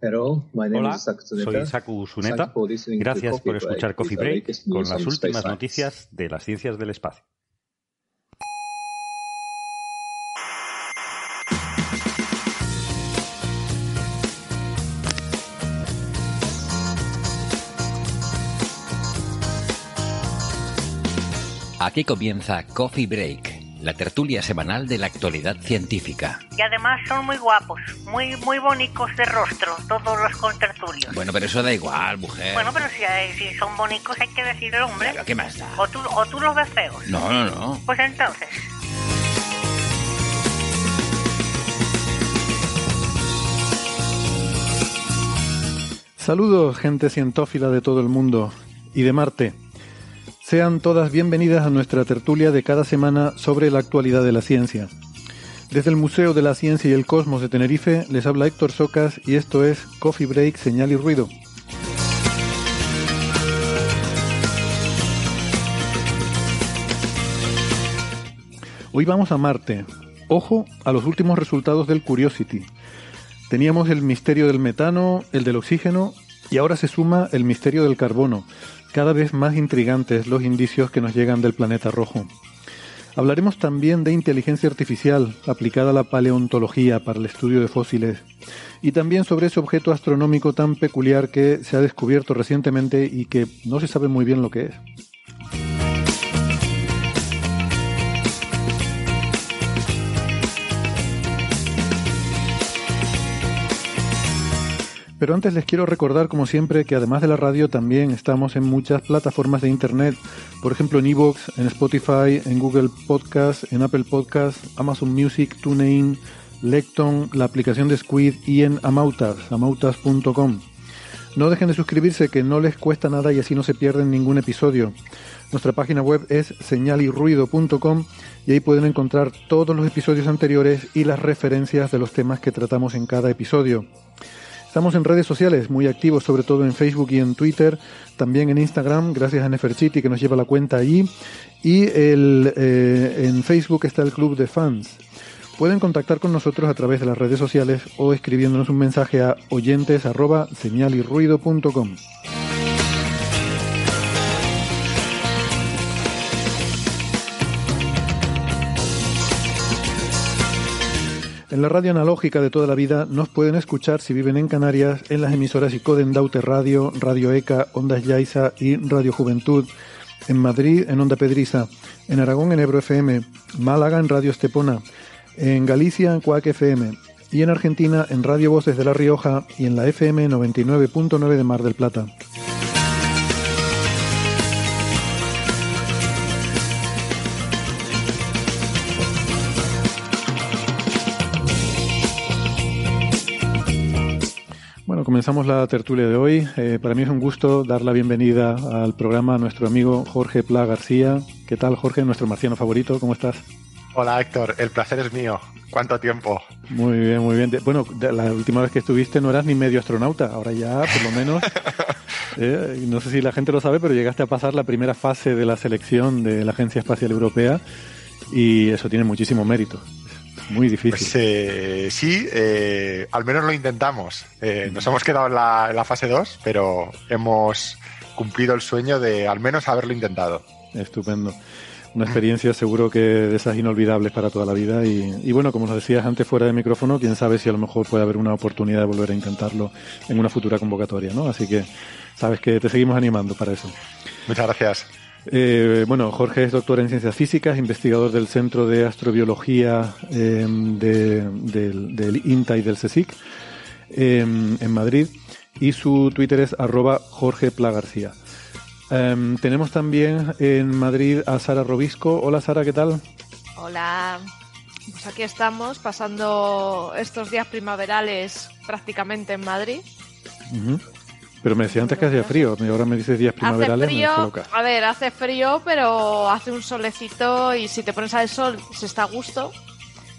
Hello, my name Hola, is soy Saku Suneta. Gracias Coffee por Break escuchar Coffee with the Break latest con news las últimas space science. noticias de las ciencias del espacio. Aquí comienza Coffee Break, la tertulia semanal de la actualidad científica. Y además son muy guapos, muy muy bonitos de rostro, todos los contertulios. Bueno, pero eso da igual, mujer. Bueno, pero si, hay- si son bonitos hay que decirlo, hombre. Claro, ¿qué más da? O tú, o tú los ves feos. No, no, no. Pues entonces, Saludos, gente cientófila de todo el mundo y de Marte. Sean todas bienvenidas a nuestra tertulia de cada semana sobre la actualidad de la ciencia. Desde el Museo de la Ciencia y el Cosmos de Tenerife les habla Héctor Socas y esto es Coffee Break, Señal y Ruido. Hoy vamos a Marte. Ojo a los últimos resultados del Curiosity. Teníamos el misterio del metano, el del oxígeno y ahora se suma el misterio del carbono. Cada vez más intrigantes los indicios que nos llegan del planeta rojo. Hablaremos también de inteligencia artificial aplicada a la paleontología para el estudio de fósiles y también sobre ese objeto astronómico tan peculiar que se ha descubierto recientemente y que no se sabe muy bien lo que es. Pero antes les quiero recordar, como siempre, que además de la radio también estamos en muchas plataformas de Internet. Por ejemplo, en Evox, en Spotify, en Google Podcast, en Apple Podcast, Amazon Music, TuneIn, Lecton, la aplicación de Squid y en Amautas, amautas.com. No dejen de suscribirse, que no les cuesta nada y así no se pierden ningún episodio. Nuestra página web es señalyrruido.com y ahí pueden encontrar todos los episodios anteriores y las referencias de los temas que tratamos en cada episodio. Estamos en redes sociales, muy activos, sobre todo en Facebook y en Twitter, también en Instagram, gracias a Neferchiti que nos lleva la cuenta allí. Y eh, en Facebook está el Club de Fans. Pueden contactar con nosotros a través de las redes sociales o escribiéndonos un mensaje a oyentes arroba señalyrruido.com. En la radio analógica de toda la vida nos pueden escuchar si viven en Canarias en las emisoras Icoden Daute Radio, Radio ECA, Ondas Yaiza y Radio Juventud. En Madrid en Onda Pedriza, en Aragón en Ebro FM, Málaga en Radio Estepona, en Galicia en Cuac FM y en Argentina en Radio Voces de La Rioja y en la FM 99.9 de Mar del Plata. Comenzamos la tertulia de hoy. Eh, para mí es un gusto dar la bienvenida al programa a nuestro amigo Jorge Pla García. ¿Qué tal, Jorge? Nuestro marciano favorito. ¿Cómo estás? Hola Héctor, el placer es mío. ¿Cuánto tiempo? Muy bien, muy bien. Bueno, la última vez que estuviste no eras ni medio astronauta. Ahora ya, por lo menos, eh, no sé si la gente lo sabe, pero llegaste a pasar la primera fase de la selección de la Agencia Espacial Europea y eso tiene muchísimo mérito. Muy difícil. Pues eh, sí, eh, al menos lo intentamos. Eh, nos hemos quedado en la, en la fase 2, pero hemos cumplido el sueño de al menos haberlo intentado. Estupendo. Una experiencia seguro que de esas inolvidables para toda la vida. Y, y bueno, como nos decías antes fuera de micrófono, quién sabe si a lo mejor puede haber una oportunidad de volver a intentarlo en una futura convocatoria, ¿no? Así que sabes que te seguimos animando para eso. Muchas gracias. Eh, bueno, Jorge es doctor en ciencias físicas, investigador del Centro de Astrobiología eh, de- del, del INTA y del CSIC eh, en Madrid y su Twitter es arroba Jorge Pla García. Em, tenemos también en Madrid a Sara Robisco. Hola Sara, ¿qué tal? Hola, pues aquí estamos pasando estos días primaverales prácticamente en Madrid. Pero me decía antes que hacía frío, ahora me dices días primaverales. hace frío, a ver, hace frío, pero hace un solecito y si te pones al sol se está a gusto.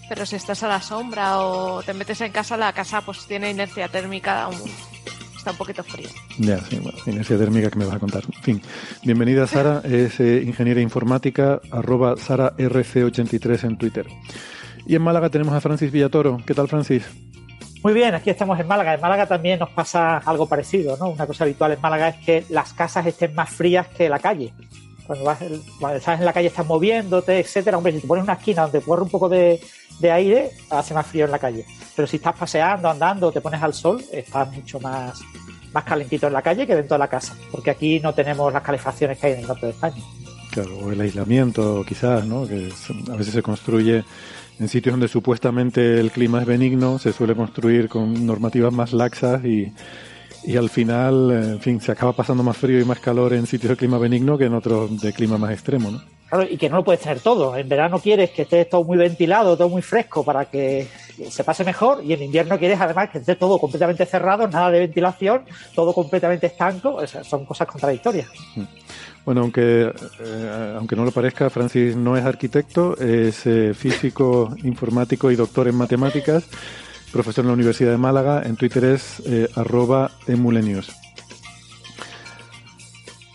Pero si estás a la sombra o te metes en casa, la casa pues tiene inercia térmica, un- está un poquito frío. Ya, sí, bueno, inercia térmica que me vas a contar. En fin, bienvenida Sara, es eh, ingeniera informática, arroba SaraRC83 en Twitter. Y en Málaga tenemos a Francis Villatoro. ¿Qué tal, Francis? Muy bien, aquí estamos en Málaga. En Málaga también nos pasa algo parecido, ¿no? Una cosa habitual en Málaga es que las casas estén más frías que la calle. Cuando, vas, cuando estás en la calle estás moviéndote, etcétera. Hombre, si te pones una esquina donde corre un poco de, de aire, hace más frío en la calle. Pero si estás paseando, andando, te pones al sol, estás mucho más, más calentito en la calle que dentro de la casa. Porque aquí no tenemos las calefacciones que hay en el norte de España. Claro, o el aislamiento, quizás, ¿no? Que a veces se construye en sitios donde supuestamente el clima es benigno, se suele construir con normativas más laxas y, y al final, eh, en fin, se acaba pasando más frío y más calor en sitios de clima benigno que en otros de clima más extremo, ¿no? Claro, y que no lo puedes tener todo. En verano quieres que esté todo muy ventilado, todo muy fresco para que se pase mejor. Y en invierno quieres además que esté todo completamente cerrado, nada de ventilación, todo completamente estanco. O sea, son cosas contradictorias. Bueno, aunque, eh, aunque no lo parezca, Francis no es arquitecto, es eh, físico, informático y doctor en matemáticas, profesor en la Universidad de Málaga, en Twitter es eh, arroba emulenius.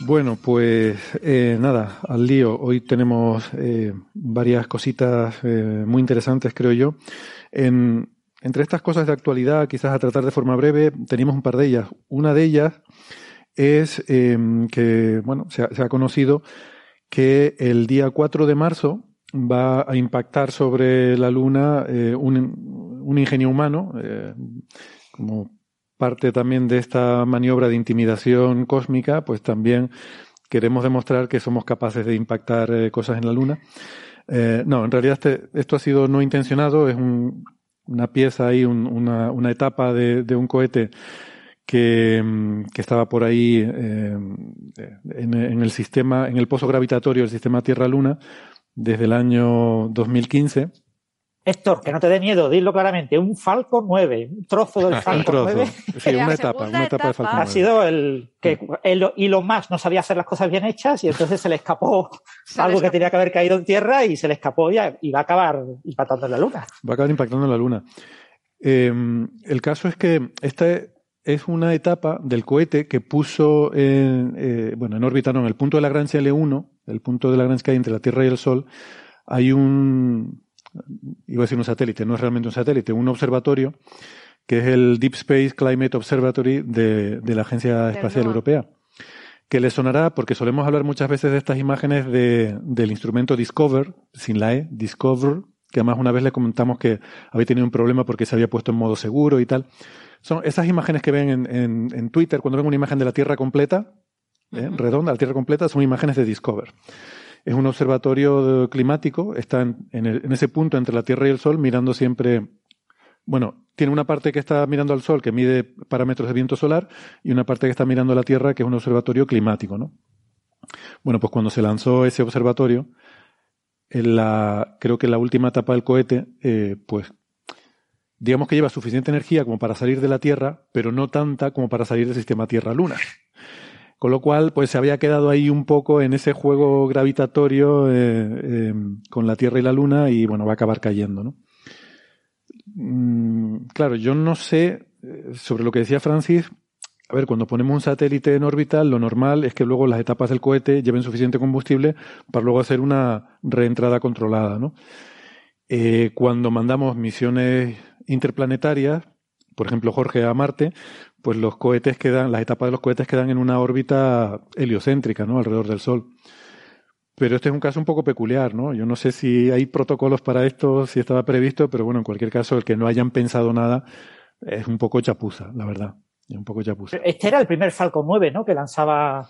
Bueno, pues eh, nada, al lío. Hoy tenemos eh, varias cositas eh, muy interesantes, creo yo. En- entre estas cosas de actualidad, quizás a tratar de forma breve, teníamos un par de ellas. Una de ellas es eh, que, bueno, se ha, se ha conocido que el día 4 de marzo va a impactar sobre la Luna eh, un, un ingenio humano, eh, como parte también de esta maniobra de intimidación cósmica, pues también queremos demostrar que somos capaces de impactar eh, cosas en la Luna. No, en realidad este- esto ha sido no intencionado, es un- una pieza ahí, un- una, una etapa de, de un cohete que, mm, que estaba por ahí eh, en, en el sistema, en el pozo gravitatorio del sistema Tierra-Luna desde el año 2015. Héctor, que no te dé miedo, dilo claramente. Un Falcon 9, un trozo del Un Falcon trozo. 9. Sí, una etapa, una etapa de Falcon Ha 9. sido el que el, Elon Musk no sabía hacer las cosas bien hechas y entonces se le escapó algo que tenía que haber caído en tierra y se le escapó y, y va a acabar impactando en la luna. Va a acabar impactando en la Luna. Eh, el caso es que esta es una etapa del cohete que puso en, eh, bueno, en órbita, no, en el punto de Lagrange L1, el punto de Lagrange que hay entre la Tierra y el Sol, hay un, iba a decir un satélite, no es realmente un satélite, un observatorio, que es el Deep Space Climate Observatory de, de la Agencia Espacial. Europea. Que le sonará porque solemos hablar muchas veces de estas imágenes de, del instrumento Discover, sin la E, Discover, que además una vez le comentamos que había tenido un problema porque se había puesto en modo seguro y tal. Son esas imágenes que ven en, en- en Twitter, cuando ven una imagen de la Tierra completa, ¿eh? redonda, la Tierra completa, son imágenes de Discover. Es un observatorio climático, está en, el- en ese punto entre la Tierra y el Sol, mirando siempre, bueno, tiene una parte que está mirando al Sol, que mide parámetros de viento solar, y una parte que está mirando a la Tierra, que es un observatorio climático, ¿no? Bueno, pues cuando se lanzó ese observatorio, en la, creo que en la última etapa del cohete, eh, pues digamos que lleva suficiente energía como para salir de la Tierra, pero no tanta como para salir del sistema Tierra-Luna. Con lo cual, pues se había quedado ahí un poco en ese juego gravitatorio eh, eh, con la Tierra y la Luna y bueno, va a acabar cayendo, ¿no? Mm, claro, yo no sé eh, sobre lo que decía Francis. A ver, cuando ponemos un satélite en órbita, lo normal es que luego las etapas del cohete lleven suficiente combustible para luego hacer una reentrada controlada, ¿no? Cuando mandamos misiones interplanetarias, por ejemplo, Jorge a Marte, pues los cohetes quedan, las etapas de los cohetes quedan en una órbita heliocéntrica, ¿no? Alrededor del Sol. Pero este es un caso un poco peculiar, ¿no? Yo no sé si hay protocolos para esto, si estaba previsto, pero bueno, en cualquier caso, el que no hayan pensado nada es un poco chapuza, la verdad. Es un poco chapuza. Este era el primer Falcon 9, ¿no? Que lanzaba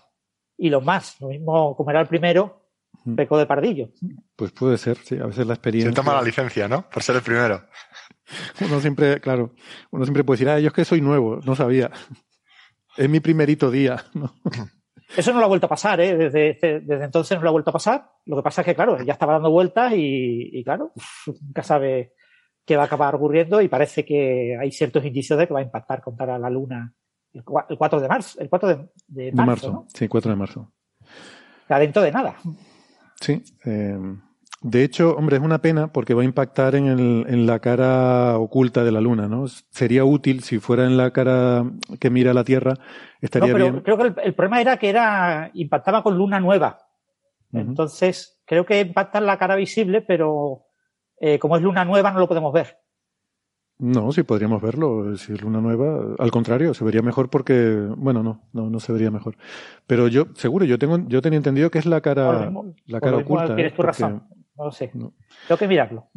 Elon Musk. Lo mismo, como era el primero, pecó de pardillo. Pues puede ser, sí. A veces la experiencia. Se toma la licencia, ¿no? Por ser el primero. Uno siempre, claro, uno siempre puede decir, ah, yo es que soy nuevo, no sabía. Es mi primerito día, ¿no? Eso no lo ha vuelto a pasar, ¿eh? Desde, desde, entonces no lo ha vuelto a pasar. Lo que pasa es que, claro, ya estaba dando vueltas y, y claro, nunca sabe qué va a acabar ocurriendo y parece que hay ciertos indicios de que va a impactar contra la Luna el 4 de marzo. El 4 de, de marzo, marzo ¿no? sí, 4 de marzo. dentro de nada. Sí. Eh, de hecho, hombre, es una pena porque va a impactar en, el, en, la cara oculta de la Luna, ¿no? Sería útil si fuera en la cara que mira la Tierra, estaría no, pero bien. Creo que el, el, problema era que era impactaba con Luna nueva. Uh -huh. Entonces, creo que impacta en la cara visible, pero eh, como es Luna nueva no lo podemos ver. No, sí podríamos verlo. Si es luna nueva, al contrario, se vería mejor porque, bueno, no, no, no se vería mejor. Pero yo, seguro, yo tengo, yo tenía entendido que es la cara, mismo, la cara oculta. Tienes tu razón. No lo sé. Tengo que mirarlo.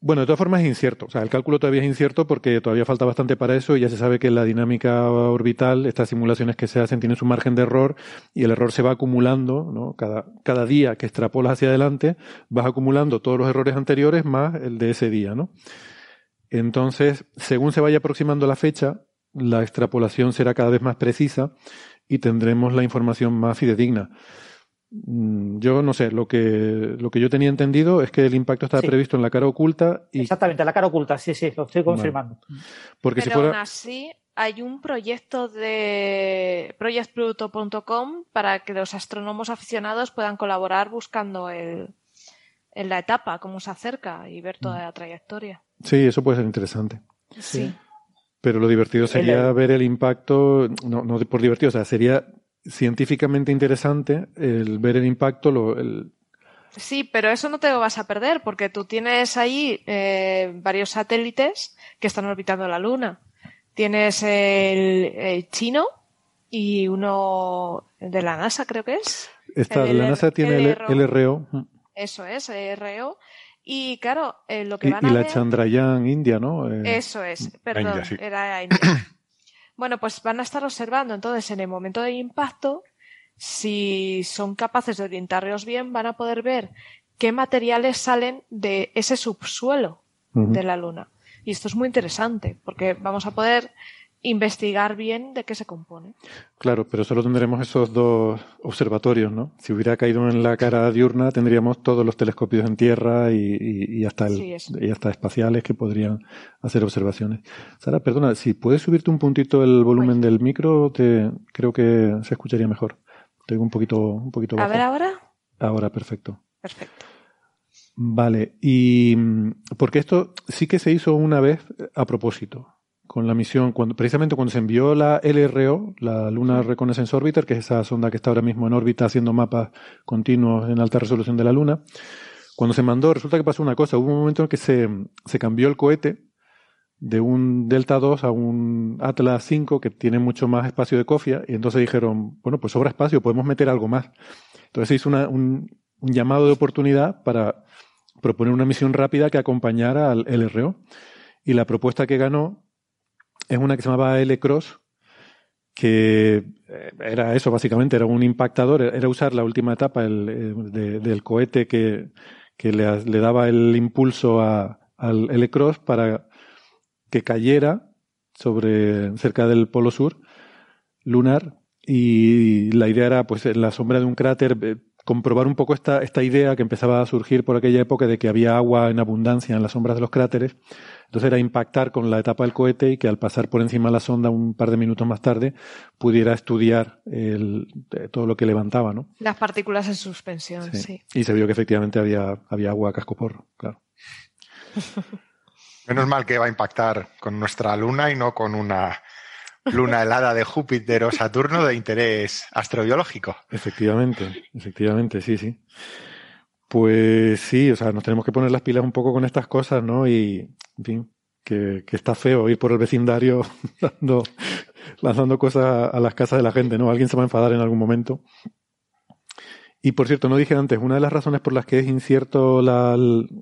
Bueno, de todas formas es incierto. O sea, el cálculo todavía es incierto porque todavía falta bastante para eso y ya se sabe que la dinámica orbital, estas simulaciones que se hacen tienen su margen de error y el error se va acumulando, ¿no? Cada, cada día que extrapolas hacia adelante vas acumulando todos los errores anteriores más el de ese día, ¿no? Entonces, según se vaya aproximando la fecha, la extrapolación será cada vez más precisa y tendremos la información más fidedigna. Yo no sé, lo que, lo que yo tenía entendido es que el impacto estaba Sí. previsto en la cara oculta y Exactamente, la cara oculta, sí, sí, lo estoy confirmando. porque si Pero aún fuera así, hay un proyecto de projectpluto.com para que los astrónomos aficionados puedan colaborar buscando el, en la etapa, cómo se acerca y ver toda la trayectoria. Sí, eso puede ser interesante. Sí. Pero lo divertido sería El- ver el impacto, no, no por divertido, o sea, sería científicamente interesante el ver el impacto, lo, el, Sí, pero eso no te lo vas a perder porque tú tienes ahí eh, varios satélites que están orbitando la Luna. Tienes el, el chino y uno de la NASA, creo que es. esta, El la NASA tiene el LRO Eso es, el RO. Y claro, eh, lo que y, van y a la ver... Chandrayaan India, ¿no? Eh, Eso es, perdón, India, sí. era India. Bueno, pues van a estar observando entonces en el momento del impacto, si son capaces de orientarlos bien, van a poder ver qué materiales salen de ese subsuelo de la Luna. Y esto es muy interesante, porque vamos a poder investigar bien de qué se compone. Claro, pero solo tendremos esos dos observatorios, ¿no? Si hubiera caído en la cara diurna, tendríamos todos los telescopios en tierra y, y- y hasta el- Sí, eso. y hasta espaciales que podrían hacer observaciones. Sara, perdona, si puedes subirte un puntito el volumen del micro, te, creo que se escucharía mejor. Te digo un poquito, un poquito A bajo. ver ahora. Ahora, perfecto. Perfecto. Vale, y mm, porque esto sí que se hizo una vez a propósito, con la misión, cuando, precisamente cuando se envió la LRO, la Lunar Reconnaissance Orbiter, que es esa sonda que está ahora mismo en órbita haciendo mapas continuos en alta resolución de la Luna, cuando se mandó, resulta que pasó una cosa, hubo un momento en que se, se cambió el cohete de un Delta 2 a un Atlas 5 que tiene mucho más espacio de cofia y entonces dijeron, bueno, pues sobra espacio, podemos meter algo más. Entonces se hizo una- un, un llamado de oportunidad para proponer una misión rápida que acompañara al LRO. Y la propuesta que ganó es una que se llamaba L-Cross, que eh, era eso básicamente, era un impactador, era usar la última etapa eh, de- del cohete que, que le, le daba el impulso a- al L-Cross para que cayera sobre cerca del polo sur lunar y la idea era pues en la sombra de un cráter eh, comprobar un poco esta, esta idea que empezaba a surgir por aquella época de que había agua en abundancia en las sombras de los cráteres. Entonces era impactar con la etapa del cohete y que al pasar por encima de la sonda un par de minutos más tarde pudiera estudiar el- eh, todo lo que levantaba, ¿no? Las partículas en suspensión, Sí. sí. Y se vio que efectivamente había, había agua a cascoporro, claro. Menos mal que va a impactar con nuestra luna y no con una luna helada de Júpiter o Saturno de interés astrobiológico. Efectivamente, efectivamente, sí, sí. Pues sí, o sea, nos tenemos que poner las pilas un poco con estas cosas, ¿no? Y, en fin, que, que está feo ir por el vecindario dando, lanzando cosas a las casas de la gente, ¿no? Alguien se va a enfadar en algún momento. Y por cierto, no dije antes, una de las razones por las que es incierto la,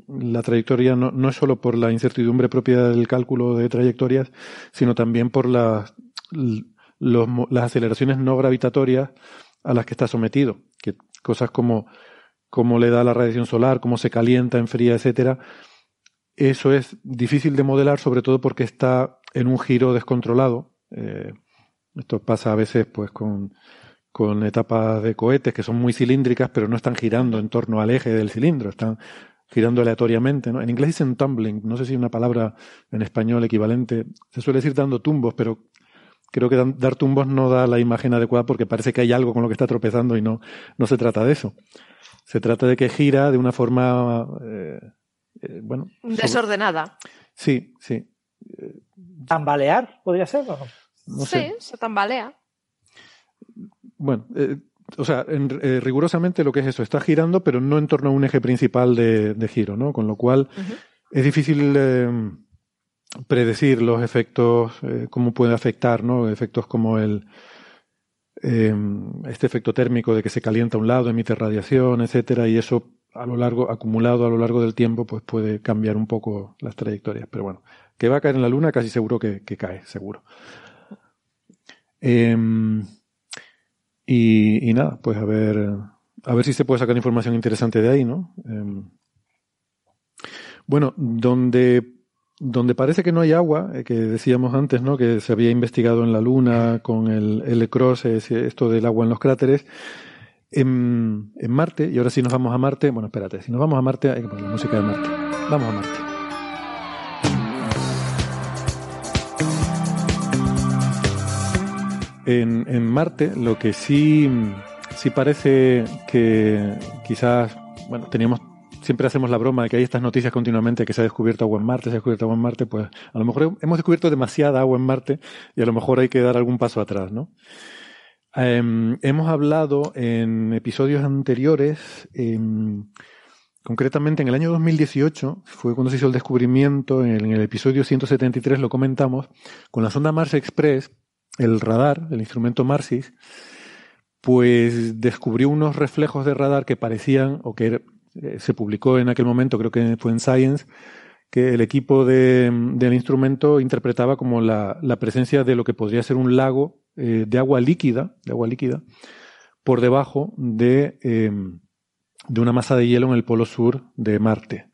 la trayectoria no, no es solo por la incertidumbre propia del cálculo de trayectorias, sino también por las, las aceleraciones no gravitatorias a las que está sometido. Que cosas como cómo le da la radiación solar, cómo se calienta, enfría, etcétera. Eso es difícil de modelar, sobre todo porque está en un giro descontrolado. Eh, esto pasa a veces, pues, con, con etapas de cohetes que son muy cilíndricas, pero no están girando en torno al eje del cilindro, están girando aleatoriamente. ¿no? En inglés dicen tumbling, no sé si una palabra en español equivalente. Se suele decir dando tumbos, pero creo que dar tumbos no da la imagen adecuada porque parece que hay algo con lo que está tropezando y no, no se trata de eso. Se trata de que gira de una forma, eh, eh, bueno. Desordenada. Sí, sí. ¿Tambalear podría ser o no? no sí, sé. se tambalea. Bueno, eh, o sea, en, eh, rigurosamente lo que es eso, está girando, pero no en torno a un eje principal de, de giro, ¿no? Con lo cual es difícil eh, predecir los efectos, eh, cómo puede afectar, ¿no? Efectos como el eh, este efecto térmico de que se calienta un lado, emite radiación, etcétera, y eso a lo largo, acumulado a lo largo del tiempo, pues puede cambiar un poco las trayectorias. Pero bueno, que va a caer en la Luna, casi seguro que, que cae, seguro. Em, y, y nada, pues a ver, a ver si se puede sacar información interesante de ahí, ¿no? Em, bueno, donde, donde parece que no hay agua, eh, que decíamos antes, ¿no? Que se había investigado en la Luna con el L-Cross, ese- esto del agua en los cráteres. En, en Marte, y ahora si nos vamos a Marte, bueno, espérate, si nos vamos a Marte, hay que poner la música de Marte. Vamos a Marte. En, en Marte lo que sí, sí parece que quizás, bueno, teníamos, siempre hacemos la broma de que hay estas noticias continuamente que se ha descubierto agua en Marte, se ha descubierto agua en Marte, pues a lo mejor hemos descubierto demasiada agua en Marte y a lo mejor hay que dar algún paso atrás, ¿no? Em, hemos hablado en episodios anteriores, em, concretamente en el año 2018, fue cuando se hizo el descubrimiento, en el, episodio 173 lo comentamos, con la sonda Mars Express, el radar, el instrumento Marsis, pues descubrió unos reflejos de radar que parecían, o que era- eh, se publicó en aquel momento, creo que fue en Science, que el equipo de- del instrumento interpretaba como la, la presencia de lo que podría ser un lago eh, de agua líquida, de agua líquida, por debajo de, eh, de una masa de hielo en el polo sur de Marte.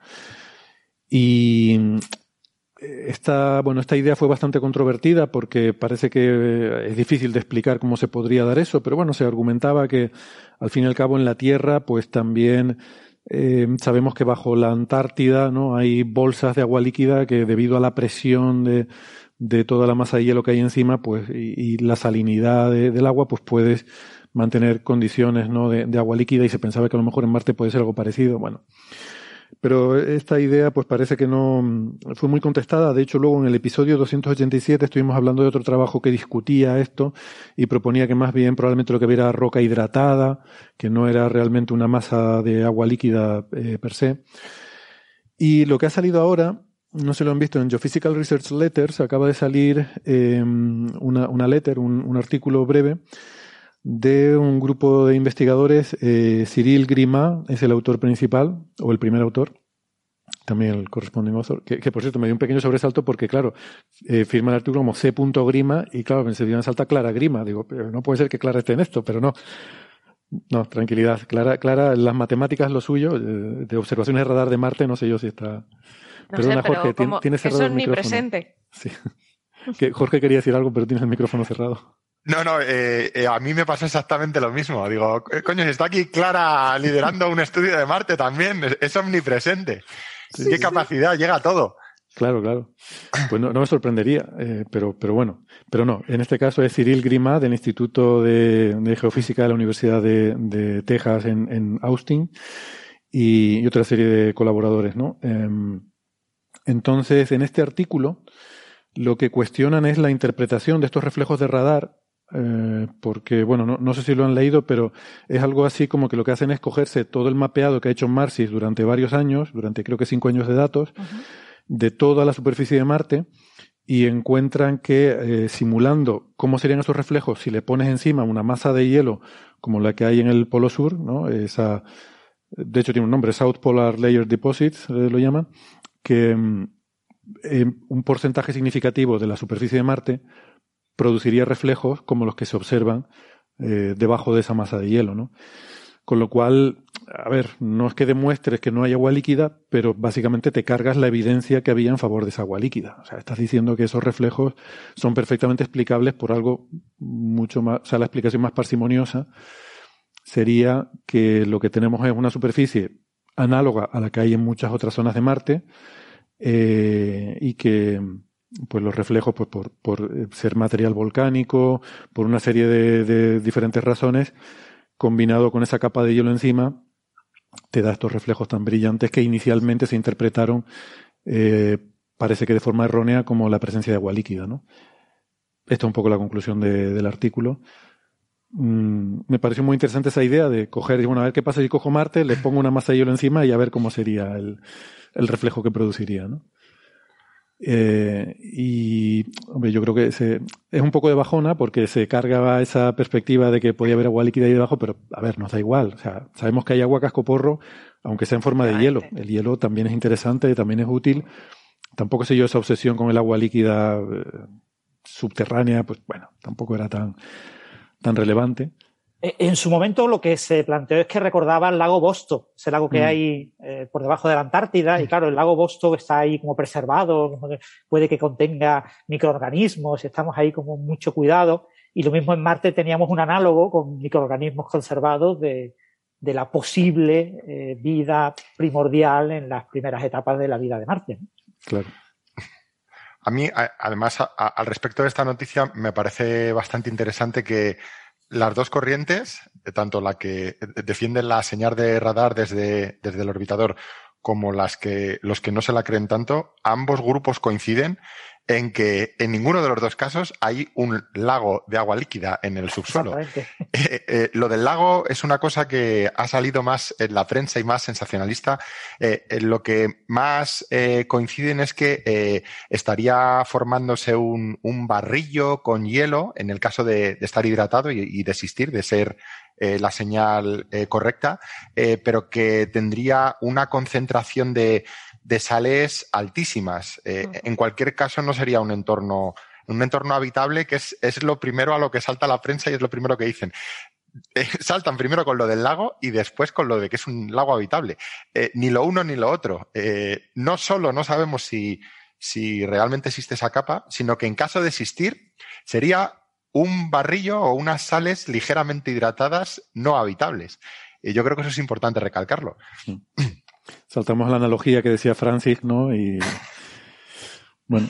Y eh, esta, bueno, esta idea fue bastante controvertida porque parece que es difícil de explicar cómo se podría dar eso, pero bueno, se argumentaba que al fin y al cabo en la Tierra, pues también eh, sabemos que bajo la Antártida, ¿no? Hay bolsas de agua líquida que debido a la presión de, de toda la masa de hielo que hay encima, pues, y, la salinidad de- del agua, pues puedes mantener condiciones, ¿no? De, de agua líquida y se pensaba que a lo mejor en Marte puede ser algo parecido. Bueno, pero esta idea, pues parece que no mm, fue muy contestada. De hecho, luego en el episodio 287 estuvimos hablando de otro trabajo que discutía esto y proponía que más bien probablemente lo que había era roca hidratada, que no era realmente una masa de agua líquida eh, per se. Y lo que ha salido ahora, no se lo han visto en Geophysical Research Letters, acaba de salir eh, una, letter, un artículo breve de un grupo de investigadores. Eh, Cyril Grima es el autor principal, o el primer autor, también el corresponding author, que, que, por cierto me dio un pequeño sobresalto porque, claro, eh, firma el artículo como C. Grima y, claro, me dio una salta Clara Grima. Digo, pero no puede ser que Clara esté en esto, pero no. No, tranquilidad. Clara, Clara, las matemáticas lo suyo, eh, de observaciones de radar de Marte, no sé yo si está. No Perdona, sé, pero Jorge, tienes cerrado eso el es micrófono. omnipresente. Sí. Que Jorge quería decir algo, pero tienes el micrófono cerrado. No, no, eh, eh, a mí me pasó exactamente lo mismo. Digo, eh, coño, si está aquí Clara liderando un estudio de Marte también, es, es omnipresente. ¿Qué capacidad? Llega a todo. Claro, claro. Pues no, no me sorprendería, eh, pero, pero bueno. Pero no, en este caso es Cyril Grima del Instituto de, de Geofísica de la Universidad de, de Texas en, en Austin y, y otra serie de colaboradores, ¿no? Em, entonces, en este artículo, lo que cuestionan es la interpretación de estos reflejos de radar, eh, porque, bueno, no, no sé si lo han leído, pero es algo así como que lo que hacen es cogerse todo el mapeado que ha hecho Marsis durante varios años, durante creo que cinco años de datos, de toda la superficie de Marte, y encuentran que eh, simulando cómo serían esos reflejos si le pones encima una masa de hielo como la que hay en el Polo Sur, ¿no? Esa, de hecho tiene un nombre, South Polar Layer Deposits, eh, lo llaman, que mm, eh, un porcentaje significativo de la superficie de Marte produciría reflejos como los que se observan eh, debajo de esa masa de hielo, ¿no? Con lo cual, a ver, no es que demuestres que no hay agua líquida, pero básicamente te cargas la evidencia que había en favor de esa agua líquida. O sea, estás diciendo que esos reflejos son perfectamente explicables por algo mucho más, o sea, la explicación más parsimoniosa sería que lo que tenemos es una superficie análoga a la que hay en muchas otras zonas de Marte eh, y que pues los reflejos pues, por, por, ser material volcánico, por una serie de, diferentes razones, combinado con esa capa de hielo encima, te da estos reflejos tan brillantes que inicialmente se interpretaron, eh, parece que de forma errónea, como la presencia de agua líquida. ¿no? Esta es un poco la conclusión de, del artículo. Mm, me pareció muy interesante esa idea de coger, bueno, a ver qué pasa si cojo Marte, le pongo una masa de hielo encima y a ver cómo sería el, el reflejo que produciría. ¿no? Eh, y hombre, yo creo que se, es un poco de bajona porque se carga esa perspectiva de que podía haber agua líquida ahí debajo, pero a ver, nos da igual. O sea, sabemos que hay agua cascoporro, aunque sea en forma de hielo. El hielo también es interesante, también es útil. Tampoco sé yo esa obsesión con el agua líquida eh, subterránea, pues bueno, tampoco era tan, tan relevante. Eh, en su momento lo que se planteó es que recordaba el lago Bosto, ese lago que mm. hay eh, por debajo de la Antártida, y claro, el lago Bosto está ahí como preservado, puede que contenga microorganismos, estamos ahí como mucho cuidado, y lo mismo en Marte teníamos un análogo con microorganismos conservados de, de la posible eh, vida primordial en las primeras etapas de la vida de Marte. Claro. A mí, además, al respecto de esta noticia, me parece bastante interesante que las dos corrientes, tanto la que defienden la señal de radar desde, desde el orbitador como las que, los que no se la creen tanto, ambos grupos coinciden en que en ninguno de los dos casos hay un lago de agua líquida en el subsuelo. Eh, eh, lo del lago es una cosa que ha salido más en la prensa y más sensacionalista. Eh, lo que más coinciden es que estaría formándose un, un, barrillo con hielo en el caso de, de estar hidratado y, y, desistir de ser la señal correcta, pero que tendría una concentración de de sales altísimas. Eh, en cualquier caso, no sería un entorno, un entorno habitable, que es, es lo primero a lo que salta la prensa y es lo primero que dicen. Eh, saltan primero con lo del lago y después con lo de que es un lago habitable. Eh, ni lo uno ni lo otro. no solo no sabemos si, si realmente existe esa capa, sino que en caso de existir, sería un barrillo o unas sales ligeramente hidratadas no habitables. Y yo creo que eso es importante recalcarlo. Saltamos a la analogía que decía Francis, ¿no? Y bueno.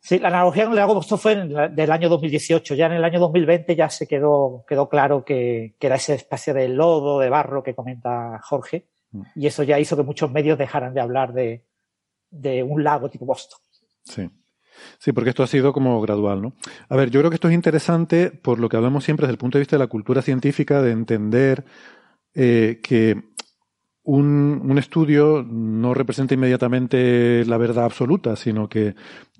Sí, la analogía con el lago Bosto fue del año 2018. Ya en el año 2020 ya se quedó, quedó claro que, que, era ese espacio de lodo, de barro que comenta Jorge. Mm. Y eso ya hizo que muchos medios dejaran de hablar de, de un lago tipo Boston. Sí. Sí, porque esto ha sido como gradual, ¿no? A ver, yo creo que esto es interesante por lo que hablamos siempre desde el punto de vista de la cultura científica, de entender eh, que un, un, estudio no representa inmediatamente la verdad absoluta, sino que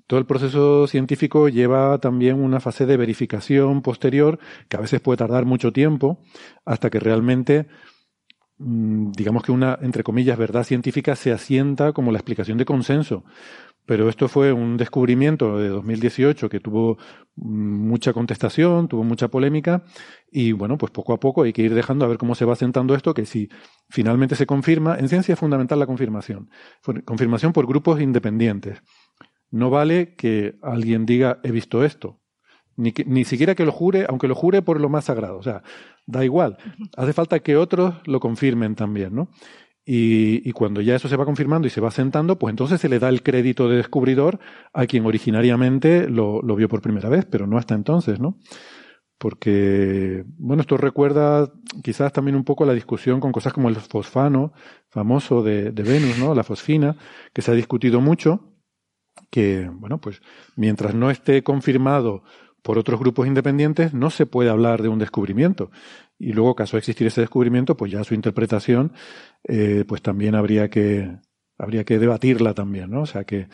todo el proceso científico lleva también una fase de verificación posterior que a veces puede tardar mucho tiempo hasta que realmente mm, digamos que una, entre comillas, verdad científica se asienta como la explicación de consenso. Pero esto fue un descubrimiento de 2018 que tuvo mucha contestación, tuvo mucha polémica y bueno, pues poco a poco hay que ir dejando a ver cómo se va sentando esto, que si finalmente se confirma, en ciencia es fundamental la confirmación, confirmación por grupos independientes. No vale que alguien diga he visto esto, ni, ni siquiera que lo jure, aunque lo jure por lo más sagrado, o sea, da igual, hace falta que otros lo confirmen también, ¿no? Y, y, cuando ya eso se va confirmando y se va sentando, pues entonces se le da el crédito de descubridor a quien originariamente lo, lo, vio por primera vez, pero no hasta entonces, ¿no? Porque, bueno, esto recuerda quizás también un poco la discusión con cosas como el fosfano, famoso de, de Venus, ¿no? La fosfina, que se ha discutido mucho, que, bueno, pues mientras no esté confirmado por otros grupos independientes, no se puede hablar de un descubrimiento. Y luego, caso de existir ese descubrimiento, pues ya su interpretación, eh, pues también habría que, habría que debatirla también, ¿no? O sea que,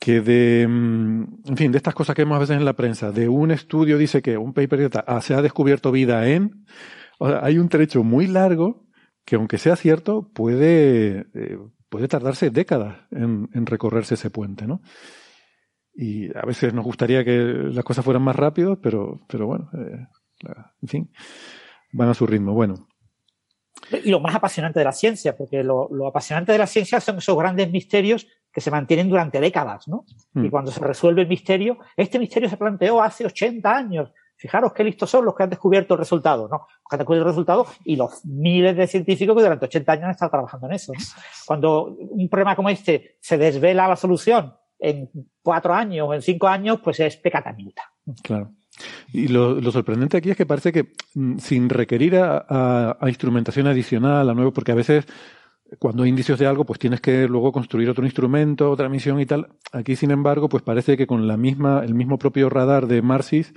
que de, mm, en fin, de estas cosas que vemos a veces en la prensa, de un estudio dice que un paper ah, se ha descubierto vida en, hay un trecho muy largo que aunque sea cierto, puede, eh, puede tardarse décadas en, en recorrerse ese puente, ¿no? Y a veces nos gustaría que las cosas fueran más rápido, pero, pero bueno, eh, en fin, van a su ritmo. Bueno, Y lo más apasionante de la ciencia, porque lo, lo apasionante de la ciencia son esos grandes misterios que se mantienen durante décadas, ¿no? Mm. Y cuando se resuelve el misterio, este misterio se planteó hace 80 años. Fijaros qué listos son los que han descubierto el resultado, ¿no? Los que han descubierto el resultado y los miles de científicos que durante 80 años han estado trabajando en eso. ¿no? Cuando un problema como este se desvela la solución en cuatro años o en cinco años, pues es pecata minuta. Claro. Y lo, sorprendente aquí es que parece que mm, sin requerir a, instrumentación adicional, a nuevo, porque a veces cuando hay indicios de algo, pues tienes que luego construir otro instrumento, otra misión y tal. Aquí, sin embargo, pues parece que con la misma, el mismo propio radar de Marsis,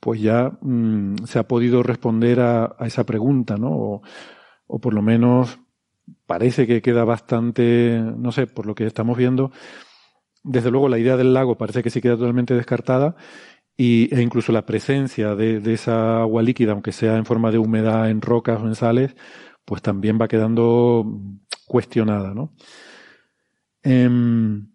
pues ya mm, se ha podido responder a, esa pregunta, ¿no? O por lo menos parece que queda bastante, no sé, por lo que estamos viendo, desde luego la idea del lago parece que sí queda totalmente descartada y, e incluso la presencia de, esa agua líquida, aunque sea en forma de humedad en rocas o en sales, pues también va quedando cuestionada, ¿no? Em,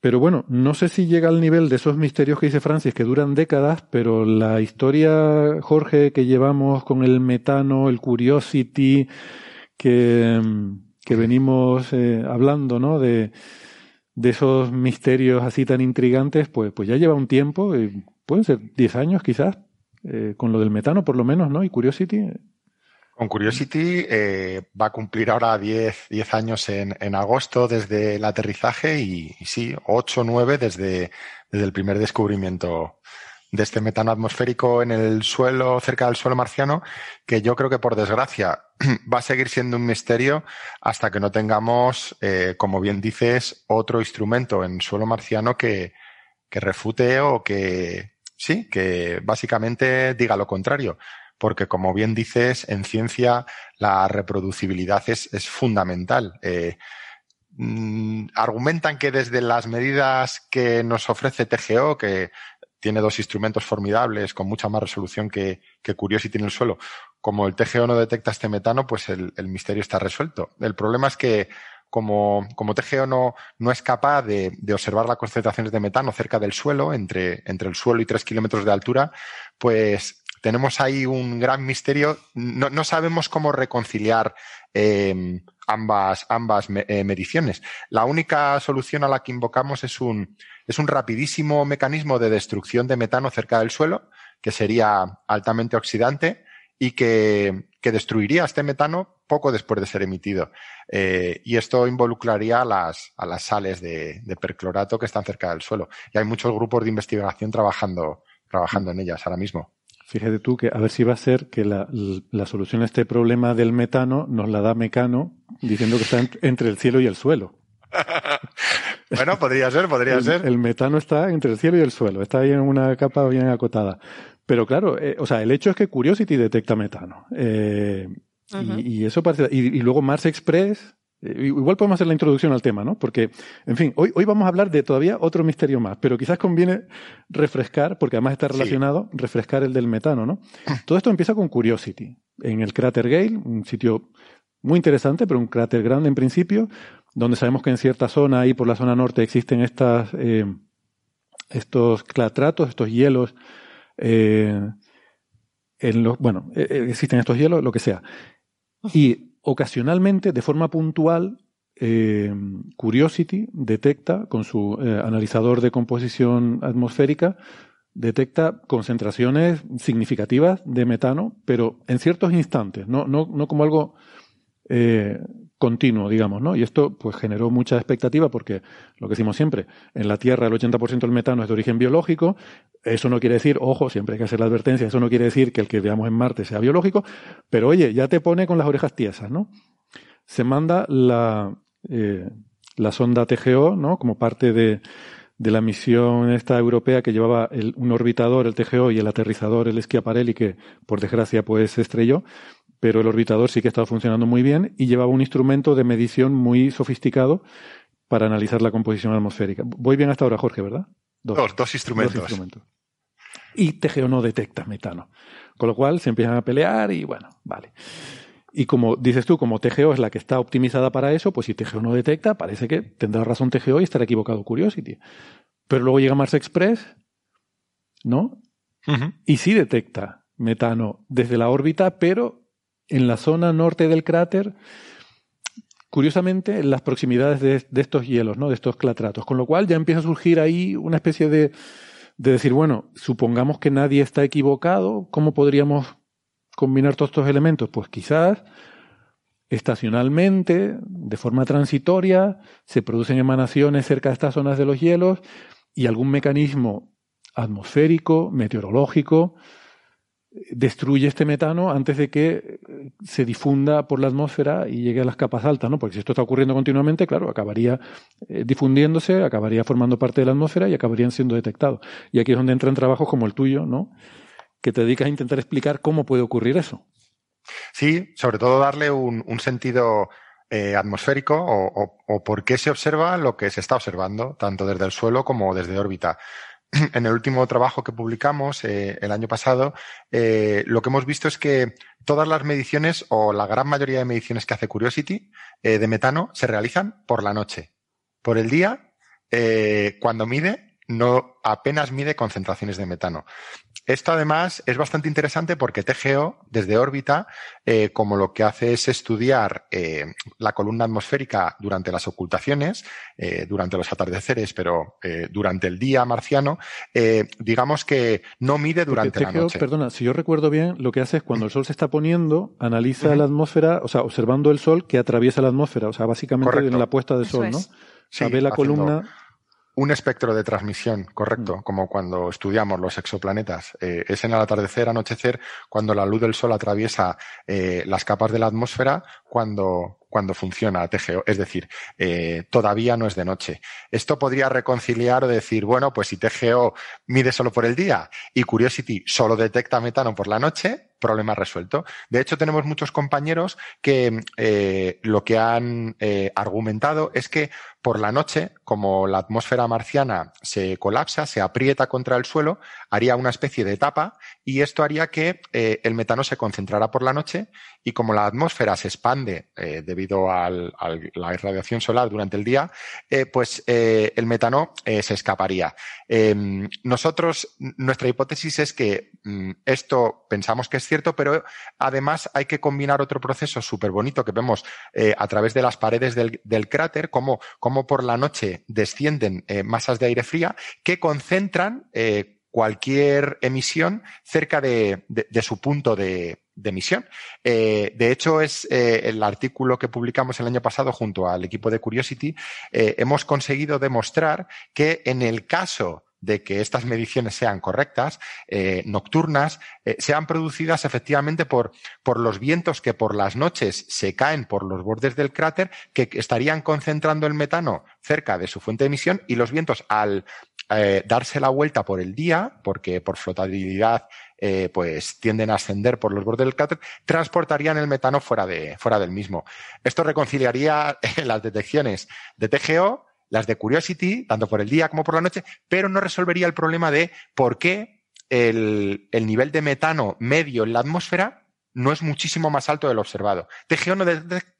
pero bueno, no sé si llega al nivel de esos misterios que dice Francis, que duran décadas, pero la historia, Jorge, que llevamos con el metano, el Curiosity, que, em, que venimos eh, hablando, ¿no? De, de esos misterios así tan intrigantes, pues, pues ya lleva un tiempo, eh, pueden ser 10 años quizás, eh, con lo del metano por lo menos, ¿no? Y Curiosity. Con Curiosity eh, va a cumplir ahora 10, 10 años en, en agosto desde el aterrizaje y, y sí, 8 o 9 desde, desde el primer descubrimiento de este metano atmosférico en el suelo, cerca del suelo marciano, que yo creo que por desgracia va a seguir siendo un misterio hasta que no tengamos, eh, como bien dices, otro instrumento en suelo marciano que, que refute o que, sí, que básicamente diga lo contrario porque como bien dices, en ciencia la reproducibilidad es, es fundamental. Eh, mm, argumentan que desde las medidas que nos ofrece TGO, que tiene dos instrumentos formidables con mucha más resolución que, que Curiosity en el suelo, como el TGO no detecta este metano, pues el, el misterio está resuelto. El problema es que como, como TGO no, no es capaz de, de, observar las concentraciones de metano cerca del suelo, entre, entre el suelo y tres kilómetros de altura, pues tenemos ahí un gran misterio. No, no sabemos cómo reconciliar eh, ambas, ambas eh, mediciones. La única solución a la que invocamos es un, es un rapidísimo mecanismo de destrucción de metano cerca del suelo, que sería altamente oxidante y que, que destruiría este metano poco después de ser emitido. Eh, y esto involucraría a las, a las sales de, de, perclorato que están cerca del suelo. Y hay muchos grupos de investigación trabajando, trabajando en ellas ahora mismo. Fíjate tú que a ver si va a ser que la, la, solución a este problema del metano nos la da Mecano diciendo que está entre el cielo y el suelo. bueno, podría ser, podría el, ser. El metano está entre el cielo y el suelo, está ahí en una capa bien acotada. Pero claro, eh, o sea, el hecho es que Curiosity detecta metano. Eh, uh -huh. y, y, eso parece. Y, y, luego Mars Express. Eh, igual podemos hacer la introducción al tema, ¿no? Porque, en fin, hoy, hoy vamos a hablar de todavía otro misterio más, pero quizás conviene refrescar, porque además está relacionado, sí. refrescar el del metano, ¿no? Todo esto empieza con Curiosity, en el cráter Gale, un sitio muy interesante, pero un cráter grande en principio, donde sabemos que en cierta zona, ahí por la zona norte, existen estas, eh, estos clatratos, estos hielos, eh, en los, bueno, existen estos hielos, lo que sea. Y ocasionalmente, de forma puntual, eh, Curiosity detecta, con su eh, analizador de composición atmosférica, detecta concentraciones significativas de metano, pero en ciertos instantes, no, no, no como algo eh, continuo, digamos, ¿no? Y esto pues generó mucha expectativa porque, lo que decimos siempre, en la Tierra el 80% del metano es de origen biológico, eso no quiere decir, ojo, siempre hay que hacer la advertencia, eso no quiere decir que el que veamos en Marte sea biológico, pero oye, ya te pone con las orejas tiesas, ¿no? Se manda la, eh, la sonda TGO, ¿no? Como parte de, de la misión esta europea que llevaba el, un orbitador, el TGO, y el aterrizador, el Schiaparelli, que por desgracia pues se estrelló, pero el orbitador sí que estaba funcionando muy bien y llevaba un instrumento de medición muy sofisticado para analizar la composición atmosférica. Voy bien hasta ahora, Jorge, ¿verdad? Dos, dos, dos, instrumentos. dos instrumentos. Y TGO no detecta metano. Con lo cual se empiezan a pelear y bueno, vale. Y como dices tú, como TGO es la que está optimizada para eso, pues si TGO no detecta, parece que tendrá razón TGO y estará equivocado Curiosity. Pero luego llega Mars Express, ¿no? Uh -huh. Y sí detecta metano desde la órbita, pero en la zona norte del cráter, curiosamente, en las proximidades de, estos hielos, ¿no? de estos clatratos. Con lo cual ya empieza a surgir ahí una especie de, de decir, bueno, supongamos que nadie está equivocado, ¿cómo podríamos combinar todos estos elementos? Pues quizás estacionalmente, de forma transitoria, se producen emanaciones cerca de estas zonas de los hielos y algún mecanismo atmosférico, meteorológico, destruye este metano antes de que se difunda por la atmósfera y llegue a las capas altas, ¿no? Porque si esto está ocurriendo continuamente, claro, acabaría eh, difundiéndose, acabaría formando parte de la atmósfera y acabarían siendo detectados. Y aquí es donde entran trabajos como el tuyo, ¿no? Que te dedicas a intentar explicar cómo puede ocurrir eso. Sí, sobre todo darle un, sentido eh, atmosférico o, o, por qué se observa lo que se está observando, tanto desde el suelo como desde órbita. En el último trabajo que publicamos eh, el año pasado, eh, lo que hemos visto es que todas las mediciones o la gran mayoría de mediciones que hace Curiosity eh, de metano se realizan por la noche. Por el día, cuando mide, no apenas mide concentraciones de metano. Esto además es bastante interesante porque TGO, desde órbita, eh, como lo que hace es estudiar eh, la columna atmosférica durante las ocultaciones, eh, durante los atardeceres, pero eh, durante el día marciano, eh, digamos que no mide durante TGO, la noche. Perdona, si yo recuerdo bien, lo que hace es cuando el Sol se está poniendo, analiza uh -huh. la atmósfera, o sea, observando el Sol que atraviesa la atmósfera, o sea, básicamente Correcto. en la puesta de Sol, ¿no? O sea, Sí, ve la haciendo- columna Un espectro de transmisión, correcto, Mm. como cuando estudiamos los exoplanetas. Eh, es en el atardecer, anochecer, cuando la luz del Sol atraviesa eh, las capas de la atmósfera, cuando, cuando funciona TGO. Es decir, eh, todavía no es de noche. Esto podría reconciliar o decir, bueno, pues si TGO mide solo por el día y Curiosity solo detecta metano por la noche, problema resuelto. De hecho, tenemos muchos compañeros que lo que han argumentado es que por la noche, como la atmósfera marciana se colapsa, se aprieta contra el suelo, haría una especie de tapa y esto haría que eh, el metano se concentrara por la noche y como la atmósfera se expande eh, debido a la irradiación solar durante el día, eh, pues el metano se escaparía. Eh, nosotros, nuestra hipótesis es que mm, esto pensamos que es cierto, pero además hay que combinar otro proceso súper bonito que vemos a través de las paredes del, cráter, como por la noche descienden eh, masas de aire fría que concentran eh, cualquier emisión cerca de, de, su punto de, emisión. Eh, de hecho, es el artículo que publicamos el año pasado junto al equipo de Curiosity. Hemos conseguido demostrar que en el caso de que estas mediciones sean correctas, eh, nocturnas, eh, sean producidas efectivamente por, por los vientos que por las noches se caen por los bordes del cráter, que estarían concentrando el metano cerca de su fuente de emisión y los vientos al eh, darse la vuelta por el día, porque por flotabilidad eh, pues tienden a ascender por los bordes del cráter, transportarían el metano fuera, de, fuera del mismo. Esto reconciliaría las detecciones de TGO, las de Curiosity, tanto por el día como por la noche, pero no resolvería el problema de por qué el, el nivel de metano medio en la atmósfera no es muchísimo más alto del observado. TGO no,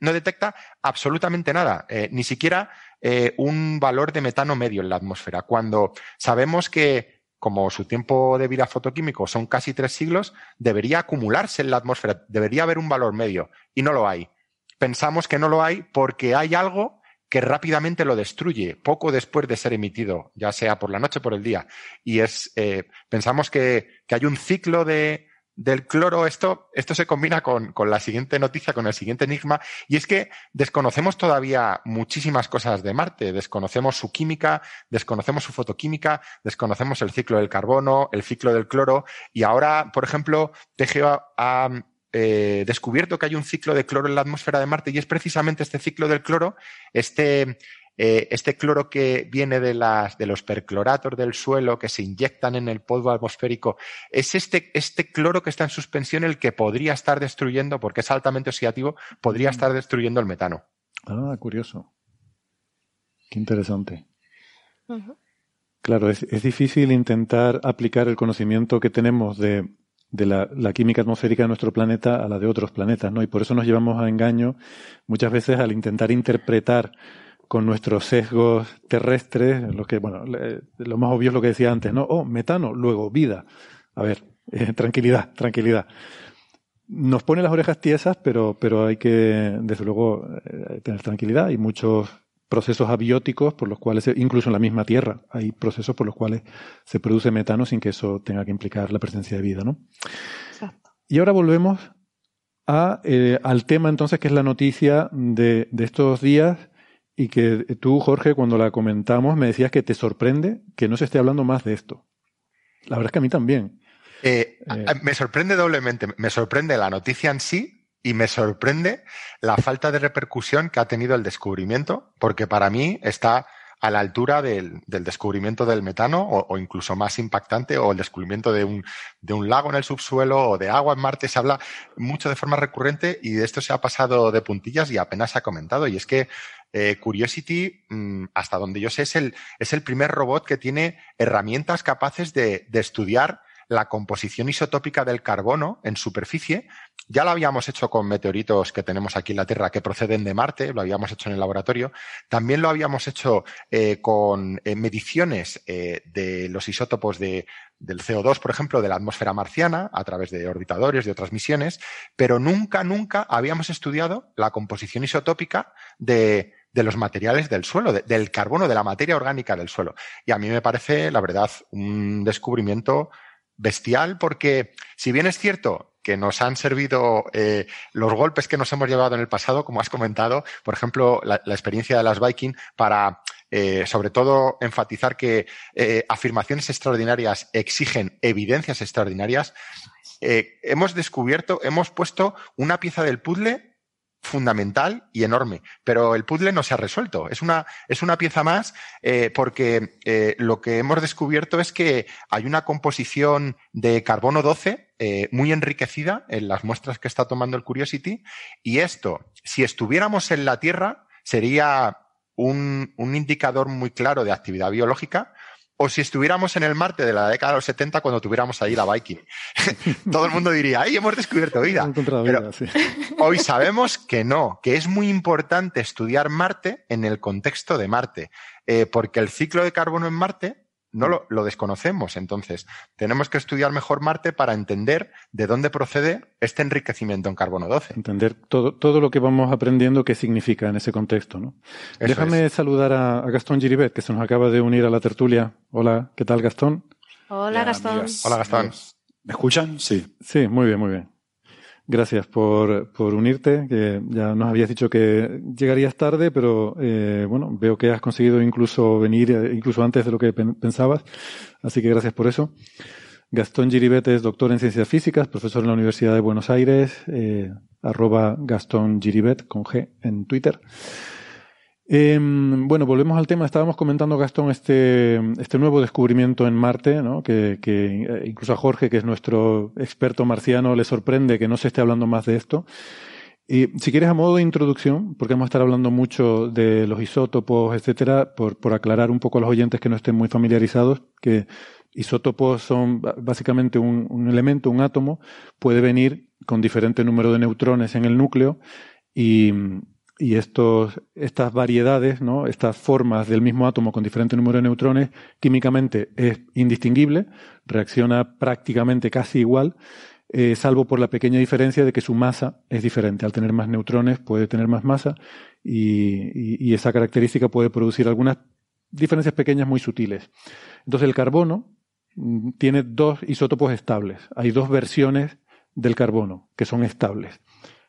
no detecta absolutamente nada, eh, ni siquiera eh, un valor de metano medio en la atmósfera, cuando sabemos que como su tiempo de vida fotoquímico son casi tres siglos, debería acumularse en la atmósfera, debería haber un valor medio, y no lo hay. Pensamos que no lo hay porque hay algo que rápidamente lo destruye poco después de ser emitido, ya sea por la noche o por el día. Y es, eh, pensamos que, que hay un ciclo de, del cloro, esto, esto se combina con, con, la siguiente noticia, con el siguiente enigma, y es que desconocemos todavía muchísimas cosas de Marte. Desconocemos su química, desconocemos su fotoquímica, desconocemos el ciclo del carbono, el ciclo del cloro, y ahora, por ejemplo, TGO ha, eh, descubierto que hay un ciclo de cloro en la atmósfera de Marte, y es precisamente este ciclo del cloro, este eh, este cloro que viene de, las, de los percloratos del suelo que se inyectan en el polvo atmosférico, es este, este cloro que está en suspensión el que podría estar destruyendo, porque es altamente oxidativo, podría estar destruyendo el metano. Ah, curioso. Qué interesante. Uh -huh. Claro, es, es, difícil intentar aplicar el conocimiento que tenemos de, de la, la, química atmosférica de nuestro planeta a la de otros planetas, ¿no? Y por eso nos llevamos a engaño muchas veces al intentar interpretar con nuestros sesgos terrestres, lo que, bueno, lo más obvio es lo que decía antes, ¿no? Oh, metano, luego vida. A ver, eh, tranquilidad, tranquilidad. nos pone las orejas tiesas, pero, pero hay que, desde luego, eh, tener tranquilidad. Hay muchos procesos abióticos por los cuales, incluso en la misma Tierra, hay procesos por los cuales se produce metano sin que eso tenga que implicar la presencia de vida, ¿no? Y ahora volvemos a, eh, al tema entonces que es la noticia de, de estos días y que tú, Jorge, cuando la comentamos, me decías que te sorprende que no se esté hablando más de esto. La verdad es que a mí también. Eh, me sorprende doblemente. Me sorprende la noticia en sí y me sorprende la falta de repercusión que ha tenido el descubrimiento, porque para mí está a la altura del, descubrimiento del metano o, incluso más impactante o el descubrimiento de un, de un lago en el subsuelo o de agua en Marte. Se habla mucho de forma recurrente y de esto se ha pasado de puntillas y apenas se ha comentado. Y es que eh, Curiosity, mm, hasta donde yo sé, es el, es el primer robot que tiene herramientas capaces de, de estudiar la composición isotópica del carbono en superficie. Ya lo habíamos hecho con meteoritos que tenemos aquí en la Tierra que proceden de Marte, lo habíamos hecho en el laboratorio. También lo habíamos hecho eh, con eh, mediciones eh, de los isótopos de, del CO2, por ejemplo, de la atmósfera marciana, a través de orbitadores, de otras misiones, pero nunca, nunca habíamos estudiado la composición isotópica de, de los materiales del suelo, del carbono, de la materia orgánica del suelo. Y a mí me parece, la verdad, un descubrimiento bestial porque si bien es cierto que nos han servido eh, los golpes que nos hemos llevado en el pasado, como has comentado, por ejemplo, la, experiencia de las Viking para, eh, sobre todo, enfatizar que eh, afirmaciones extraordinarias exigen evidencias extraordinarias, hemos descubierto, hemos puesto una pieza del puzzle fundamental y enorme, pero el puzzle no se ha resuelto. Es una, es una pieza más eh, porque eh, lo que hemos descubierto es que hay una composición de carbono 12 eh, muy enriquecida en las muestras que está tomando el Curiosity y esto, si estuviéramos en la Tierra, sería un, un indicador muy claro de actividad biológica, o si estuviéramos en el Marte de la década de los 70 cuando tuviéramos ahí la Viking. Todo el mundo diría, ¡ay, hemos descubierto vida! hoy sabemos que no, que es muy importante estudiar Marte en el contexto de Marte, eh, porque el ciclo de carbono en Marte no lo, desconocemos. Entonces, tenemos que estudiar mejor Marte para entender de dónde procede este enriquecimiento en carbono 12. Entender todo, todo lo que vamos aprendiendo, qué significa en ese contexto. ¿no? Déjame saludar a, Gastón Giribet, que se nos acaba de unir a la tertulia. Hola, ¿qué tal, Gastón? Hola, Gastón. Hola, Gastón. ¿Me escuchan? Sí. Sí, muy bien, muy bien. Gracias por, por, unirte, que ya nos habías dicho que llegarías tarde, pero eh, bueno, veo que has conseguido incluso venir, eh, incluso antes de lo que pensabas, así que gracias por eso. Gastón Giribet es doctor en ciencias físicas, profesor en la Universidad de Buenos Aires, eh, arroba Gastón Giribet con G en Twitter. Em, bueno, volvemos al tema. Estábamos comentando, Gastón, este, este nuevo descubrimiento en Marte, ¿no? que, eh, incluso a Jorge, que es nuestro experto marciano, le sorprende que no se esté hablando más de esto. Y si quieres, a modo de introducción, porque vamos a estar hablando mucho de los isótopos, etcétera, por, por aclarar un poco a los oyentes que no estén muy familiarizados, que isótopos son básicamente un elemento, un átomo, puede venir con diferente número de neutrones en el núcleo y, y estos, estas variedades, ¿no? estas formas del mismo átomo con diferente número de neutrones, químicamente es indistinguible, reacciona prácticamente casi igual, eh, salvo por la pequeña diferencia de que su masa es diferente. Al tener más neutrones puede tener más masa y, y esa característica puede producir algunas diferencias pequeñas muy sutiles. Entonces el carbono mm, tiene dos isótopos estables. Hay dos versiones del carbono que son estables.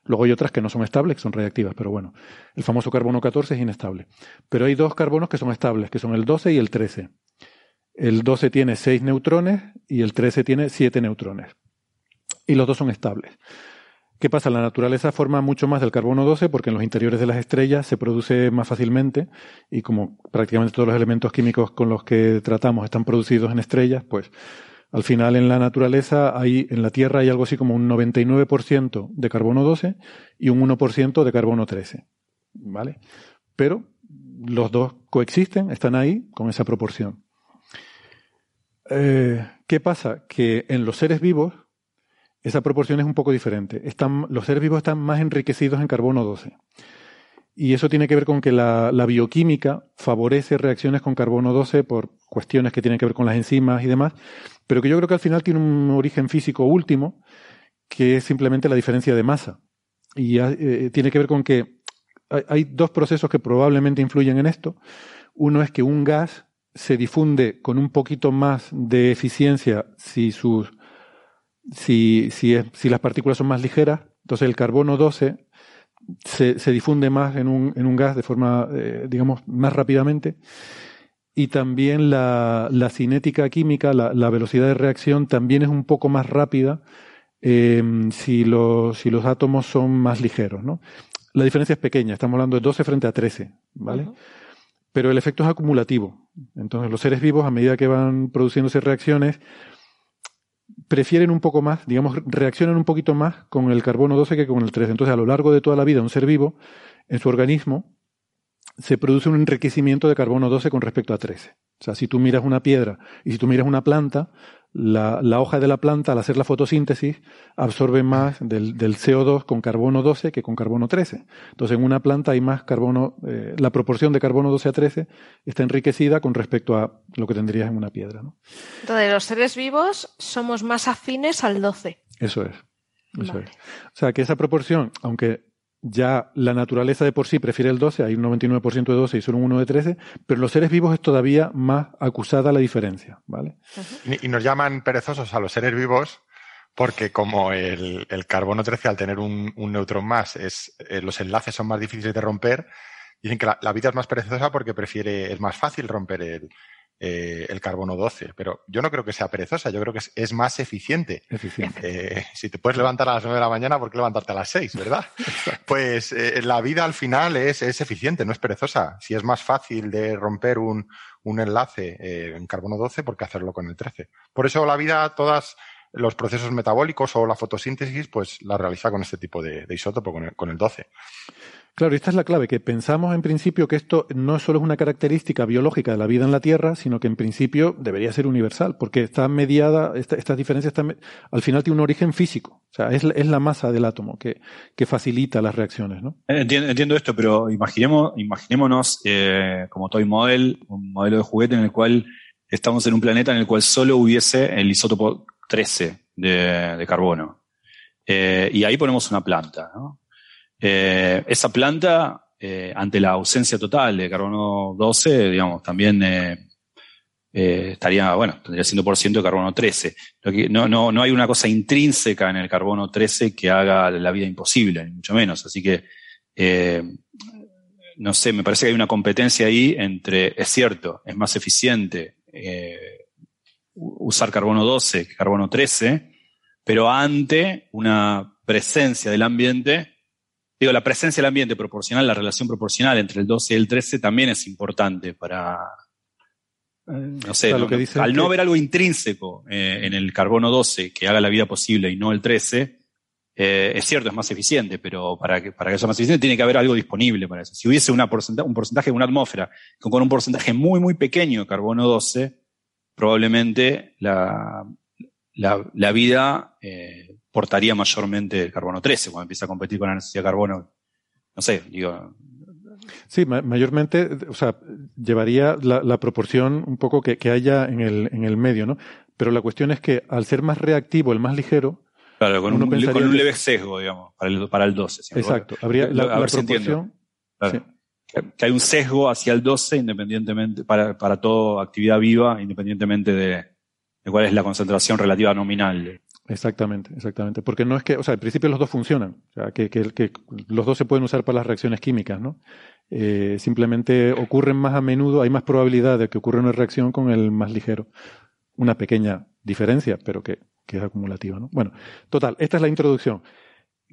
Luego hay otras que no son estables, que son reactivas, pero bueno, el famoso carbono 14 es inestable. Pero hay dos carbonos que son estables, que son el 12 y el 13. El 12 tiene 6 neutrones y el 13 tiene 7 neutrones. Y los dos son estables. ¿Qué pasa? La naturaleza forma mucho más del carbono 12 porque en los interiores de las estrellas se produce más fácilmente y como prácticamente todos los elementos químicos con los que tratamos están producidos en estrellas, pues al final en la naturaleza hay, en la Tierra hay algo así como un 99% de carbono 12 y un 1% de carbono 13. ¿Vale? Pero los dos coexisten, están ahí con esa proporción. Eh, ¿Qué pasa? Que en los seres vivos esa proporción es un poco diferente. Los seres vivos están más enriquecidos en carbono 12. Y eso tiene que ver con que la, la, bioquímica favorece reacciones con carbono 12 por cuestiones que tienen que ver con las enzimas y demás, pero que yo creo que al final tiene un origen físico último, que es simplemente la diferencia de masa. Y eh, tiene que ver con que hay, hay dos procesos que probablemente influyen en esto. Uno es que un gas se difunde con un poquito más de eficiencia si sus si, si, es, si las partículas son más ligeras. Entonces el carbono 12 se, se difunde más en un, en un gas de forma, eh, digamos, más rápidamente. Y también la, la cinética química, la, la, velocidad de reacción, también es un poco más rápida eh, si, los, si los átomos son más ligeros. ¿no? La diferencia es pequeña, estamos hablando de 12 frente a 13. ¿vale? Uh -huh. Pero el efecto es acumulativo. Entonces los seres vivos, a medida que van produciéndose reacciones, prefieren un poco más, digamos, reaccionan un poquito más con el carbono 12 que con el 13. Entonces, a lo largo de toda la vida, un ser vivo, en su organismo, se produce un enriquecimiento de carbono 12 con respecto a 13. O sea, si tú miras una piedra y si tú miras una planta, la, la hoja de la planta, al hacer la fotosíntesis, absorbe más del, del, CO2 con carbono 12 que con carbono 13. Entonces, en una planta hay más carbono, eh, la proporción de carbono 12 a 13 está enriquecida con respecto a lo que tendrías en una piedra. ¿no? Entonces, los seres vivos somos más afines al 12. Eso es. Eso vale. es. O sea, que esa proporción, aunque ya la naturaleza de por sí prefiere el 12, hay un 99% de 12 y solo un 1 de 13, pero los seres vivos es todavía más acusada la diferencia, ¿vale? Y nos llaman perezosos a los seres vivos porque como el, el carbono 13 al tener un, un neutrón más, es, eh, los enlaces son más difíciles de romper, dicen que la, la, vida es más perezosa porque prefiere, es más fácil romper el, eh, el carbono 12. Pero yo no creo que sea perezosa, yo creo que es, es más eficiente. eficiente. Eh, si te puedes levantar a las 9 de la mañana, ¿por qué levantarte a las 6, verdad? pues eh, la vida al final es, es, eficiente, no es perezosa. Si es más fácil de romper un, un enlace en carbono 12, ¿por qué hacerlo con el 13? Por eso la vida, todas los procesos metabólicos o la fotosíntesis, pues la realiza con este tipo de, de isótopo, con el, con el 12. Claro, esta es la clave, que pensamos en principio que esto no solo es una característica biológica de la vida en la Tierra, sino que en principio debería ser universal, porque está mediada, esta, estas diferencias están, al final tiene un origen físico. O sea, es, la masa del átomo que, facilita las reacciones, ¿no? Entiendo, entiendo esto, pero imaginemos, imaginémonos eh, como toy model, un modelo de juguete en el cual estamos en un planeta en el cual solo hubiese el isótopo 13 de, de carbono. Eh, y ahí ponemos una planta, ¿no? Eh, esa planta, eh, ante la ausencia total de carbono 12, digamos, también eh, estaría, bueno, tendría 100% de carbono 13. No, no, no hay una cosa intrínseca en el carbono 13 que haga la vida imposible, ni mucho menos. Así que, no sé, me parece que hay una competencia ahí entre, es cierto, es más eficiente usar carbono 12 que carbono 13, pero ante una presencia del ambiente digo, la presencia del ambiente proporcional, la relación proporcional entre el 12 y el 13 también es importante para, no sé, no, al no que... ver algo intrínseco eh, en el carbono 12 que haga la vida posible y no el 13, eh, es cierto, es más eficiente, pero para que, para que sea más eficiente tiene que haber algo disponible para eso. Si hubiese una porcenta un porcentaje de una atmósfera con un porcentaje muy, muy pequeño de carbono 12, probablemente la, la, la vida eh, portaría mayormente el carbono 13 cuando empieza a competir con la necesidad de carbono. No sé, digo. Sí, ma mayormente, o sea, llevaría la, la proporción un poco que, que, haya en el, en el medio, ¿no? Pero la cuestión es que al ser más reactivo, el más ligero. Claro, con, un, con un, leve sesgo, digamos, para el, para el 12. Exacto, habría la, la proporción. Claro. Sí. Que hay un sesgo hacia el 12 independientemente, para, para toda actividad viva, independientemente de, de cuál es la concentración relativa nominal. Exactamente, exactamente. Porque no es que, o sea, al principio los dos funcionan, o sea, que, que, que los dos se pueden usar para las reacciones químicas, ¿no? Eh, simplemente ocurren más a menudo, hay más probabilidad de que ocurra una reacción con el más ligero. Una pequeña diferencia, pero que, que es acumulativa, ¿no? Bueno, total, esta es la introducción.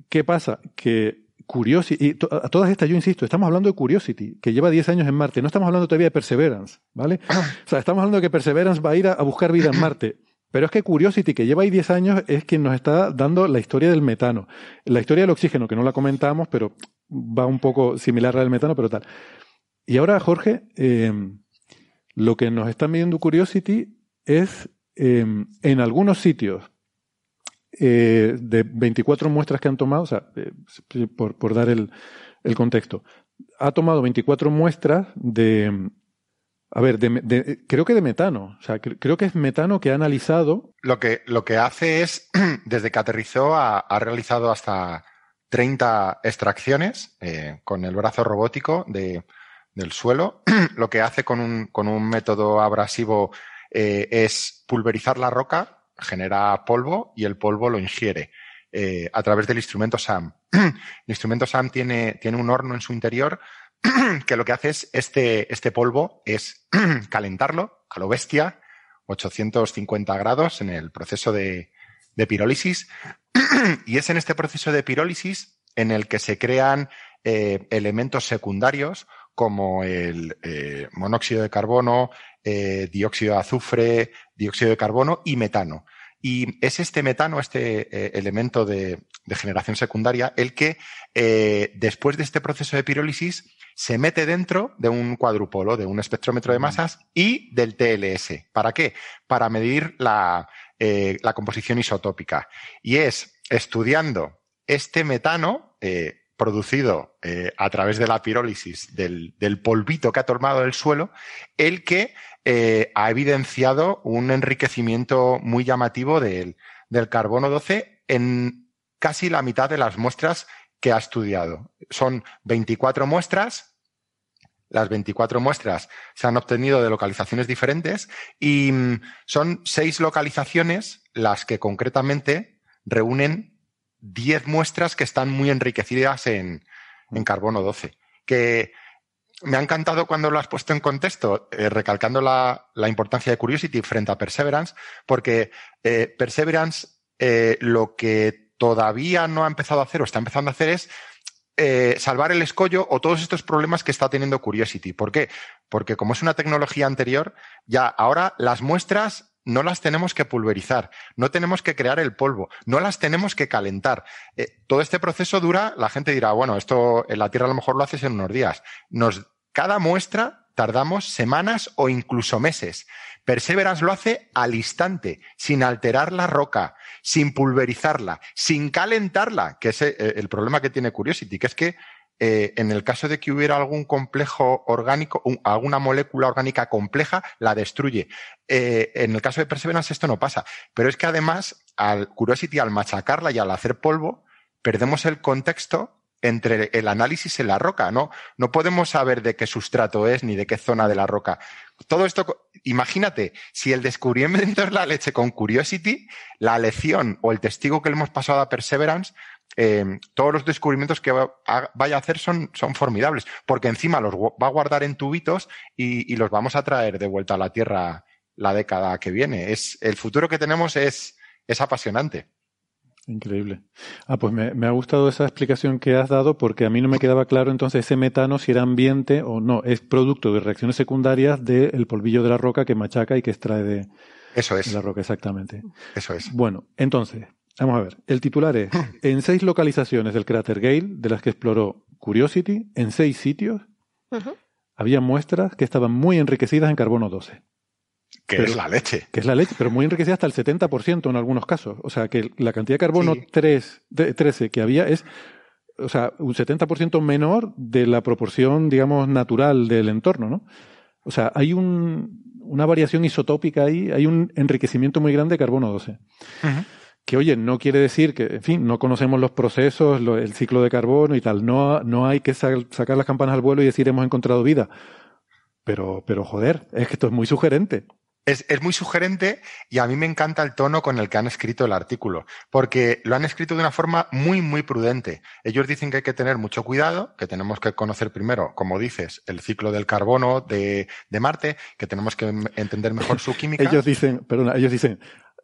¿Qué pasa? Que Curiosity, y to, a todas estas yo insisto, estamos hablando de Curiosity, que lleva 10 años en Marte, no estamos hablando todavía de Perseverance, ¿vale? O sea, estamos hablando de que Perseverance va a ir a, a buscar vida en Marte. Pero es que Curiosity, que lleva ahí 10 años, es quien nos está dando la historia del metano. La historia del oxígeno, que no la comentamos, pero va un poco similar al metano, pero tal. Y ahora, Jorge, eh, lo que nos está midiendo Curiosity es, eh, en algunos sitios, eh, de 24 muestras que han tomado, o sea, por, dar el, el, contexto, ha tomado 24 muestras de, A ver, de- creo que de metano. O sea, cre- creo que es metano que ha analizado. Lo que, lo que hace es, desde que aterrizó, ha, ha realizado hasta 30 extracciones eh, con el brazo robótico de, del suelo. lo que hace con un, con un método abrasivo eh, es pulverizar la roca, genera polvo y el polvo lo ingiere eh, a través del instrumento SAM. el instrumento SAM tiene, tiene un horno en su interior que lo que hace es este, este polvo es calentarlo a lo bestia, 850 grados en el proceso de, de pirólisis. y es en este proceso de pirólisis en el que se crean eh, elementos secundarios como el eh, monóxido de carbono, eh, dióxido de azufre, dióxido de carbono y metano. Y es este metano, este elemento de, de generación secundaria, el que después de este proceso de pirólisis se mete dentro de un cuadrupolo, de un espectrómetro de masas y del TLS. ¿Para qué? Para medir la, eh, la composición isotópica. Y es estudiando este metano eh, producido eh, a través de la pirólisis del, del polvito que ha tomado del suelo, el que ha evidenciado un enriquecimiento muy llamativo del, del carbono 12 en casi la mitad de las muestras que ha estudiado. Son 24 muestras. Las 24 muestras se han obtenido de localizaciones diferentes y mm, son seis localizaciones las que concretamente reúnen 10 muestras que están muy enriquecidas en, en carbono 12. Que me ha encantado cuando lo has puesto en contexto, eh, recalcando la, la importancia de Curiosity frente a Perseverance, porque eh, Perseverance eh, lo que todavía no ha empezado a hacer o está empezando a hacer es eh, salvar el escollo o todos estos problemas que está teniendo Curiosity. ¿Por qué? Porque como es una tecnología anterior, ya ahora las muestras no las tenemos que pulverizar, no tenemos que crear el polvo, no las tenemos que calentar. Eh, todo este proceso dura, la gente dirá, bueno, esto en la Tierra a lo mejor lo haces en unos días. Nos, cada muestra tardamos semanas o incluso meses. Perseverance lo hace al instante, sin alterar la roca, sin pulverizarla, sin calentarla, que es eh, el problema que tiene Curiosity, que es que eh, en el caso de que hubiera algún complejo orgánico, un- alguna molécula orgánica compleja, la destruye. Eh, en el caso de Perseverance esto no pasa. Pero es que además, al Curiosity, al machacarla y al hacer polvo, perdemos el contexto entre el análisis en la roca, ¿no? No podemos saber de qué sustrato es ni de qué zona de la roca. Todo esto, imagínate, si el descubrimiento es la leche con Curiosity, la lección o el testigo que le hemos pasado a Perseverance, eh, todos los descubrimientos que vaya a hacer son, son formidables, porque encima los va a guardar en tubitos y, y los vamos a traer de vuelta a la Tierra la década que viene. Es, el futuro que tenemos es, es apasionante. Increíble. Ah, pues me, me ha gustado esa explicación que has dado porque a mí no me quedaba claro entonces ese metano si era ambiente o no. Es producto de reacciones secundarias del polvillo de la roca que machaca y que extrae de, Eso es. de la roca, exactamente. Eso es. Bueno, entonces, vamos a ver. El titular es, en seis localizaciones del cráter Gale, de las que exploró Curiosity, en seis sitios, había muestras que estaban muy enriquecidas en carbono 12. Que Pero- es la leche. Que es la leche, pero muy enriquecida hasta el 70% en algunos casos. O sea, que la cantidad de carbono Sí. 3, de- 13 que había es, o sea, un 70% menor de la proporción, digamos, natural del entorno, ¿no? O sea, hay un, una variación isotópica ahí, hay un enriquecimiento muy grande de carbono 12. Que, oye, no quiere decir que, en fin, no conocemos los procesos, lo- el ciclo de carbono y tal. No, no hay que sa- sacar las campanas al vuelo y decir hemos encontrado vida. Pero, pero joder, es que esto es muy sugerente. Es, es muy sugerente y a mí me encanta el tono con el que han escrito el artículo, porque lo han escrito de una forma muy, muy prudente. Ellos dicen que hay que tener mucho cuidado, que tenemos que conocer primero, como dices, el ciclo del carbono de, de Marte, que tenemos que entender mejor su química. Ellos dicen, perdona, ellos dicen,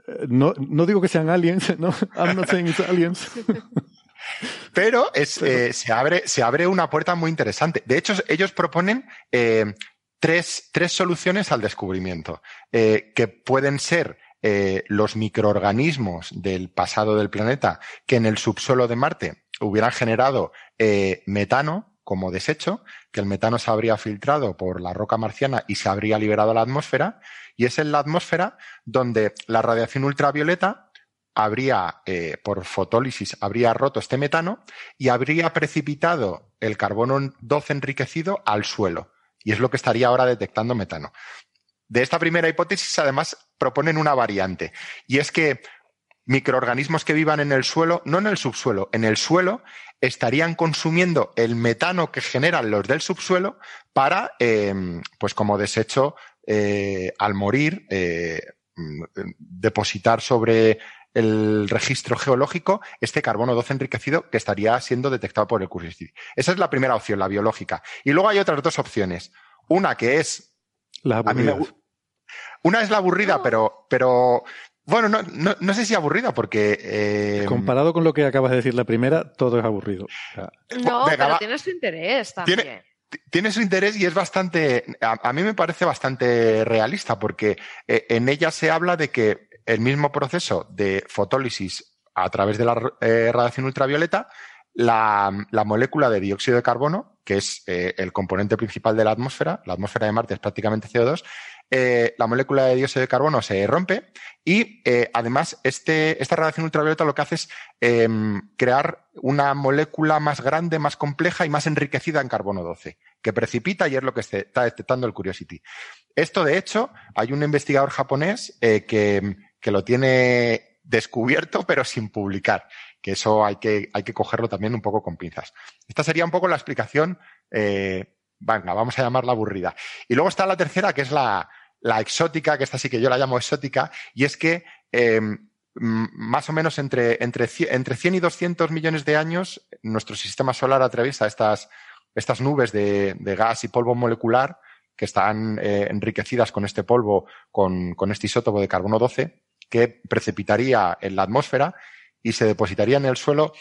eh, no, no digo que sean aliens, no, I'm not saying it's aliens. Pero es, eh, se, abre, se abre una puerta muy interesante. De hecho, ellos proponen eh, tres, tres soluciones al descubrimiento, eh, que pueden ser eh, los microorganismos del pasado del planeta que en el subsuelo de Marte hubieran generado eh, metano como desecho, que el metano se habría filtrado por la roca marciana y se habría liberado a la atmósfera, y es en la atmósfera donde la radiación ultravioleta habría, por fotólisis, habría roto este metano y habría precipitado el carbono 12 enriquecido al suelo. Y es lo que estaría ahora detectando metano. De esta primera hipótesis, además, proponen una variante, y es que microorganismos que vivan en el suelo, no en el subsuelo, en el suelo, estarían consumiendo el metano que generan los del subsuelo para, em, pues como desecho, eh, al morir, eh, mm, depositar sobre el registro geológico este carbono 12 enriquecido que estaría siendo detectado por el Curiosity. Esa es la primera opción, la biológica. Y luego hay otras dos opciones. Una que es... La aburrida. Una es la aburrida, pero, pero bueno, no, no, no, sé si aburrida, porque. Eh... Comparado con lo que acabas de decir la primera, todo es aburrido. no, pero tiene su interés también. Tiene, tiene su interés y es bastante. A, a, mí me parece bastante realista, porque eh, en ella se habla de que el mismo proceso de fotólisis a través de la eh, radiación ultravioleta, la, la, molécula de dióxido de carbono, que es eh, el componente principal de la atmósfera, la atmósfera de Marte es prácticamente CO2, eh, la molécula de dióxido de carbono se rompe y además este, esta radiación ultravioleta lo que hace es eh, crear una molécula más grande, más compleja y más enriquecida en carbono 12, que precipita y es lo que está detectando el Curiosity. Esto, de hecho, hay un investigador japonés que, que lo tiene descubierto pero sin publicar que eso hay que, hay que cogerlo también un poco con pinzas. Esta sería un poco la explicación eh, venga, vamos a llamarla aburrida. Y luego está la tercera, que es la, exótica, que esta sí que yo la llamo exótica, y es que eh, más o menos entre, entre, entre 100 y 200 millones de años, nuestro sistema solar atraviesa estas, estas nubes de, gas y polvo molecular que están eh, enriquecidas con este polvo, con este isótopo de carbono 12, que precipitaría en la atmósfera y se depositaría en el suelo,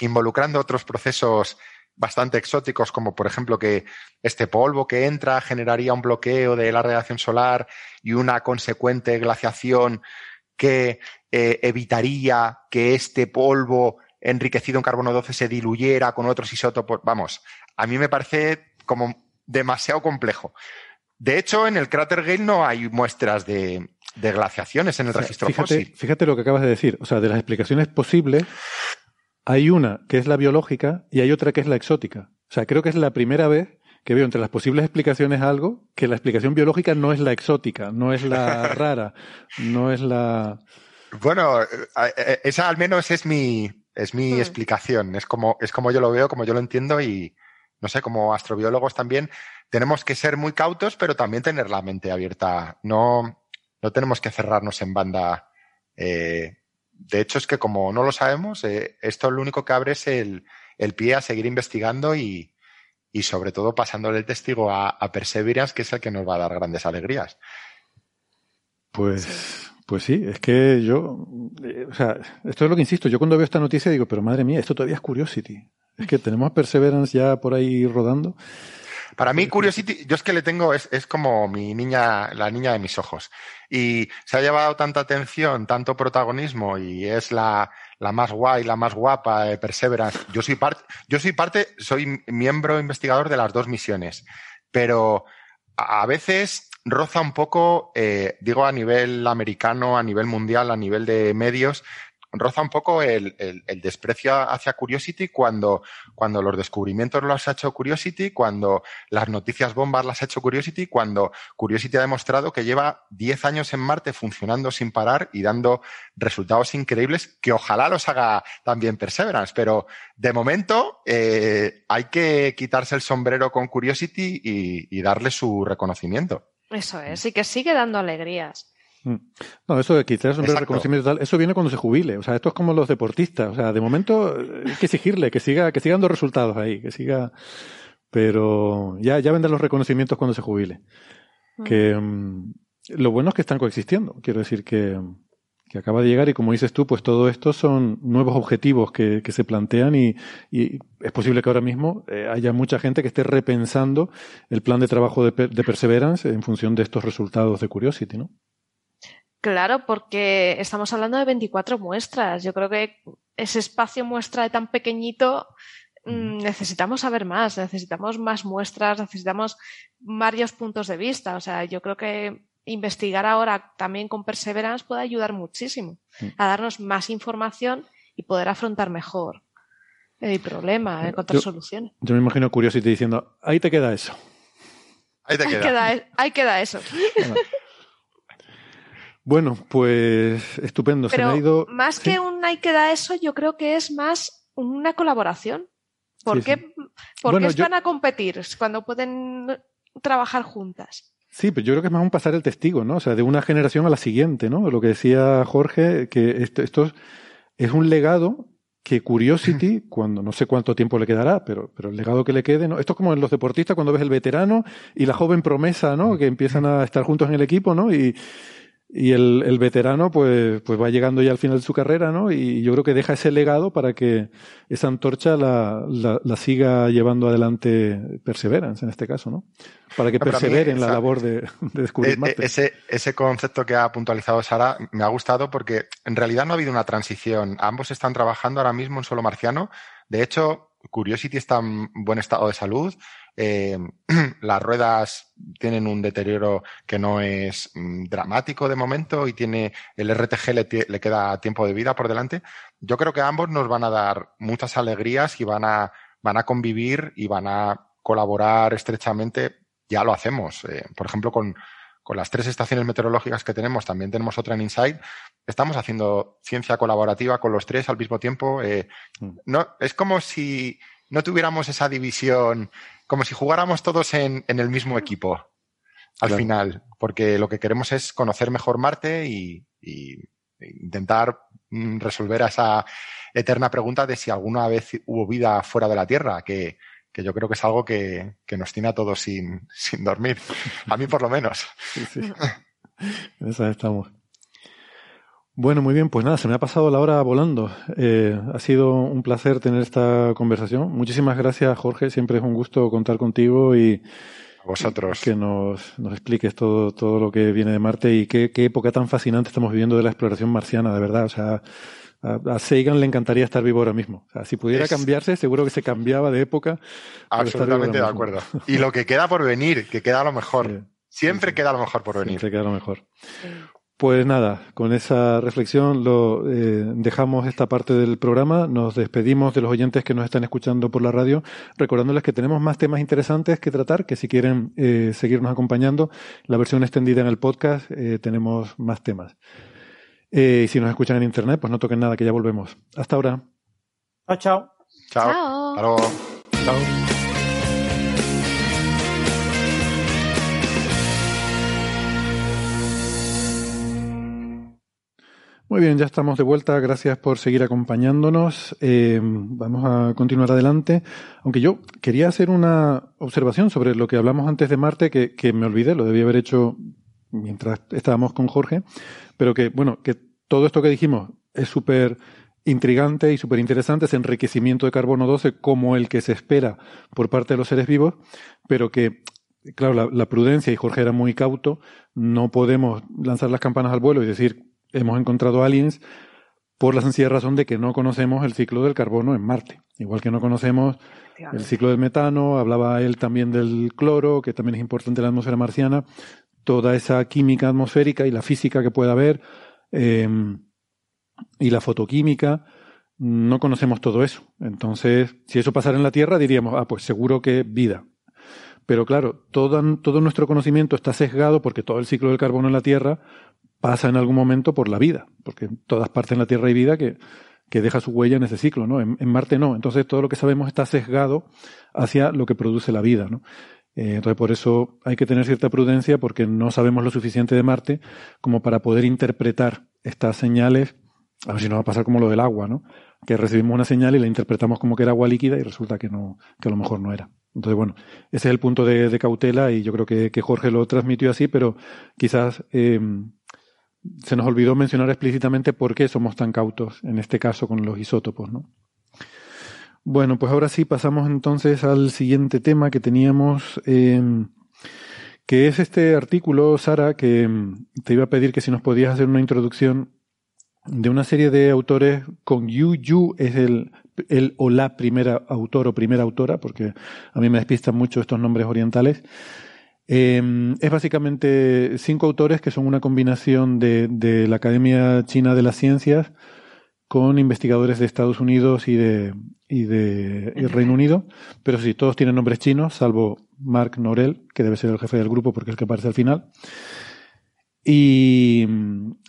involucrando otros procesos bastante exóticos, como por ejemplo que este polvo que entra generaría un bloqueo de la radiación solar y una consecuente glaciación que eh, evitaría que este polvo enriquecido en carbono 12 se diluyera con otros isótopos. Vamos, a mí me parece como demasiado complejo. De hecho, en el cráter Gale no hay muestras de, de glaciaciones en el o sea, registro fíjate, fósil. Fíjate lo que acabas de decir. O sea, de las explicaciones posibles, hay una que es la biológica y hay otra que es la exótica. O sea, creo que es la primera vez que veo entre las posibles explicaciones algo que la explicación biológica no es la exótica, no es la rara, no es la... Bueno, esa al menos es mi, es mi Hmm. explicación. Es como, es como yo lo veo, como yo lo entiendo y, no sé, como astrobiólogos también tenemos que ser muy cautos, pero también tener la mente abierta. No, no tenemos que cerrarnos en banda. Eh, de hecho, es que como no lo sabemos, eh, esto lo único que abre es el, el pie a seguir investigando y, y sobre todo pasándole el testigo a, a, Perseverance, que es el que nos va a dar grandes alegrías. Pues, pues sí, es que yo, eh, o sea, esto es lo que insisto, yo cuando veo esta noticia digo, pero madre mía, esto todavía es Curiosity. Es que tenemos a Perseverance ya por ahí rodando. Para mí, Curiosity, yo es que le tengo, es, es, como mi niña, la niña de mis ojos. Y se ha llevado tanta atención, tanto protagonismo, y es la, la más guay, la más guapa de Perseverance. Yo soy parte, yo soy parte, soy miembro investigador de las dos misiones. Pero a, a veces roza un poco, eh, digo a nivel americano, a nivel mundial, a nivel de medios, roza un poco el, el, el, desprecio hacia Curiosity cuando, cuando los descubrimientos los ha hecho Curiosity, cuando las noticias bombas las ha hecho Curiosity, cuando Curiosity ha demostrado que lleva 10 años en Marte funcionando sin parar y dando resultados increíbles que ojalá los haga también Perseverance. Pero de momento eh, hay que quitarse el sombrero con Curiosity y, y darle su reconocimiento. Eso es, y que sigue dando alegrías. Mm. No, eso de quitar el reconocimiento tal, eso viene cuando se jubile. O sea, esto es como los deportistas. O sea, de momento hay que exigirle que siga, que siga dando resultados ahí, que siga. Pero ya, ya vendrán los reconocimientos cuando se jubile. Mm. Que um, lo bueno es que están coexistiendo. Quiero decir que, que acaba de llegar y como dices tú, pues todo esto son nuevos objetivos que, que se plantean y, y, es posible que ahora mismo eh, haya mucha gente que esté repensando el plan de trabajo de, de Perseverance en función de estos resultados de Curiosity, ¿no? Claro, porque estamos hablando de 24 muestras. Yo creo que ese espacio muestra de tan pequeñito mmm, necesitamos saber más, necesitamos más muestras, necesitamos varios puntos de vista. O sea, yo creo que investigar ahora también con Perseverance puede ayudar muchísimo a darnos más información y poder afrontar mejor el problema, encontrar yo, soluciones. Yo me imagino Curiosity diciendo, ahí te queda eso. Ahí te Ahí queda. queda, e- ahí queda eso. Bueno, pues estupendo. Se me Pero ha ido. más Sí. que un ahí queda eso, yo creo que es más una colaboración. ¿Por Sí, qué, sí. por Bueno, qué yo- van a competir cuando pueden trabajar juntas? Sí, pero yo creo que es más un pasar el testigo, ¿no? O sea, de una generación a la siguiente, ¿no? Lo que decía Jorge, que esto, esto es, es un legado que Curiosity, cuando no sé cuánto tiempo le quedará, pero, pero el legado que le quede, ¿no? Esto es como en los deportistas cuando ves el veterano y la joven promesa, ¿no? Que empiezan a estar juntos en el equipo, ¿no? Y, y el, el veterano, pues, pues va llegando ya al final de su carrera, ¿no? Y yo creo que deja ese legado para que esa antorcha la, la, la siga llevando adelante Perseverance, en este caso, ¿no? Para que No, persevere en la labor de, de descubrir Marte. eh, Ese, ese concepto que ha puntualizado Sara me ha gustado porque en realidad no ha habido una transición. Ambos están trabajando ahora mismo en suelo marciano. De hecho, Curiosity está en buen estado de salud. Eh, las ruedas tienen un deterioro que no es mm, dramático de momento y tiene el RTG le, queda tiempo de vida por delante. Yo creo que ambos nos van a dar muchas alegrías y van a, van a convivir y van a colaborar estrechamente. Ya lo hacemos. Eh, por ejemplo, con, con las tres estaciones meteorológicas que tenemos, también tenemos otra en Insight. Estamos haciendo ciencia colaborativa con los tres al mismo tiempo. Eh, no, es como si no tuviéramos esa división, como si jugáramos todos en, en el mismo equipo al Claro. final, porque lo que queremos es conocer mejor Marte y, y intentar mm, resolver esa eterna pregunta de si alguna vez hubo vida fuera de la Tierra, que, que yo creo que es algo que, que nos tiene a todos sin, sin dormir. A mí por lo menos. Sí, sí. En esas estamos. Bueno, muy bien, pues nada, se me ha pasado la hora volando. Eh, ha sido un placer tener esta conversación. Muchísimas gracias, Jorge. Siempre es un gusto contar contigo y A vosotros. que nos, nos expliques todo, todo lo que viene de Marte y qué, qué época tan fascinante estamos viviendo de la exploración marciana, de verdad. O sea, a, a Sagan le encantaría estar vivo ahora mismo. O sea, si pudiera Es- cambiarse, seguro que se cambiaba de época. Absolutamente de acuerdo. Y lo que queda por venir, que queda lo mejor. Siempre queda lo mejor por venir. Siempre queda lo mejor. Pues nada, con esa reflexión lo eh, dejamos esta parte del programa. Nos despedimos de los oyentes que nos están escuchando por la radio, recordándoles que tenemos más temas interesantes que tratar, que si quieren eh, seguirnos acompañando, la versión extendida en el podcast eh, tenemos más temas. Eh, y si nos escuchan en internet, pues no toquen nada, que ya volvemos. Hasta ahora. Chao, chao. Chao. Chao. Hasta luego. Chao. Muy bien, ya estamos de vuelta. Gracias por seguir acompañándonos. Eh, vamos a continuar adelante. Aunque yo quería hacer una observación sobre lo que hablamos antes de Marte, que, que me olvidé, lo debía haber hecho mientras estábamos con Jorge, pero que, bueno, que todo esto que dijimos es súper intrigante y súper interesante, ese enriquecimiento de carbono 12 como el que se espera por parte de los seres vivos, pero que, claro, la, la prudencia, y Jorge era muy cauto, no podemos lanzar las campanas al vuelo y decir, hemos encontrado aliens por la sencilla razón de que no conocemos el ciclo del carbono en Marte. Igual que no conocemos el ciclo del metano, hablaba él también del cloro, que también es importante en la atmósfera marciana, toda esa química atmosférica y la física que pueda haber, eh, y la fotoquímica, no conocemos todo eso. Entonces, si eso pasara en la Tierra, diríamos, ah, pues seguro que vida. Pero claro, todo, todo nuestro conocimiento está sesgado porque todo el ciclo del carbono en la Tierra pasa en algún momento por la vida, porque en todas partes en la Tierra hay vida que, que deja su huella en ese ciclo, ¿no? En, Marte no. Entonces todo lo que sabemos está sesgado hacia lo que produce la vida, ¿no? Eh, entonces por eso hay que tener cierta prudencia porque no sabemos lo suficiente de Marte como para poder interpretar estas señales, a ver si nos va a pasar como lo del agua, ¿no? Que recibimos una señal y la interpretamos como que era agua líquida y resulta que no, que a lo mejor no era. Entonces, bueno, ese es el punto de, cautela y yo creo que, que, Jorge lo transmitió así, pero quizás eh, se nos olvidó mencionar explícitamente por qué somos tan cautos en este caso con los isótopos, ¿no? Bueno, pues ahora sí pasamos entonces al siguiente tema que teníamos, eh, que es este artículo, Sara, que te iba a pedir que si nos podías hacer una introducción de una serie de autores con Yu Yu es el, el o la primera autor o primera autora, porque a mí me despistan mucho estos nombres orientales. Eh, es básicamente cinco autores que son una combinación de, de, la Academia China de las Ciencias con investigadores de Estados Unidos y de, y de y Reino Unido, pero sí, todos tienen nombres chinos, salvo Mark Norell, que debe ser el jefe del grupo porque es el que aparece al final. Y,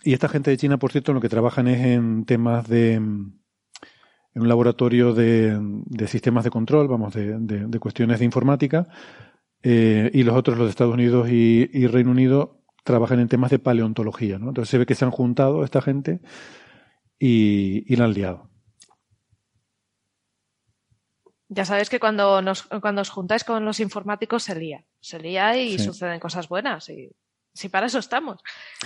y esta gente de China, por cierto, lo que trabajan es en temas de en un laboratorio de, de sistemas de control, vamos, de, de, de cuestiones de informática, eh, y los otros, los de Estados Unidos y, y, Reino Unido, trabajan en temas de paleontología. ¿no? Entonces se ve que se han juntado esta gente y, y la han liado. Ya sabéis que cuando, nos, cuando os juntáis con los informáticos se lía. Se lía y sí. suceden cosas buenas. Y si para eso estamos.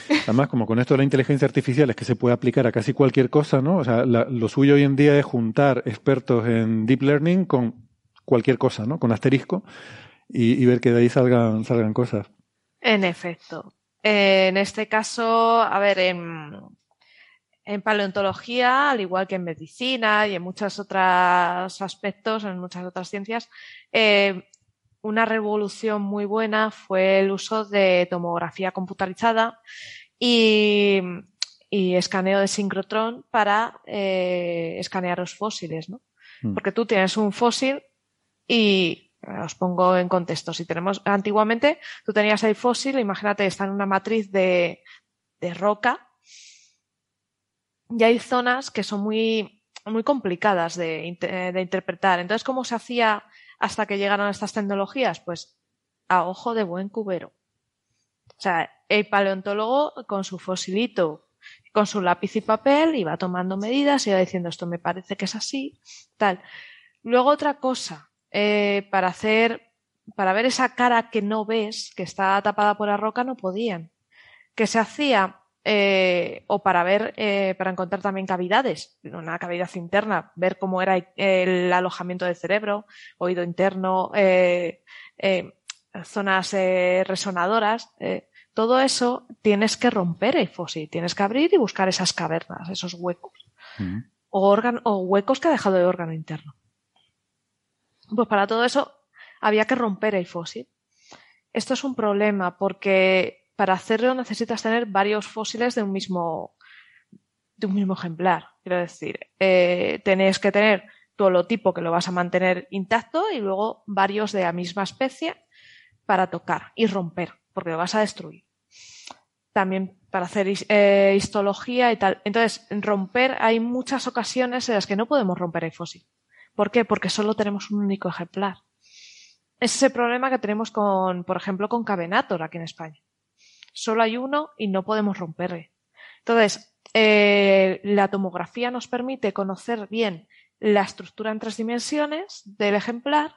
Además, como con esto de la inteligencia artificial es que se puede aplicar a casi cualquier cosa, ¿no? O sea, la, lo suyo hoy en día es juntar expertos en deep learning con cualquier cosa, ¿no? Con asterisco y, y ver que de ahí salgan, salgan cosas. En efecto. Eh, en este caso, a ver, en, en paleontología, al igual que en medicina y en muchos otros aspectos, en muchas otras ciencias, eh, una revolución muy buena fue el uso de tomografía computarizada y, y escaneo de sincrotrón para eh, escanear los fósiles, ¿no? Mm. Porque tú tienes un fósil y os pongo en contexto. Si tenemos antiguamente, tú tenías el fósil, imagínate, está en una matriz de, de roca y hay zonas que son muy, muy complicadas de, de interpretar. Entonces, ¿cómo se hacía hasta que llegaron estas tecnologías? Pues a ojo de buen cubero. O sea, el paleontólogo con su fosilito, con su lápiz y papel, iba tomando medidas, iba diciendo esto me parece que es así, tal. Luego otra cosa, eh, para hacer, para ver esa cara que no ves, que está tapada por la roca, no podían. ¿Qué se hacía? Eh, o para ver, eh, para encontrar también cavidades, una cavidad interna, ver cómo era el alojamiento del cerebro, oído interno, eh, zonas resonadoras, todo eso tienes que romper el fósil, tienes que abrir y buscar esas cavernas, esos huecos, uh -huh. o, órgano, o huecos que ha dejado el órgano interno. Pues para todo eso había que romper el fósil. Esto es un problema porque para hacerlo necesitas tener varios fósiles de un mismo, de un mismo ejemplar. Quiero decir, eh, que tener tu holotipo que lo vas a mantener intacto y luego varios de la misma especie para tocar y romper, porque lo vas a destruir. También para hacer eh, histología y tal. Entonces, romper, hay muchas ocasiones en las que no podemos romper el fósil. ¿Por qué? Porque solo tenemos un único ejemplar. Ese es el problema que tenemos con, por ejemplo, con Cavenator aquí en España solo hay uno y no podemos romperle. Entonces, eh, la tomografía nos permite conocer bien la estructura en tres dimensiones del ejemplar,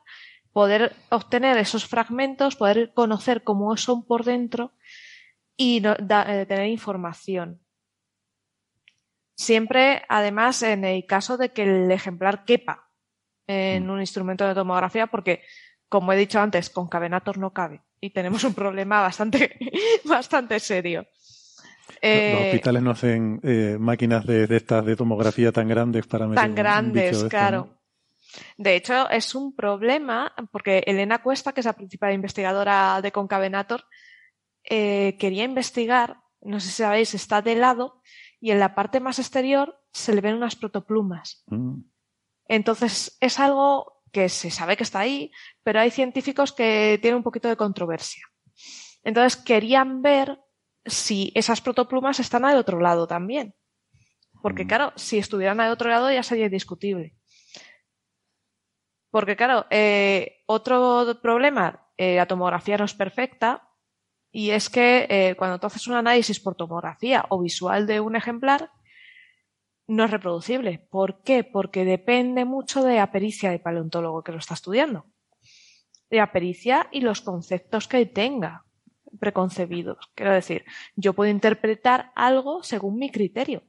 poder obtener esos fragmentos, poder conocer cómo son por dentro y eh, tener información. Siempre, además, en el caso de que el ejemplar quepa en un instrumento de tomografía, porque, como he dicho antes, con Cavenator no cabe y tenemos un problema bastante, bastante serio. Eh, Los hospitales no hacen eh, máquinas de, de, estas de tomografía tan grandes para meter Tan grandes, de claro. ¿no? De hecho, es un problema porque Elena Cuesta, que es la principal investigadora de Concavenator, eh, quería investigar, no sé si sabéis, está de lado y en la parte más exterior se le ven unas protoplumas. Mm. Entonces, es algo que se sabe que está ahí, pero hay científicos que tienen un poquito de controversia. Entonces querían ver si esas protoplumas están al otro lado también. Porque claro, si estuvieran al otro lado ya sería discutible. Porque claro, eh, otro problema, eh, la tomografía no es perfecta y es que eh, cuando tú haces un análisis por tomografía o visual de un ejemplar, no es reproducible. ¿Por qué? Porque depende mucho de la pericia del paleontólogo que lo está estudiando. De la pericia y los conceptos que tenga preconcebidos. Quiero decir, yo puedo interpretar algo según mi criterio.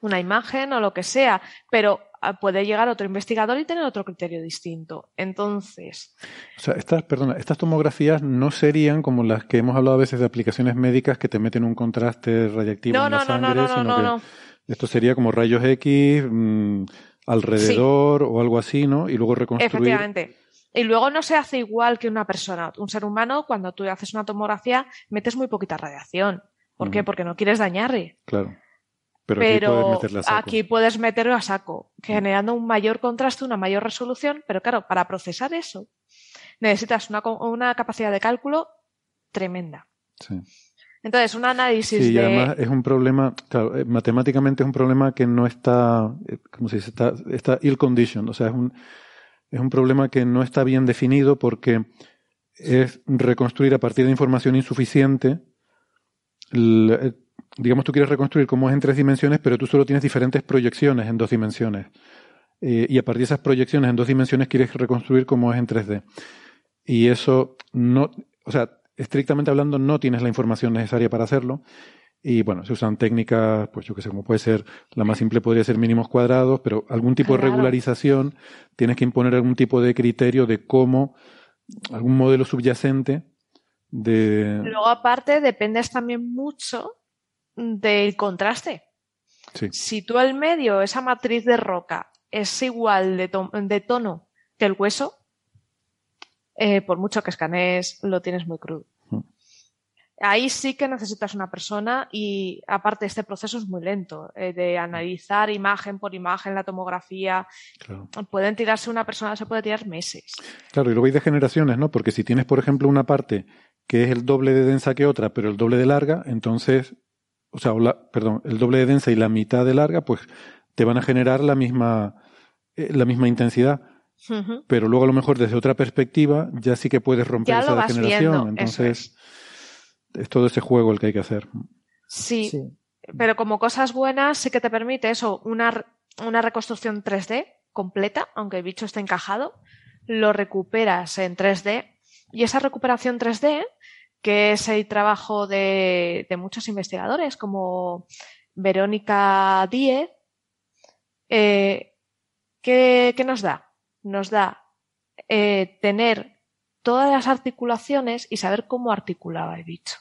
Una imagen o lo que sea, pero puede llegar otro investigador y tener otro criterio distinto. Entonces. O sea, estas, perdona, estas tomografías no serían como las que hemos hablado a veces de aplicaciones médicas que te meten un contraste radiactivo no, en no, la sangre, no, no, sino no, que no. esto sería como rayos X mmm, alrededor sí. o algo así, ¿no? Y luego reconstruir. Efectivamente. Y luego no se hace igual que una persona. Un ser humano, cuando tú haces una tomografía, metes muy poquita radiación. ¿Por uh -huh. qué? Porque no quieres dañarle. Claro. Pero, aquí puedes aquí meterlo a saco, generando un mayor contraste, una mayor resolución, pero claro, para procesar eso necesitas una, una capacidad de cálculo tremenda. Sí. Entonces, un análisis Sí, y de... además es un problema, claro, eh, matemáticamente es un problema que no está, eh, ¿cómo se dice? Está, está ill conditioned, o sea, es un, es un problema que no está bien definido porque es reconstruir a partir de información insuficiente. Digamos, tú quieres reconstruir cómo es en tres dimensiones, pero tú solo tienes diferentes proyecciones en dos dimensiones. Eh, y a partir de esas proyecciones en dos dimensiones quieres reconstruir cómo es en 3D. Y eso no, o sea, estrictamente hablando, no tienes la información necesaria para hacerlo. Y bueno, se usan técnicas, pues yo que sé, como puede ser, la más simple podría ser mínimos cuadrados, pero algún tipo de regularización, tienes que imponer algún tipo de criterio de cómo, algún modelo subyacente de... Luego, aparte, dependes también mucho del contraste. Sí. Si tú el medio, esa matriz de roca, es igual de, to- de tono que el hueso, eh, por mucho que escanees, lo tienes muy crudo. Mm. Ahí sí que necesitas una persona y aparte este proceso es muy lento, eh, de analizar imagen por imagen, la tomografía. Claro. Pueden tirarse una persona, se puede tirar meses. Claro, y luego hay de generaciones, ¿no? Porque si tienes, por ejemplo, una parte que es el doble de densa que otra, pero el doble de larga, entonces, o sea, o la- perdón, el doble de densa y la mitad de larga, pues te van a generar la misma, eh, la misma intensidad. Pero luego a lo mejor desde otra perspectiva ya sí que puedes romper Ya lo esa vas degeneración. viendo, entonces, es todo ese juego el que hay que hacer. Sí, pero como cosas buenas sí que te permite eso, una, una reconstrucción 3D completa, aunque el bicho esté encajado, lo recuperas en 3D y esa recuperación 3D, que es el trabajo de, de muchos investigadores como Verónica Díez, eh, ¿qué, qué nos da? Nos da eh, tener todas las articulaciones y saber cómo articulaba el bicho,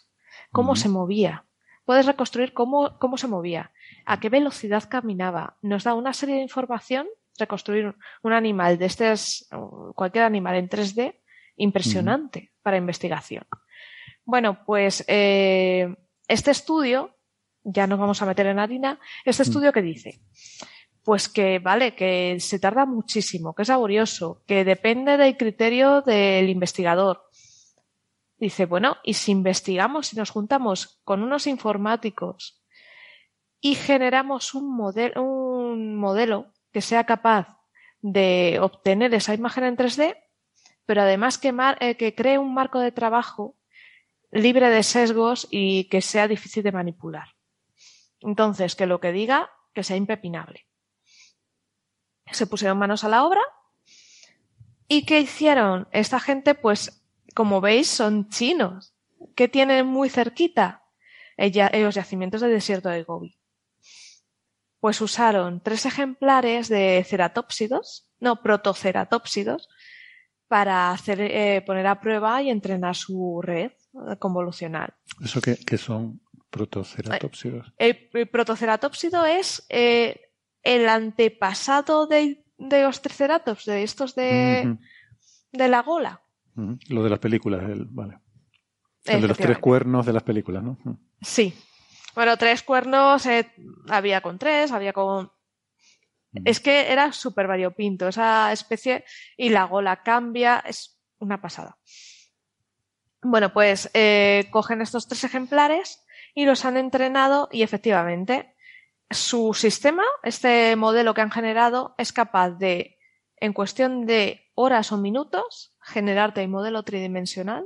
cómo se movía. Puedes reconstruir cómo, cómo se movía, a qué velocidad caminaba. Nos da una serie de información, reconstruir un animal de este, cualquier animal en 3D, impresionante para investigación. Bueno, pues eh, este estudio, ya nos vamos a meter en harina, este estudio que dice, pues que vale, que se tarda muchísimo, que es laborioso, que depende del criterio del investigador. Dice, bueno, y si investigamos, si nos juntamos con unos informáticos y generamos un, modelo un modelo que sea capaz de obtener esa imagen en 3D, pero además que, mar eh, que cree un marco de trabajo libre de sesgos y que sea difícil de manipular. Entonces, que lo que diga, que sea impepinable. Se pusieron manos a la obra y ¿qué hicieron? Esta gente, pues, como veis, son chinos. ¿Qué tienen muy cerquita? Ella- los yacimientos del desierto de Gobi. Pues usaron tres ejemplares de ceratópsidos, no, protoceratópsidos, para hacer, eh, poner a prueba y entrenar su red eh, convolucional. Eso que, que son protoceratopsidos. El, el protoceratópsido es eh, el antepasado de, de los triceratops, de estos de, de la gola. ujú. Lo de las películas, el, vale. El de los tres cuernos de las películas, ¿no? Sí. Bueno, tres cuernos eh, había con tres, había con. Es que era súper variopinto esa especie y la gola cambia, es una pasada. Bueno, pues eh, cogen estos tres ejemplares y los han entrenado y efectivamente su sistema, este modelo que han generado, es capaz de, en cuestión de horas o minutos, generarte el modelo tridimensional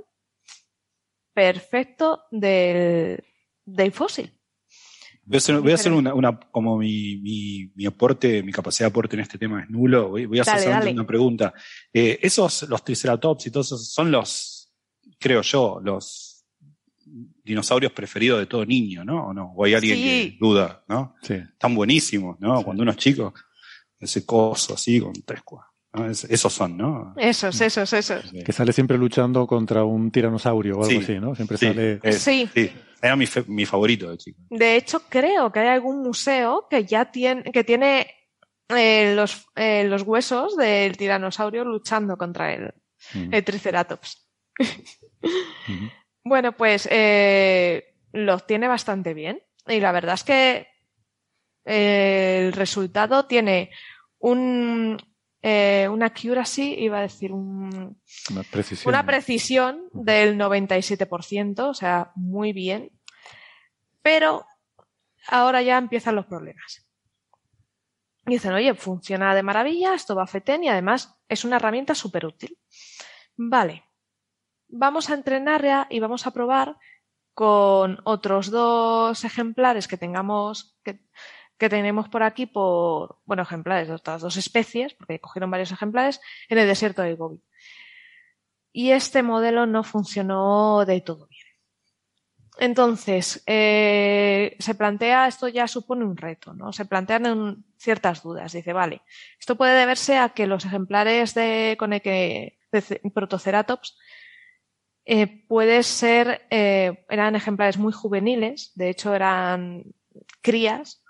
perfecto del, del fósil. Voy a hacer, voy a hacer una, una- como mi, mi, mi aporte, mi capacidad de aporte en este tema es nulo. Voy, voy a hacer Dale, solamente dale. una pregunta. Eh, esos, los triceratops y todos esos, son los, creo yo, los dinosaurios preferidos de todo niño, ¿no? ¿O no? O hay alguien Sí. que duda, ¿no? Sí. Están buenísimos, ¿no? Cuando uno es chico, ese coso así con tres cua- ¿no? Es- esos son, ¿no? Esos, esos, esos. Que sale siempre luchando contra un tiranosaurio o algo Sí. así, ¿no? Siempre Sí, sale. es- Sí. Era mi, fe- mi favorito de chico. De hecho, creo que hay algún museo que ya tiene, que tiene eh, los, eh, los huesos del tiranosaurio luchando contra el, el triceratops. Bueno, pues eh, lo tiene bastante bien. Y la verdad es que el resultado tiene un, eh, una accuracy, iba a decir un, Una precisión. una precisión del 97%, o sea, muy bien. Pero ahora ya empiezan los problemas. Y dicen, oye, funciona de maravilla, esto va a FETEN y además es una herramienta súper útil. Vale, vamos a entrenar ya y vamos a probar con otros dos ejemplares que tengamos, que, tenemos por aquí por, bueno, ejemplares de otras dos especies, porque cogieron varios ejemplares, en el desierto de Gobi. Y este modelo no funcionó de todo bien. Entonces, eh, se plantea, esto ya supone un reto, ¿no? Se plantean ciertas dudas. Dice, vale, esto puede deberse a que los ejemplares de, con el que, de ce- Protoceratops eh, puede ser, eh, eran ejemplares muy juveniles, de hecho eran crías,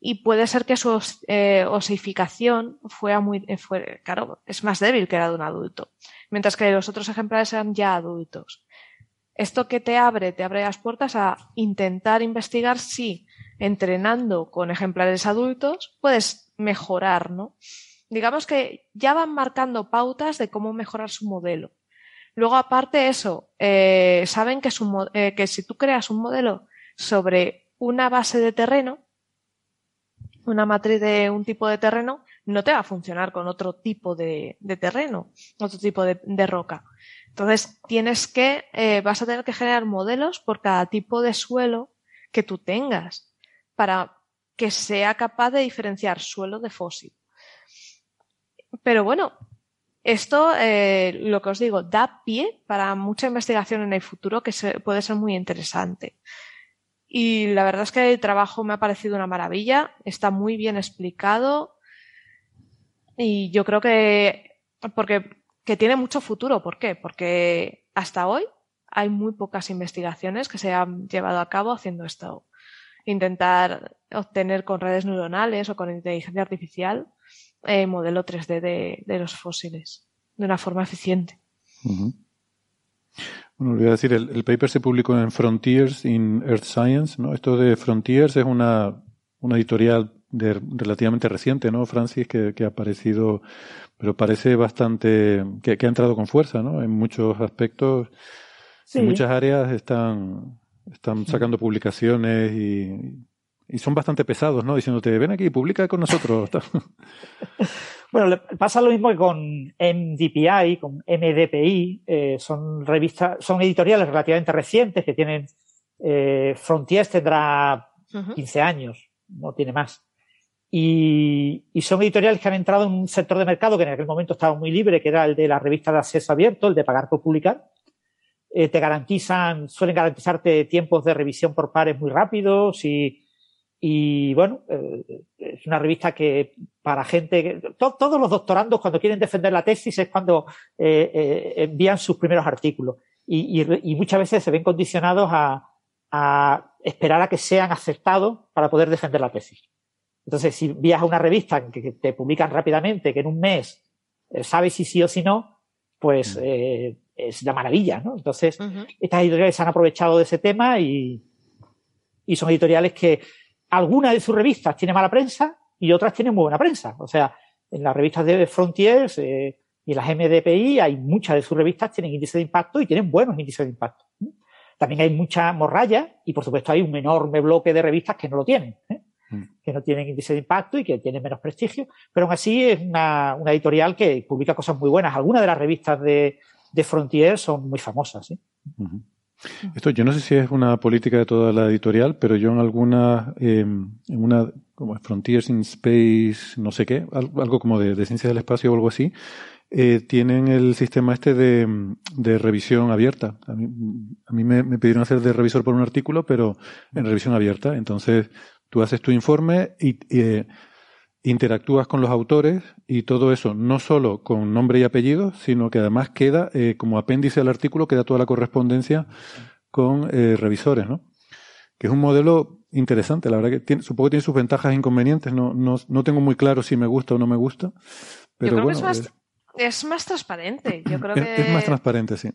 y puede ser que su eh, osificación fuera muy, eh, fue, claro, es más débil que la de un adulto, mientras que los otros ejemplares eran ya adultos. Esto que te abre, te abre las puertas a intentar investigar si entrenando con ejemplares adultos puedes mejorar, ¿no? Digamos que ya van marcando pautas de cómo mejorar su modelo. Luego, aparte eso, eh, saben eh, que si tú creas un modelo sobre una base de terreno, una matriz de un tipo de terreno, no te va a funcionar con otro tipo de, terreno, otro tipo de, de roca. Entonces, tienes que, eh, vas a tener que generar modelos por cada tipo de suelo que tú tengas para que sea capaz de diferenciar suelo de fósil. Pero bueno, esto, eh, lo que os digo, da pie para mucha investigación en el futuro que puede ser muy interesante. Y la verdad es que el trabajo me ha parecido una maravilla, está muy bien explicado y yo creo que, porque, que tiene mucho futuro. ¿Por qué? Porque hasta hoy hay muy pocas investigaciones que se han llevado a cabo haciendo esto. Intentar obtener con redes neuronales o con inteligencia artificial eh, modelo 3D de, de los fósiles de una forma eficiente. Ujú. Bueno, olvidé decir, el, el paper se publicó en Frontiers in Earth Science, ¿no? Esto de Frontiers es una, una editorial de, relativamente reciente, ¿no, Francis? Que, que ha aparecido, pero parece bastante, que, que ha entrado con fuerza, ¿no? En muchos aspectos, Sí. en muchas áreas están, están sacando publicaciones y, y son bastante pesados, ¿no? Diciéndote, ven aquí, publica con nosotros. Bueno, le pasa lo mismo que con MDPI, con MDPI, eh, son revistas, son editoriales relativamente recientes que tienen, eh, Frontiers tendrá 15 años, no tiene más. Y, y son editoriales que han entrado en un sector de mercado que en aquel momento estaba muy libre, que era el de la revista de acceso abierto, el de pagar por publicar. Eh, te garantizan, suelen garantizarte tiempos de revisión por pares muy rápidos y, y bueno, eh, es una revista que para gente, que, to- todos los doctorandos cuando quieren defender la tesis es cuando eh, eh, envían sus primeros artículos y, y- y muchas veces se ven condicionados a, a esperar a que sean aceptados para poder defender la tesis. Entonces, si envías a una revista que, que te publican rápidamente, que en un mes sabes si sí o si no, pues eh, es la maravilla, ¿no? Entonces, estas editoriales se han aprovechado de ese tema y, y son editoriales que algunas de sus revistas tienen mala prensa y otras tienen muy buena prensa. O sea, en las revistas de Frontiers eh, y en las MDPI hay muchas de sus revistas tienen índice de impacto y tienen buenos índices de impacto. ¿eh? También hay mucha morralla y, por supuesto, hay un enorme bloque de revistas que no lo tienen, ¿eh? que no tienen índice de impacto y que tienen menos prestigio. Pero aún así es una, una editorial que publica cosas muy buenas. Algunas de las revistas de, de Frontiers son muy famosas. Esto yo no sé si es una política de toda la editorial, pero yo en alguna, eh, en una, como Frontiers in Space, no sé qué, al- algo como de, de ciencia del espacio o algo así, eh, tienen el sistema este de, de revisión abierta. A mí, a mí me, me pidieron hacer de revisor por un artículo, pero en revisión abierta. Entonces, tú haces tu informe y eh, interactúas con los autores y todo eso, no solo con nombre y apellido, sino que además queda eh, como apéndice al artículo, queda toda la correspondencia con eh, revisores, ¿no? Que es un modelo interesante, la verdad que tiene, supongo que tiene sus ventajas e inconvenientes, no, no, no tengo muy claro si me gusta o no me gusta, pero Yo creo bueno, que es más, es más transparente. Yo creo es- que es más transparente, sí.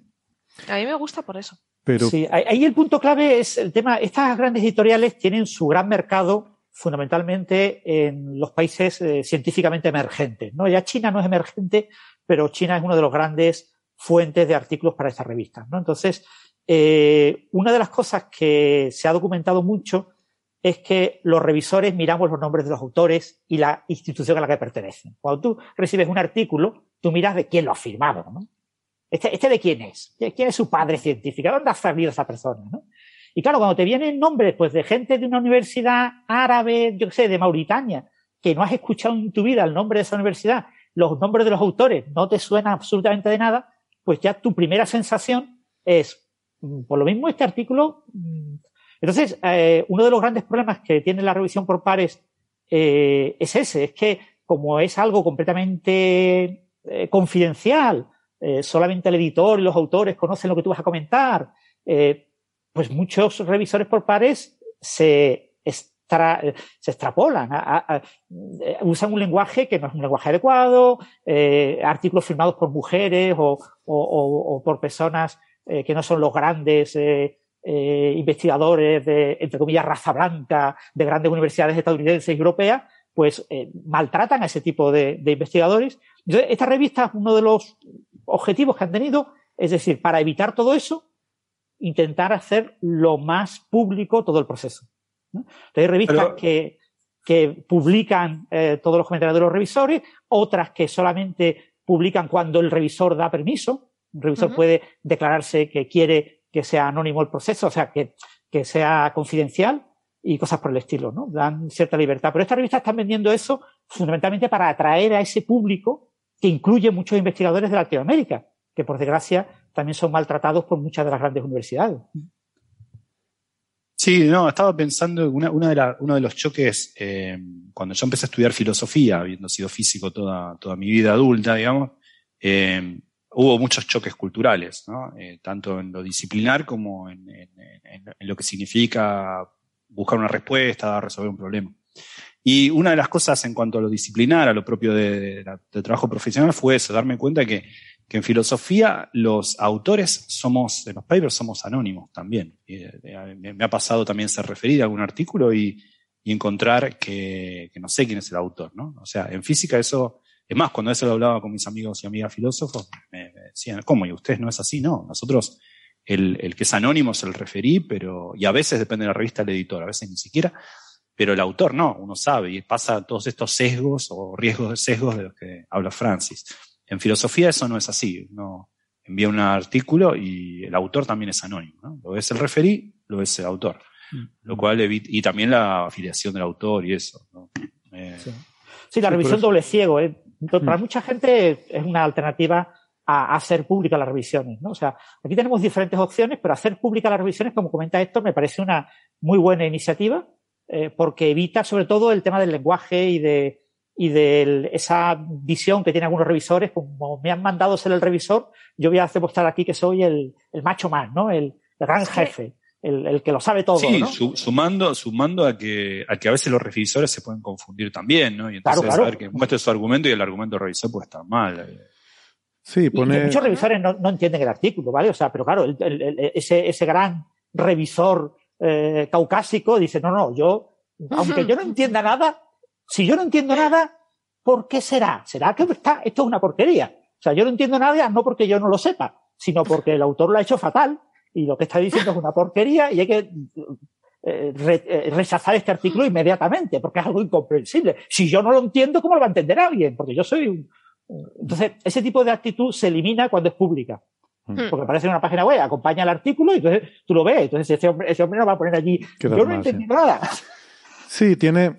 a mí me gusta por eso. Pero Sí, ahí el punto clave es el tema, estas grandes editoriales tienen su gran mercado fundamentalmente en los países eh, científicamente emergentes. ¿no? Ya China no es emergente, pero China es uno de los grandes fuentes de artículos para estas revistas. ¿no? Entonces, eh, una de las cosas que se ha documentado mucho es que los revisores miramos los nombres de los autores y la institución a la que pertenecen. Cuando tú recibes un artículo, tú miras de quién lo ha firmado. ¿no? Este, ¿Este de quién es? ¿Quién es su padre científico? ¿Dónde ha salido esa persona? ¿no? Y claro, cuando te vienen nombres pues, de gente de una universidad árabe, yo qué sé, de Mauritania, que no has escuchado en tu vida el nombre de esa universidad, los nombres de los autores no te suenan absolutamente de nada, pues ya tu primera sensación es, mm, por lo mismo este artículo. Mm. Entonces, eh, uno de los grandes problemas que tiene la revisión por pares eh, es ese, es que como es algo completamente eh, confidencial, solamente el editor y los autores conocen lo que tú vas a comentar, pues muchos revisores por pares se, se extrapolan, usan un lenguaje que no es un lenguaje adecuado, eh, artículos firmados por mujeres o, o, por personas eh, que no son los grandes eh, eh, investigadores de, entre comillas, raza blanca de grandes universidades estadounidenses y europeas, pues eh, maltratan a ese tipo de, investigadores. Esta revista, uno de los objetivos que han tenido, es decir, para evitar todo eso, intentar hacer lo más público todo el proceso. ¿no? hay revistas que, que, publican eh, todos los comentarios de los revisores, otras que solamente publican cuando el revisor da permiso. Un revisor uh -huh. puede declararse que quiere que sea anónimo el proceso, o sea, que, que sea confidencial y cosas por el estilo, ¿no? Dan cierta libertad. Pero estas revistas están vendiendo eso fundamentalmente para atraer a ese público que incluye muchos investigadores de Latinoamérica, que por desgracia también son maltratados por muchas de las grandes universidades. Sí, no, estaba pensando, una, una de la, uno de los choques, eh, cuando yo empecé a estudiar filosofía, habiendo sido físico toda, toda mi vida adulta, digamos, eh, hubo muchos choques culturales, eh, tanto en lo disciplinar como en, en, lo que significa buscar una respuesta, resolver un problema. Y una de las cosas en cuanto a lo disciplinar, a lo propio de trabajo profesional, fue eso, darme cuenta que que en filosofía los autores somos, de los papers somos anónimos también. me ha pasado también ser referido a algún artículo y, y encontrar que, que, no sé quién es el autor, ¿no? O sea, en física eso, es más, cuando eso lo hablaba con mis amigos y amigas filósofos, me, me decían, ¿cómo? ¿Y ustedes no es así? No, nosotros, el, el que es anónimo es el referí, pero, y a veces depende de la revista del editor, a veces ni siquiera, pero el autor no, uno sabe, y pasa todos estos sesgos o riesgos de sesgos de los que habla Francis. En filosofía eso no es así. Uno envía un artículo y el autor también es anónimo. ¿no? Lo es el referí, lo es el autor. Mm. Lo cual evita, y también la afiliación del autor y eso. ¿no? Eh, sí. sí. la revisión doble ciego. ¿eh? Para mm. mucha gente es una alternativa a hacer públicas las revisiones. ¿no? O sea, aquí tenemos diferentes opciones, pero hacer públicas las revisiones, como comenta Héctor, me parece una muy buena iniciativa eh, porque evita sobre todo el tema del lenguaje y de, y de esa visión que tienen algunos revisores, como me han mandado ser el revisor, yo voy a demostrar aquí que soy el, el macho más, ¿no? El, el gran jefe, el, el, que lo sabe todo. Sí, ¿no? su, sumando, sumando a que, a que a veces los revisores se pueden confundir también, ¿no? Y entonces claro, claro. a ver que muestre su argumento y el argumento del revisor puede estar mal. Sí, pone... Y muchos revisores no, no, entienden el artículo, ¿vale? O sea, pero claro, el, el, ese, ese gran revisor eh, caucásico dice, no, no, yo, aunque yo no entienda nada, si yo no entiendo nada, ¿por qué será? ¿Será que está, esto es una porquería? O sea, yo no entiendo nada no porque yo no lo sepa, sino porque el autor lo ha hecho fatal y lo que está diciendo es una porquería y hay que eh, re, eh, rechazar este artículo inmediatamente porque es algo incomprensible. Si yo no lo entiendo, ¿cómo lo va a entender alguien? Porque yo soy un... Entonces, ese tipo de actitud se elimina cuando es pública. Porque aparece en una página web, acompaña el artículo y entonces tú lo ves. Entonces ese hombre, ese hombre no va a poner allí. Yo no he entendido nada. Sí, tiene,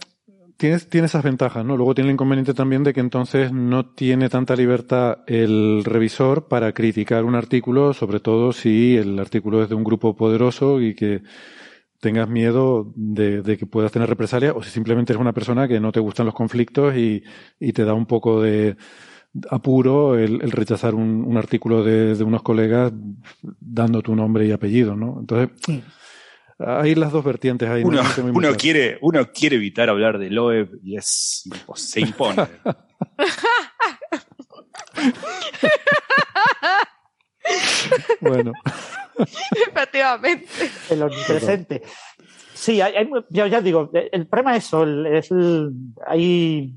tiene, tiene esas ventajas, ¿no? Luego tiene el inconveniente también de que entonces no tiene tanta libertad el revisor para criticar un artículo, sobre todo si el artículo es de un grupo poderoso y que tengas miedo de, de que puedas tener represalias o si simplemente eres una persona que no te gustan los conflictos y, y te da un poco de apuro el, el rechazar un, un artículo de, de, unos colegas dando tu nombre y apellido, ¿no? Entonces. Hay las dos vertientes ahí. Uno, no uno quiere, uno quiere evitar hablar de Loeb y es, se impone. bueno. Efectivamente. El omnipresente. Sí, hay, hay, ya, ya, digo, el problema es eso, el, es el, hay,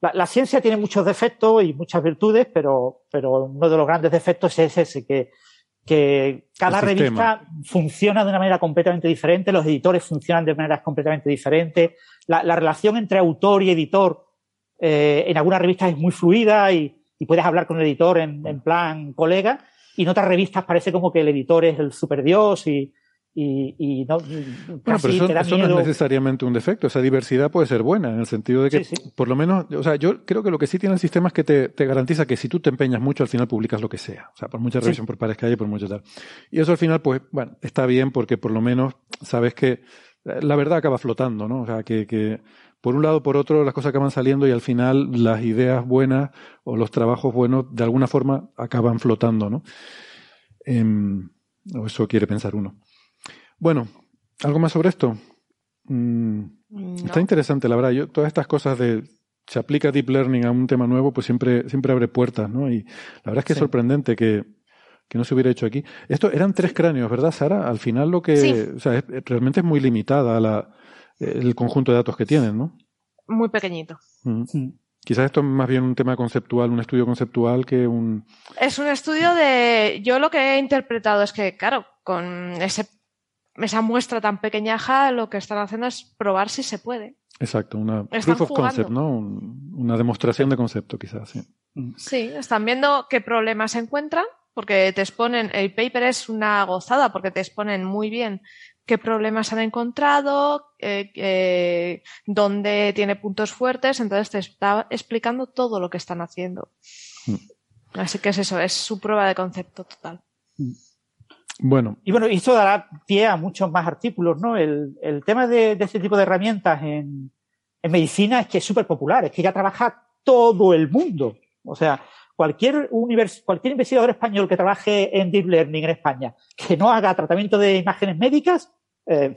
la, la, ciencia tiene muchos defectos y muchas virtudes, pero, pero uno de los grandes defectos es ese, que, que cada revista funciona de una manera completamente diferente, los editores funcionan de maneras completamente diferentes, la, la relación entre autor y editor eh, en algunas revistas es muy fluida y, y puedes hablar con el editor en, en, plan colega, y en otras revistas parece como que el editor es el superdios y, y, y no. Bueno, pero eso, eso, no es necesariamente un defecto. Esa diversidad puede ser buena, en el sentido de que, sí, sí. por lo menos, o sea, yo creo que lo que sí tiene el sistema es que te, te, garantiza que si tú te empeñas mucho, al final publicas lo que sea. O sea, por mucha revisión sí. por pares que haya, por mucho tal. Y eso al final, pues, bueno, está bien porque por lo menos sabes que la verdad acaba flotando, ¿no? O sea, que, que por un lado, por otro, las cosas acaban saliendo y al final las ideas buenas o los trabajos buenos de alguna forma acaban flotando, ¿no? Eh, o eso quiere pensar uno. Bueno, ¿algo más sobre esto? Mm, no. Está interesante, la verdad. Yo, todas estas cosas de se aplica Deep Learning a un tema nuevo, pues siempre, siempre abre puertas, ¿no? Y la verdad es que sí. es sorprendente que, que no se hubiera hecho aquí. Esto eran tres cráneos, ¿verdad, Sara? Al final lo que, sí. o sea, es, realmente es muy limitada la, el conjunto de datos que tienen, ¿no? Muy pequeñito. Mm. Quizás esto es más bien un tema conceptual, un estudio conceptual que un... Es un estudio de... Yo lo que he interpretado es que, claro, con ese esa muestra tan pequeñaja lo que están haciendo es probar si se puede. Exacto, una están proof of jugando. concept, ¿no? Un, una demostración de concepto, quizás, sí. Sí, están viendo qué problemas se encuentran, porque te exponen, el paper es una gozada, porque te exponen muy bien qué problemas han encontrado, eh, eh, dónde tiene puntos fuertes, entonces te está explicando todo lo que están haciendo. Mm. Así que es eso, es su prueba de concepto total. Mm. Bueno. Y bueno, esto dará pie a muchos más artículos, ¿no? El, el tema de, de, este tipo de herramientas en, en medicina es que es súper popular, es que ya trabaja todo el mundo. O sea, cualquier, univers, cualquier investigador español que trabaje en Deep Learning en España, que no haga tratamiento de imágenes médicas, eh,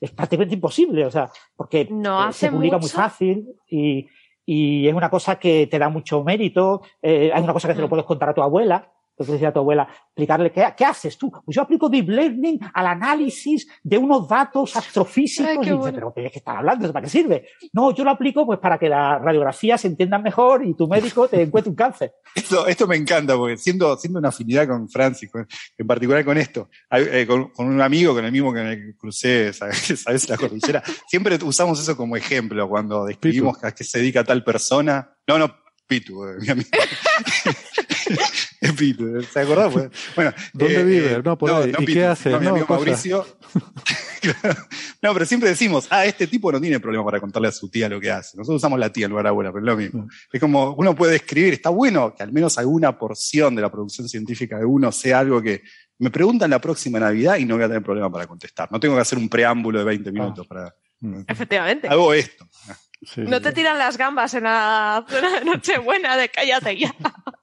es prácticamente imposible, o sea, porque no eh, se publica mucho. muy fácil y, y, es una cosa que te da mucho mérito, eh, es una cosa que mm. te lo puedes contar a tu abuela, entonces decía a tu abuela, explicarle, ¿qué, ¿qué, haces tú? Pues yo aplico Deep Learning al análisis de unos datos astrofísicos. Ay, y dice, bueno. pero ¿qué, ¿qué estás hablando? ¿Para qué sirve? No, yo lo aplico pues para que las radiografías se entiendan mejor y tu médico te encuentre un cáncer. Esto, esto me encanta, porque siendo, siendo una afinidad con Francis, con, en particular con esto, eh, con, con, un amigo, con el mismo que me crucé, ¿sabes? ¿sabes? La cordillera, siempre usamos eso como ejemplo cuando describimos a qué se dedica tal persona. No, no, Pitu, eh, mi amigo. Pitu, ¿se acordó? Pues, bueno, ¿Dónde eh, vive? No, por no, ahí. no, ¿Y qué hace? No, mi no, amigo. Mauricio. no, pero siempre decimos, ah, este tipo no tiene problema para contarle a su tía lo que hace. Nosotros usamos la tía en lugar de abuela, pero es lo mismo. Mm. Es como uno puede escribir, está bueno que al menos alguna porción de la producción científica de uno sea algo que me preguntan la próxima Navidad y no voy a tener problema para contestar. No tengo que hacer un preámbulo de 20 minutos ah. para. Mm. Efectivamente. Hago esto. Sí, no sí, te tiran las gambas en la cena de Nochebuena de cállate ya.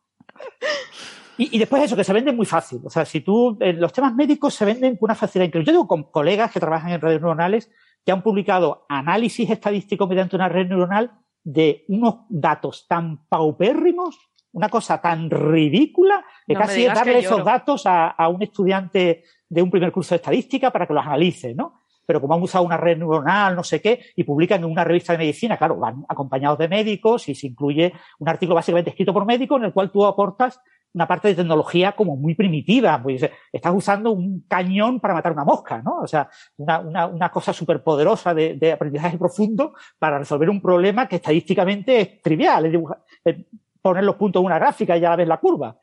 Y, y, después eso, que se vende muy fácil. O sea, si tú, eh, los temas médicos se venden con una facilidad increíble. Yo digo con colegas que trabajan en redes neuronales que han publicado análisis estadístico mediante una red neuronal de unos datos tan paupérrimos, una cosa tan ridícula, que no casi es darle esos datos a, a un estudiante de un primer curso de estadística para que los analice, ¿no? Pero como han usado una red neuronal, no sé qué, y publican en una revista de medicina, claro, van acompañados de médicos y se incluye un artículo básicamente escrito por médicos en el cual tú aportas una parte de tecnología como muy primitiva, pues estás usando un cañón para matar una mosca, ¿no? O sea, una, una, una cosa súper poderosa de, de, aprendizaje profundo para resolver un problema que estadísticamente es trivial, es, dibujar, poner los puntos en una gráfica y ya ves la curva.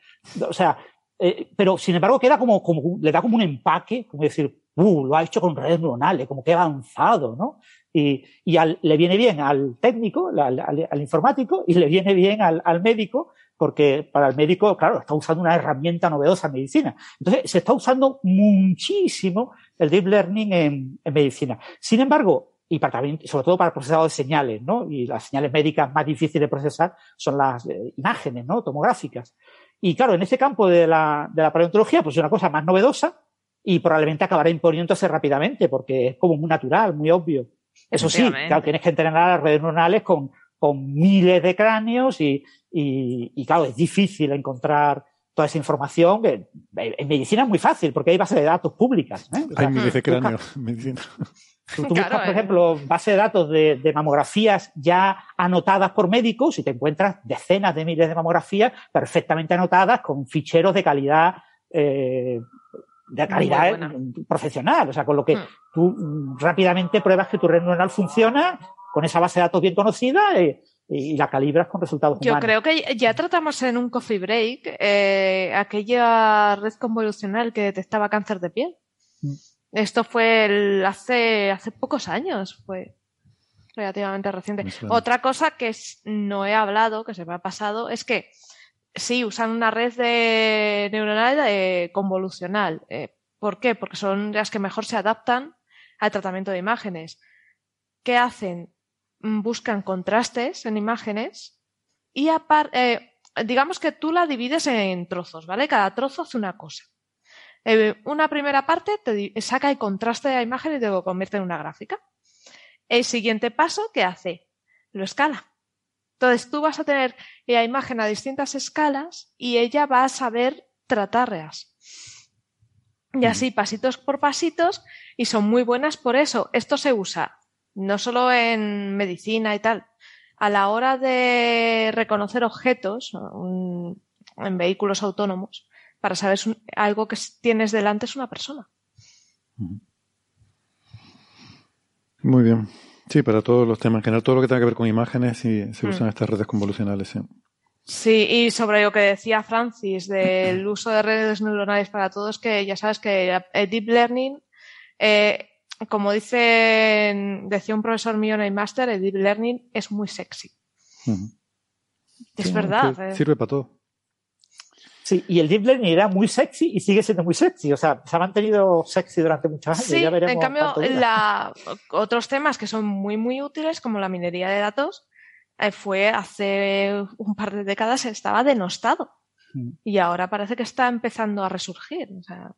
O sea, eh, pero sin embargo queda como, como, le da como un empaque, como decir, uh, lo ha hecho con redes neuronales, como que avanzado, ¿no? Y, y al, le viene bien al técnico, al, al, al, informático, y le viene bien al, médico, porque para el médico, claro, está usando una herramienta novedosa en medicina. Entonces, se está usando muchísimo el deep learning en, en medicina. Sin embargo, y para también, sobre todo para procesado de señales, ¿no? Y las señales médicas más difíciles de procesar son las eh, imágenes, ¿no? Tomográficas. Y claro, en ese campo de la, de la paleontología, pues es una cosa más novedosa y probablemente acabará imponiéndose rápidamente porque es como muy natural, muy obvio. Eso sí, claro, tienes que entrenar a las redes neuronales con, con miles de cráneos y, y, y, claro, es difícil encontrar toda esa información. En, en medicina es muy fácil porque hay bases de datos públicas. ¿eh? O sea, Hay miles de cráneos en medicina. Tú, tú buscas, por ejemplo, base de datos de, de mamografías ya anotadas por médicos y te encuentras decenas de miles de mamografías perfectamente anotadas con ficheros de calidad, eh, de calidad profesional. O sea, con lo que tú mm, rápidamente pruebas que tu red neuronal funciona con esa base de datos bien conocida y la calibras con resultados Yo humanos. creo que ya tratamos en un coffee break eh, aquella red convolucional que detectaba cáncer de piel. Mm. Esto fue el- hace, hace pocos años, fue relativamente reciente. Otra cosa que no he hablado, que se me ha pasado, es que sí, usan una red de neuronal eh, convolucional. Eh, ¿Por qué? Porque son las que mejor se adaptan al tratamiento de imágenes. ¿Qué hacen? Mm, Buscan contrastes en imágenes y aparte, digamos que tú la divides en trozos, ¿vale? Cada trozo hace una cosa. Eh, una primera parte te saca el contraste de la imagen y te lo convierte en una gráfica. El siguiente paso, ¿qué hace? Lo escala. Entonces tú vas a tener la imagen a distintas escalas y ella va a saber tratarlas. Y así, pasitos por pasitos, y son muy buenas por eso. Esto se usa no solo en medicina y tal. A la hora de reconocer objetos un- en vehículos autónomos, para saber si algo que tienes delante es una persona. Muy bien. Sí, para todos los temas, en general, todo lo que tenga que ver con imágenes, sí, se Mm. usan estas redes convolucionales. Sí. Sí, y sobre lo que decía Francis del uso de redes neuronales para todos, que ya sabes que el Deep Learning, eh, como dice, decía un profesor mío en el máster, el Deep Learning es muy sexy. Es Sí, verdad. eh. Sirve para todo. Sí, y el deep learning era muy sexy y sigue siendo muy sexy. O sea, se ha mantenido sexy durante muchos años. Sí, ya veremos en cambio, la- otros temas que son muy, muy útiles, como la minería de datos, eh, fue hace un par de décadas estaba denostado. Mm. Y ahora parece que está empezando a resurgir. O sea,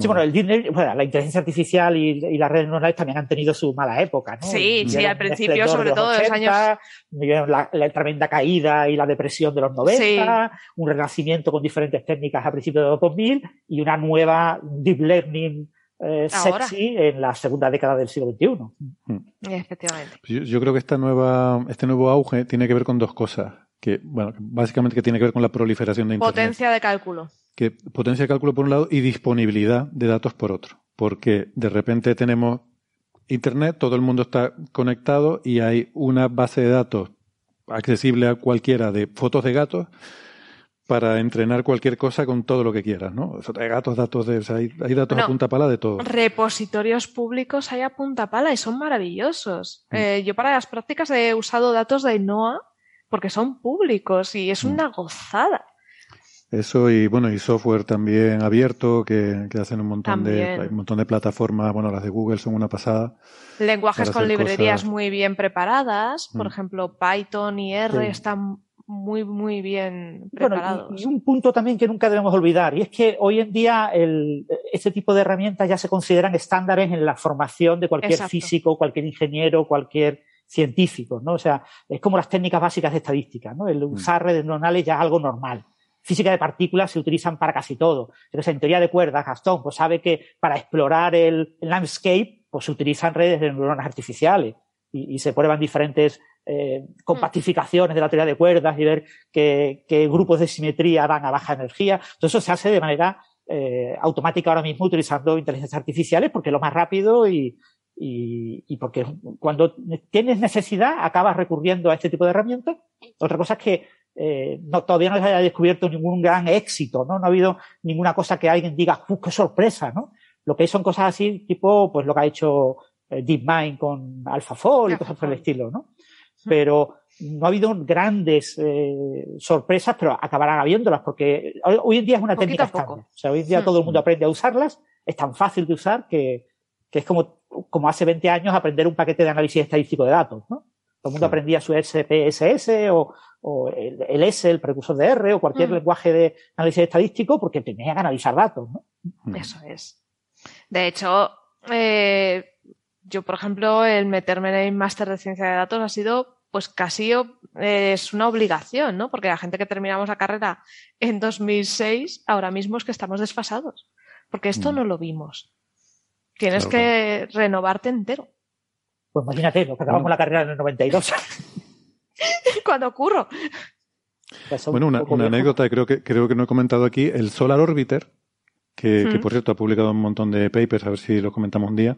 Sí, bueno, el deep learning- bueno, la inteligencia artificial y, y las redes neuronales también han tenido su mala época, ¿no? Sí, sí, al principio, sobre todo en los 80, vieron la, la tremenda caída y la depresión de los 90, un renacimiento con diferentes técnicas a principios de los 2000 y una nueva deep learning eh, sexy en la segunda década del siglo XXI. efectivamente. Yo, yo creo que esta nueva, este nuevo auge tiene que ver con dos cosas. Que, bueno, básicamente que tiene que ver con la proliferación de Internet. Potencia de cálculo. Que potencia de cálculo por un lado y disponibilidad de datos por otro. Porque de repente tenemos Internet, todo el mundo está conectado y hay una base de datos accesible a cualquiera de fotos de gatos para entrenar cualquier cosa con todo lo que quieras, ¿no? De gatos, datos de, o sea, hay, hay datos a punta pala de todo. Repositorios públicos hay a punta pala y son maravillosos. Mm. Eh, yo para las prácticas he usado datos de NOAA porque son públicos y Mm. es una gozada. Eso y bueno, y software también abierto que, que hacen un montón de También. un montón de plataformas, bueno, las de Google son una pasada. Lenguajes con librerías cosas- muy bien preparadas, por Mm. ejemplo, Python y R Sí. están muy, muy bien Bueno, preparados. y, y un punto también que nunca debemos olvidar, y es que hoy en día el, este tipo de herramientas ya se consideran estándares en la formación de cualquier Exacto. físico, cualquier ingeniero, cualquier científico, ¿no? O sea, es como las técnicas básicas de estadística, ¿no? El usar redes neuronales ya es algo normal. Física de partículas se utilizan para casi todo. Entonces, en teoría de cuerdas, Gastón, pues sabe que para explorar el, landscape, pues se utilizan redes de neuronas artificiales y, se prueban diferentes eh, compactificaciones de la teoría de cuerdas y ver qué, grupos de simetría van a baja energía. Todo eso se hace de manera eh, automática ahora mismo utilizando inteligencias artificiales porque es lo más rápido y porque cuando tienes necesidad acabas recurriendo a este tipo de herramientas. Otra cosa es que eh, no, todavía no se haya descubierto ningún gran éxito, ¿no? No ha habido ninguna cosa que alguien diga, ¡uh, qué sorpresa! ¿no? Lo que hay son cosas así, tipo, pues lo que ha hecho eh, DeepMind con AlphaFold y cosas por el estilo, ¿no? Pero no ha habido grandes eh, sorpresas, pero acabarán habiéndolas, porque hoy, hoy en día es una técnica estándar. O sea, hoy en día todo el mundo aprende a usarlas, es tan fácil de usar que, que es como, como hace 20 años aprender un paquete de análisis estadístico de datos, ¿no? Todo el mundo aprendía su SPSS o, o el, el S, el precursor de R o cualquier Mm. lenguaje de análisis estadístico porque tenía que analizar datos, ¿no? Eso es. De hecho, eh, yo, por ejemplo, el meterme en el máster de ciencia de datos ha sido pues casi eh, es una obligación, ¿no? Porque la gente que terminamos la carrera en 2006, ahora mismo es que estamos desfasados, porque esto Mm. no lo vimos. Tienes Claro, que renovarte entero. Pues imagínate, nos acabamos la carrera en el 92. Cuando ocurro. Son Bueno, un una, poco una anécdota, creo que, creo que no he comentado aquí, el Solar Orbiter, que, que, Mm. por cierto ha publicado un montón de papers, a ver si lo comentamos un día.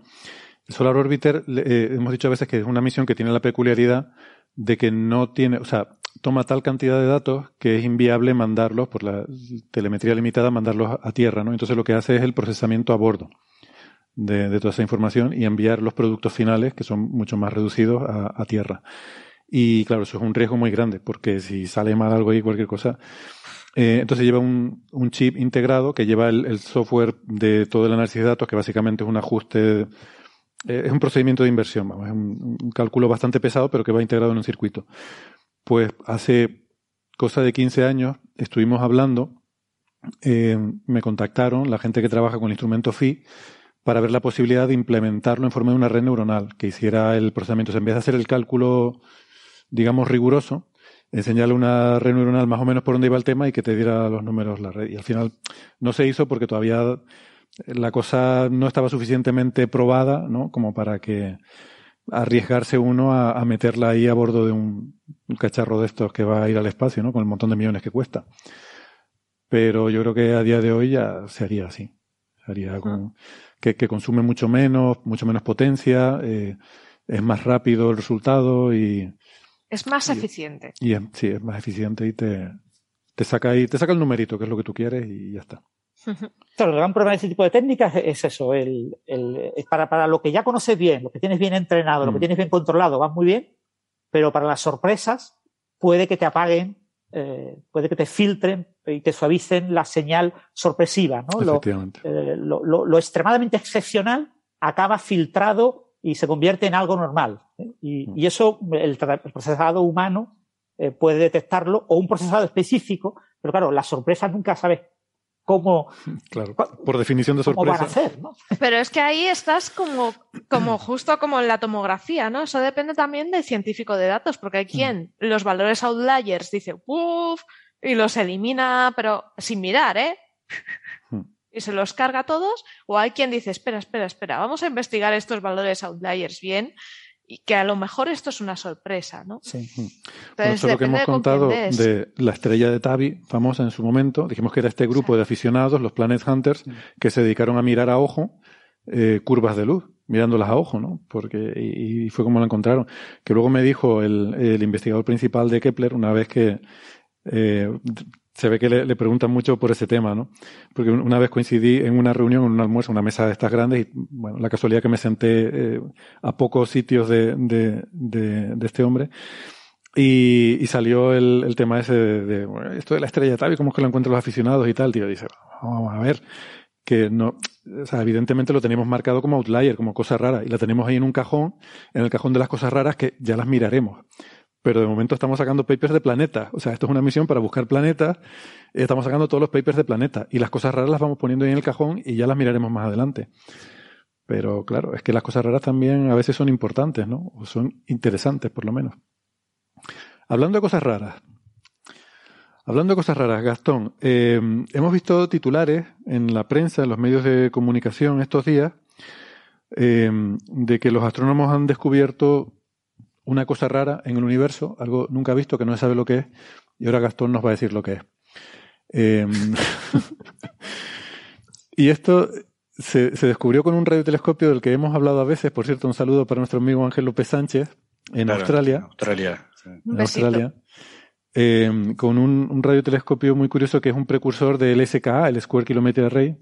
El Solar Orbiter, le- eh, hemos dicho a veces que es una misión que tiene la peculiaridad de que no tiene, o sea, toma tal cantidad de datos que es inviable mandarlos, por la telemetría limitada, mandarlos a, a tierra, ¿no? Entonces lo que hace es el procesamiento a bordo de, toda esa información y enviar los productos finales, que son mucho más reducidos, a, tierra. Y claro, eso es un riesgo muy grande, porque si sale mal algo ahí, cualquier cosa. eh, entonces lleva un, chip integrado que lleva el, software de todo el análisis de datos, que básicamente es un ajuste, eh, es un procedimiento de inversión, vamos, es un, cálculo bastante pesado, pero que va integrado en un circuito. Pues hace cosa de 15 años estuvimos hablando, eh, me contactaron la gente que trabaja con el instrumento PHI para ver la posibilidad de implementarlo en forma de una red neuronal que hiciera el procesamiento. O sea, en vez de hacer el cálculo, digamos, riguroso, enseñarle una red neuronal más o menos por dónde iba el tema y que te diera los números la red. Y al final no se hizo porque todavía la cosa no estaba suficientemente probada, ¿no? Como para que arriesgarse uno a, a meterla ahí a bordo de un, un cacharro de estos que va a ir al espacio, ¿no? Con el montón de millones que cuesta. Pero yo creo que a día de hoy ya se haría así. Se haría con, que, que consume mucho menos, mucho menos potencia, eh, es más rápido el resultado y, Es más eficiente. y es, sí, es más eficiente y te, te saca ahí, te saca el numerito, que es lo que tú quieres y ya está. Claro, el gran problema de este tipo de técnicas es eso, el, el- es para, para lo que ya conoces bien, lo que tienes bien entrenado, lo que Mm. tienes bien controlado, vas muy bien, pero para las sorpresas puede que te apaguen, eh, puede que te filtren y te suavicen la señal sorpresiva, ¿no? Lo, eh, lo, lo- lo extremadamente excepcional acaba filtrado y se convierte en algo normal. ¿eh? Y, Mm. y eso el, procesado humano eh, puede detectarlo o un procesado específico, pero claro, la sorpresa nunca sabes cómo, Claro, por definición de cómo van a sorpresa. hacer, ¿no? Pero es que ahí estás como, como justo como en la tomografía, ¿no? Eso depende también del científico de datos, porque hay quien los valores outliers dice, uff, y los elimina, pero sin mirar, ¿eh? Hmm. Y se los carga todos, o hay quien dice, espera, espera, espera, vamos a investigar estos valores outliers bien, y que a lo mejor esto es una sorpresa, ¿no? Sí. Bueno, Entonces, esto es lo que hemos contado de la estrella de Tavi, famosa en su momento. Dijimos que era este grupo de aficionados, los Planet Hunters, que se dedicaron a mirar a ojo eh, curvas de luz, mirándolas a ojo, ¿no? Porque, y, y fue como lo encontraron. Que luego me dijo el, el investigador principal de Kepler, una vez que eh, se ve que le, preguntan mucho por ese tema, ¿no? Porque una vez coincidí en una reunión, en un almuerzo, una mesa de estas grandes, y bueno, la casualidad que me senté eh, a pocos sitios de, de, de, este hombre. Y, y salió el, el tema ese de, esto de la estrella de Tavi, cómo es que lo encuentran los aficionados y tal, tío. Dice, vamos a ver, que no, o sea, evidentemente lo tenemos marcado como outlier, como cosa rara, y la tenemos ahí en un cajón, en el cajón de las cosas raras que ya las miraremos. Pero de momento estamos sacando papers de planetas. O sea, esto es una misión para buscar planetas. Estamos sacando todos los papers de planetas. Y las cosas raras las vamos poniendo ahí en el cajón y ya las miraremos más adelante. Pero claro, es que las cosas raras también a veces son importantes, ¿no? O son interesantes, por lo menos. Hablando de cosas raras. Hablando de cosas raras, Gastón, eh, hemos visto titulares en la prensa, en los medios de comunicación estos días, eh, de que los astrónomos han descubierto una cosa rara en el universo, algo nunca visto que no se sabe lo que es, y ahora Gastón nos va a decir lo que es. Eh, y esto se, se, descubrió con un radiotelescopio del que hemos hablado a veces, por cierto, un saludo para nuestro amigo Ángel López Sánchez, en Claro, Australia. Australia. sí. En Australia. Eh, con un, un radiotelescopio muy curioso que es un precursor del SKA, el Square Kilometer Array.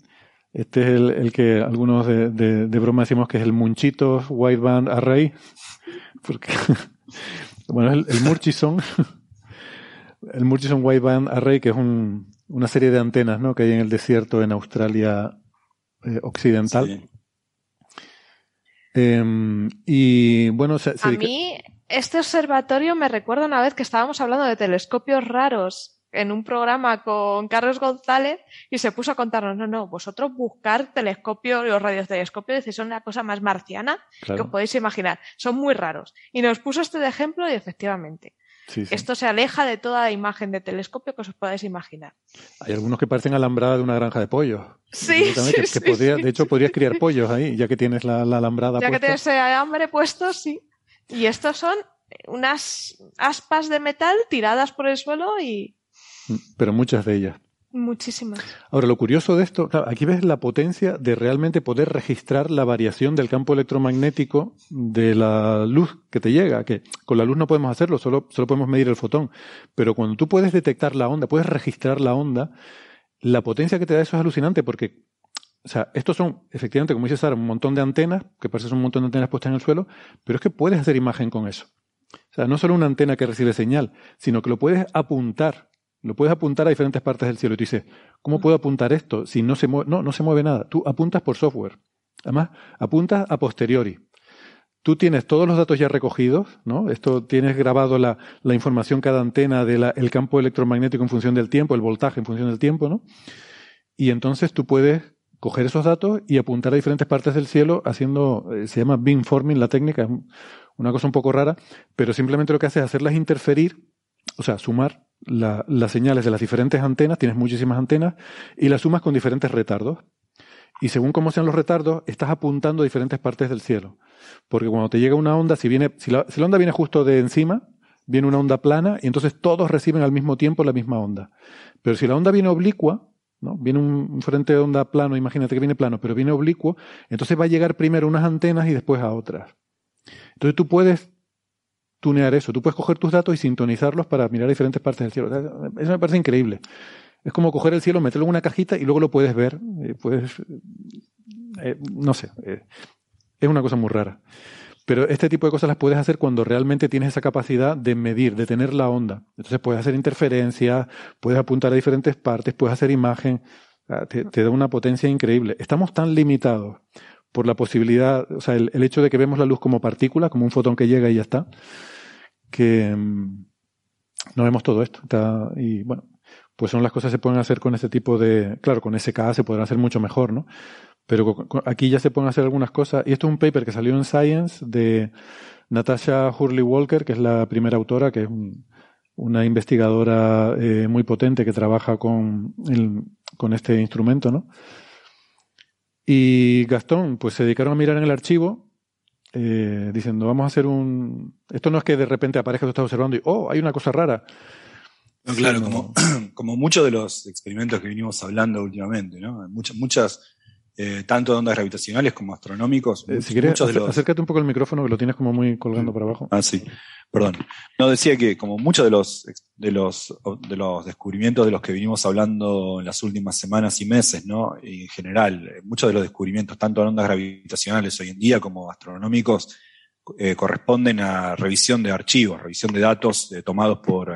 Este es el, el que algunos de, de, de, broma decimos que es el Munchito Wideband Array. Porque, bueno, es el, el Murchison. el Murchison Wideband Array, que es un, una serie de antenas ¿no? que hay en el desierto en Australia eh, Occidental. Sí. Eh, y bueno, se, se a mí este observatorio me recuerda una vez que estábamos hablando de telescopios raros en un programa con Carlos González y se puso a contarnos, no, no, vosotros buscar telescopios, los radiotelescopios, y son la cosa más marciana que os podéis imaginar. Son muy raros. Y nos puso este de ejemplo y efectivamente. Esto se aleja de toda imagen de telescopio que os podáis imaginar. Hay algunos que parecen alambrada de una granja de pollos. Sí, sí, De hecho, podrías criar pollos ahí, ya que tienes la, alambrada Ya que tienes el alambre puesto, sí. Y estos son unas aspas de metal tiradas por el suelo y... Pero muchas de ellas. Muchísimas. Ahora, lo curioso de esto, claro, aquí ves la potencia de realmente poder registrar la variación del campo electromagnético de la luz que te llega, que con la luz no podemos hacerlo, solo, solo podemos medir el fotón. Pero cuando tú puedes detectar la onda, puedes registrar la onda, la potencia que te da eso es alucinante porque, o sea, estos son, efectivamente, como dice Sara, un montón de antenas, que parece un montón de antenas puestas en el suelo, pero es que puedes hacer imagen con eso. O sea, no solo una antena que recibe señal, sino que lo puedes apuntar lo puedes apuntar a diferentes partes del cielo. Y tú dices, ¿cómo puedo apuntar esto si no se mueve? No, no se mueve nada. Tú apuntas por software. Además, apuntas a posteriori. Tú tienes todos los datos ya recogidos, ¿no? Esto tienes grabado la, la información cada antena del campo electromagnético en función del tiempo, el voltaje en función del tiempo, ¿no? Y entonces tú puedes coger esos datos y apuntar a diferentes partes del cielo haciendo, eh, se llama beamforming la técnica, es una cosa un poco rara, pero simplemente lo que hace es hacerlas interferir, o sea, sumar las señales de las diferentes antenas, tienes muchísimas antenas, y las sumas con diferentes retardos. Y según cómo sean los retardos, estás apuntando a diferentes partes del cielo. Porque cuando te llega una onda, si, viene, si la, si la onda viene justo de encima, viene una onda plana, y entonces todos reciben al mismo tiempo la misma onda. Pero si la onda viene oblicua, ¿no? Viene un frente de onda plano, imagínate que viene plano, pero viene oblicuo, entonces va a llegar primero unas antenas y después a otras. Entonces tú puedes tunear eso. Tú puedes coger tus datos y sintonizarlos para mirar diferentes partes del cielo. Eso me parece increíble. Es como coger el cielo, meterlo en una cajita y luego lo puedes ver. Eh, puedes, eh, no sé, eh, es una cosa muy rara. Pero este tipo de cosas las puedes hacer cuando realmente tienes esa capacidad de medir, de tener la onda. Entonces puedes hacer interferencias, puedes apuntar a diferentes partes, puedes hacer imagen. Te, da una potencia increíble. Estamos tan limitados por la posibilidad, o sea, el, hecho de que vemos la luz como partícula, como un fotón que llega y ya está, que mm, no vemos todo esto. y bueno, pues son las cosas que se pueden hacer con este tipo de, claro, con SK se podrán hacer mucho mejor, ¿no? Pero aquí ya se pueden hacer algunas cosas. Y esto es un paper que salió en Science de Natasha Hurley Walker, que es la primera autora, que es una investigadora eh, muy potente que trabaja con, con este instrumento, ¿no? Y Gastón, pues se dedicaron a mirar en el archivo, eh, diciendo, vamos a hacer un... Esto no es que de repente aparezca, tú estás observando y, oh, hay una cosa rara. claro, como, como muchos de los experimentos que vinimos hablando últimamente, ¿no? Muchas, muchas eh, tanto de ondas gravitacionales como astronómicos. Eh, si quieres, acércate un poco el micrófono que lo tienes como muy colgando para abajo. Ah, sí. Perdón. No, decía que como muchos de los, de los, de los descubrimientos de los que vinimos hablando en las últimas semanas y meses, ¿no? en general, eh, muchos de los descubrimientos, tanto de ondas gravitacionales hoy en día como astronómicos, corresponden a revisión de archivos, revisión de datos tomados por,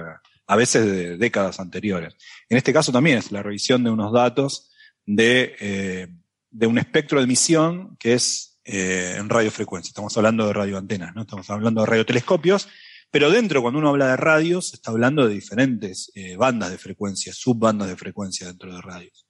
a veces de décadas anteriores. En este caso también es la revisión de unos datos de de un espectro de emisión que es eh, en radiofrecuencia. Estamos hablando de radioantenas, ¿no? Estamos hablando de radiotelescopios, pero dentro, cuando uno habla de radios, está hablando de diferentes eh, bandas de frecuencia, subbandas de frecuencia dentro de radios.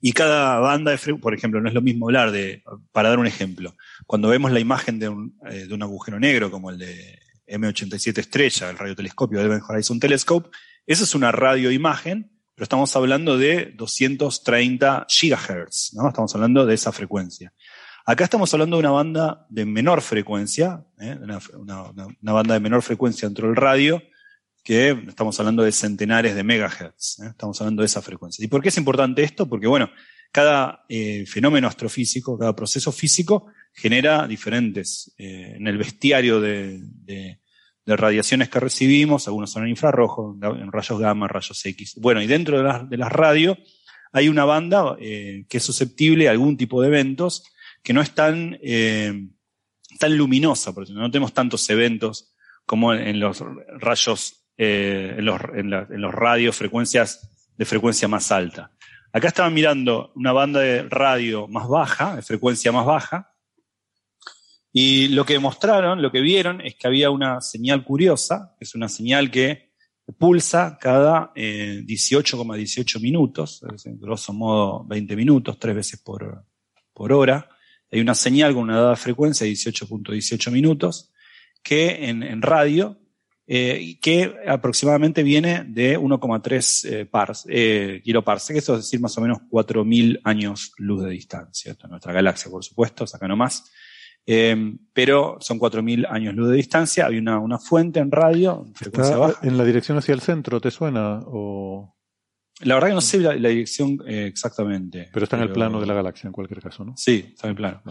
Y cada banda de frecuencia, por ejemplo, no es lo mismo hablar de, para dar un ejemplo, cuando vemos la imagen de un, eh, de un agujero negro como el de M87 estrella, el radiotelescopio de Event Horizon Telescope, esa es una radioimagen pero estamos hablando de 230 gigahertz, ¿no? Estamos hablando de esa frecuencia. Acá estamos hablando de una banda de menor frecuencia, ¿eh? una, banda de menor frecuencia dentro del radio, que estamos hablando de centenares de megahertz, ¿eh? estamos hablando de esa frecuencia. ¿Y por qué es importante esto? Porque, bueno, cada eh, fenómeno astrofísico, cada proceso físico genera diferentes, en el bestiario de, de radiaciones que recibimos, algunos son en infrarrojo, en rayos gamma, rayos X. Bueno, y dentro de las la radio hay una banda eh, que es susceptible a algún tipo de eventos que no es tan, eh, tan luminosa, porque no tenemos tantos eventos como en los rayos, eh, en, los, en, en los radios, frecuencias de frecuencia más alta. Acá estaban mirando una banda de radio más baja, de frecuencia más baja, y lo que mostraron, lo que vieron, es que había una señal curiosa, es una señal que pulsa cada 18,18 minutos, grosso modo 20 minutos, tres veces por, hora. Hay una señal con una dada frecuencia de 18.18 minutos que en, radio, eh, que aproximadamente viene de 1,3 eh, pars, eh, kiloparsec, eso es decir, más o menos 4.000 años luz de distancia. Esto es nuestra galaxia, por supuesto, acá nomás. Eh, pero son 4.000 años luz de distancia. Hay una, una fuente en radio, frecuencia ¿Está baja. en la dirección hacia el centro, te suena? O... La verdad que no sé la, la dirección eh, exactamente. Pero está en el plano de la galaxia, en cualquier caso, ¿no? Sí, está en el plano.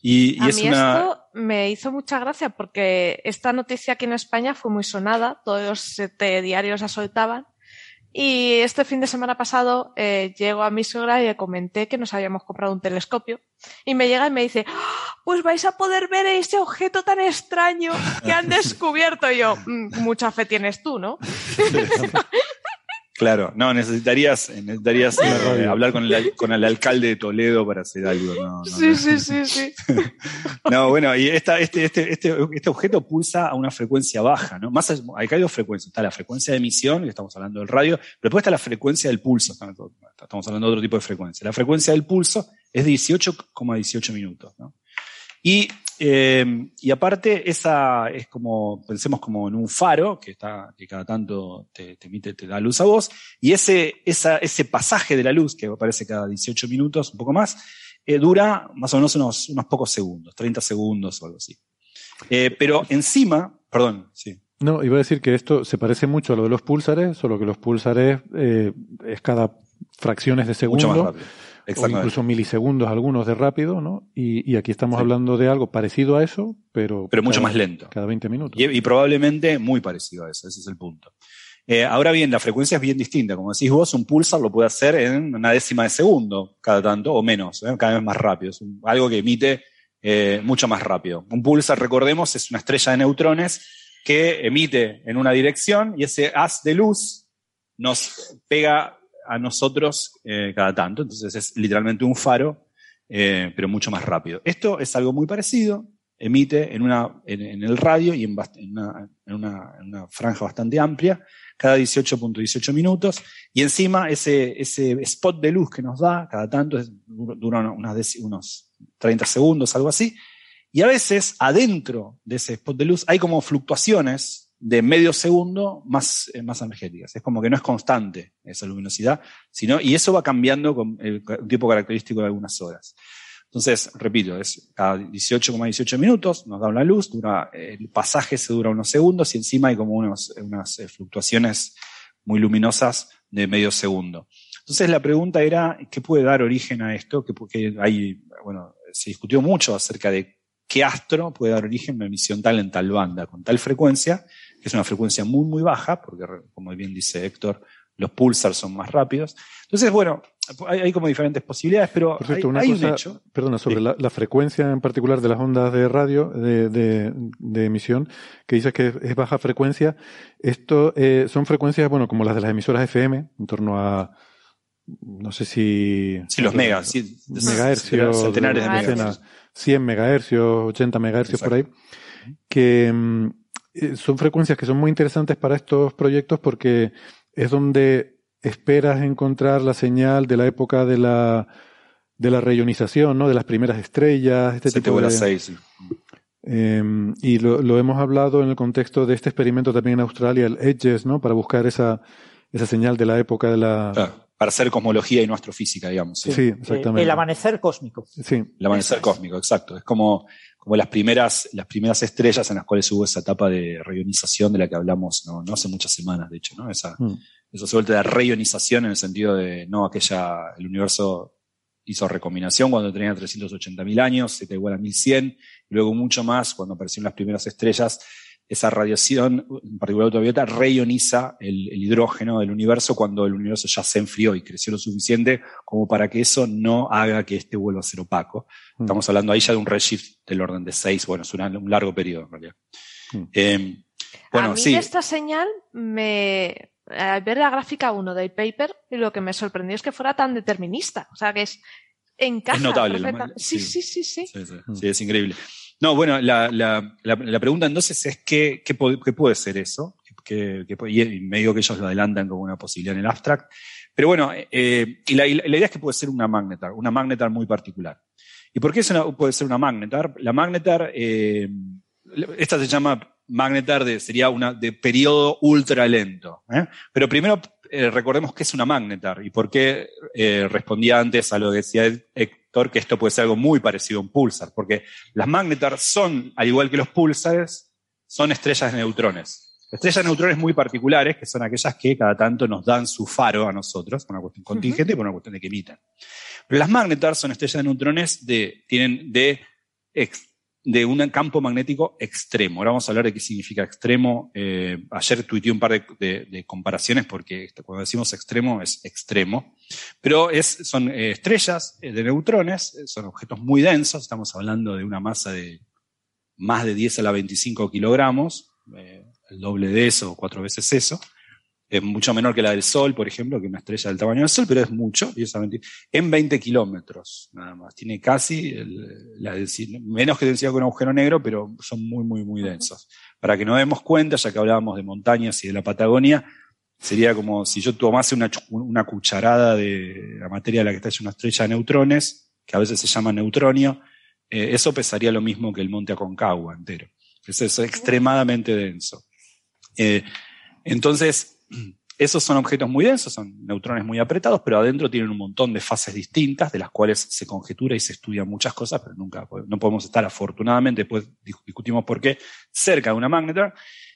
Y, y a es mí una. esto me hizo mucha gracia porque esta noticia aquí en España fue muy sonada, todos los siete diarios la soltaban. Y este fin de semana pasado eh, llego a mi suegra y le comenté que nos habíamos comprado un telescopio. Y me llega y me dice, "Ah, pues vais a poder ver ese objeto tan extraño que han descubierto. Y yo, "Mm, mucha fe tienes tú, ¿no? Claro, no, necesitarías, eh, radio. hablar con el, con el alcalde de Toledo para hacer algo. No, no, Sí, no. sí, sí, sí. No, bueno, y esta, este, este, este, este objeto pulsa a una frecuencia baja, ¿no? Más, acá hay dos frecuencias. Está la frecuencia de emisión, que estamos hablando del radio, pero después está la frecuencia del pulso. Estamos hablando de otro tipo de frecuencia. La frecuencia del pulso es 18,18 minutos, ¿no? Y, eh, y aparte, esa es como, pensemos como en un faro que está, que cada tanto te, te emite, te da luz a vos, y ese, esa, ese pasaje de la luz, que aparece cada 18 minutos, un poco más, eh, dura más o menos unos, unos pocos segundos, 30 segundos o algo así. Eh, pero encima, perdón, sí. No, iba a decir que esto se parece mucho a lo de los púlsares, solo que los púlsares es cada fracciones de segundo. Mucho más rápido. O incluso milisegundos algunos de rápido, ¿no? Y, y aquí estamos hablando de algo parecido a eso, pero... Pero mucho cada- más lento. Cada 20 minutos. Y, y probablemente muy parecido a eso, ese es el punto. Eh, ahora bien, la frecuencia es bien distinta. Como decís vos, un pulsar lo puede hacer en una décima de segundo, cada tanto, o menos, ¿eh? cada vez más rápido. Es un- algo que emite eh, mucho más rápido. Un pulsar, recordemos, es una estrella de neutrones que emite en una dirección y ese haz de luz nos pega a nosotros eh, cada tanto. Entonces es literalmente un faro, eh, pero mucho más rápido. Esto es algo muy parecido. Emite en, una, en, el radio y en, una, en una- franja bastante amplia, cada 18.18 minutos. Y encima ese, ese spot de luz que nos da cada tanto dura unos 30 segundos, algo así. Y a veces adentro de ese spot de luz hay como fluctuaciones de medio segundo más, eh, más energéticas. Es como que no es constante esa luminosidad, sino, y eso va cambiando con el tipo característico de algunas horas. Entonces, repito, es cada 18,18 minutos nos da una luz, dura, el pasaje se dura unos segundos y encima hay como unos, unas eh, fluctuaciones muy luminosas de medio segundo. Entonces la pregunta era, ¿qué puede dar origen a esto? Que porque hay, bueno, se discutió mucho acerca de qué astro puede dar origen a una emisión tal en tal banda, con tal frecuencia, es una frecuencia muy, muy baja, porque como bien dice Héctor, los pulsars son más rápidos. Entonces, bueno, hay, hay como diferentes posibilidades, pero Por cierto, hay, una hay cosa, un hecho. perdona, sobre Sí. la, la frecuencia en particular de las ondas de radio, de, de- de emisión, que dices que es baja frecuencia. Esto eh, son frecuencias, bueno, como las de las emisoras FM, en torno a, no sé si... Sí, los megas, sí, megahercios, centenares de decenas, megahercios. 100 megahercios, 80 megahercios por ahí, que mm, eh, son frecuencias que son muy interesantes para estos proyectos porque es donde esperas encontrar la señal de la época de la de la reionización, ¿no? De las primeras estrellas, este Siete tipo de... seis, sí. Eh, y lo, lo hemos hablado en el contexto de este experimento también en Australia, el EDGES, ¿no? Para buscar esa, esa señal de la época de la... Para hacer cosmología y no astrofísica, digamos. Sí, exactamente. Eh, El amanecer cósmico. Sí. El amanecer cósmico, exacto. Es como, como las primeras, las primeras estrellas en las cuales hubo esa etapa de reionización de la que hablamos no, no hace muchas semanas, de hecho, ¿no? Esa, Mm. esa suerte de reionización en el sentido de, no, aquella, el universo hizo recombinación cuando tenía 380.000 años, Z igual a 1100, y luego mucho más cuando aparecieron las primeras estrellas, esa radiación, en particular ultravioleta, reioniza el, el hidrógeno del universo cuando el universo ya se enfrió y creció lo suficiente como para que eso no haga que este vuelva a ser opaco. Mm. Estamos hablando ahí ya de un redshift del orden de 6, bueno, es una- un largo periodo en realidad. Mm. Eh, bueno, a mí sí, esta señal me al ver la gráfica 1 del paper lo que me sorprendió es que fuera tan determinista o sea que es encaja Es notable, lo perfecta- mal- sí, sí. sí sí sí Sí, sí, sí, es increíble. No, bueno, la, la, la, pregunta entonces es qué, qué, qué puede ser eso, que, que y medio que ellos lo adelantan como una posibilidad en el abstract. Pero bueno, eh, y la, y la idea es que puede ser una magnetar, una magnetar muy particular. ¿Y por qué eso puede ser una magnetar? La magnetar, eh, esta se llama magnetar, de, sería una de periodo ultra lento. ¿eh? Pero primero eh, recordemos qué es una magnetar y por qué eh, respondía antes a lo que decía Héctor, que esto puede ser algo muy parecido a un pulsar, porque las magnetar son, al igual que los pulsares, son estrellas de neutrones. Estrellas de neutrones muy particulares, que son aquellas que cada tanto nos dan su faro a nosotros, por una cuestión contingente y por una cuestión de que emiten. Pero las magnetars son estrellas de neutrones de, tienen de, de un campo magnético extremo. Ahora vamos a hablar de qué significa extremo. Eh, ayer tuiteé un par de, comparaciones porque cuando decimos extremo es extremo. Pero es, son eh, estrellas eh, de neutrones, son objetos muy densos, estamos hablando de una masa de más de 10 a la 25 kilogramos, el doble de eso o cuatro veces eso. Es mucho menor que la del Sol, por ejemplo, que una estrella del tamaño del Sol, pero es mucho, en 20 kilómetros, nada más. Tiene casi la menos que densidad que un agujero negro, pero son muy, muy, muy densos. Para que nos demos cuenta, ya que hablábamos de montañas y de la Patagonia, sería como si yo tomase una, una cucharada de la materia de la que está hecha una estrella de neutrones, que a veces se llama neutronio, eh, eso pesaría lo mismo que el monte Aconcagua entero. Eso es extremadamente denso. Eh, entonces, esos son objetos muy densos, son neutrones muy apretados, pero adentro tienen un montón de fases distintas, de las cuales se conjetura y se estudian muchas cosas, pero nunca, no podemos estar afortunadamente, después discutimos por qué, cerca de una magnetar.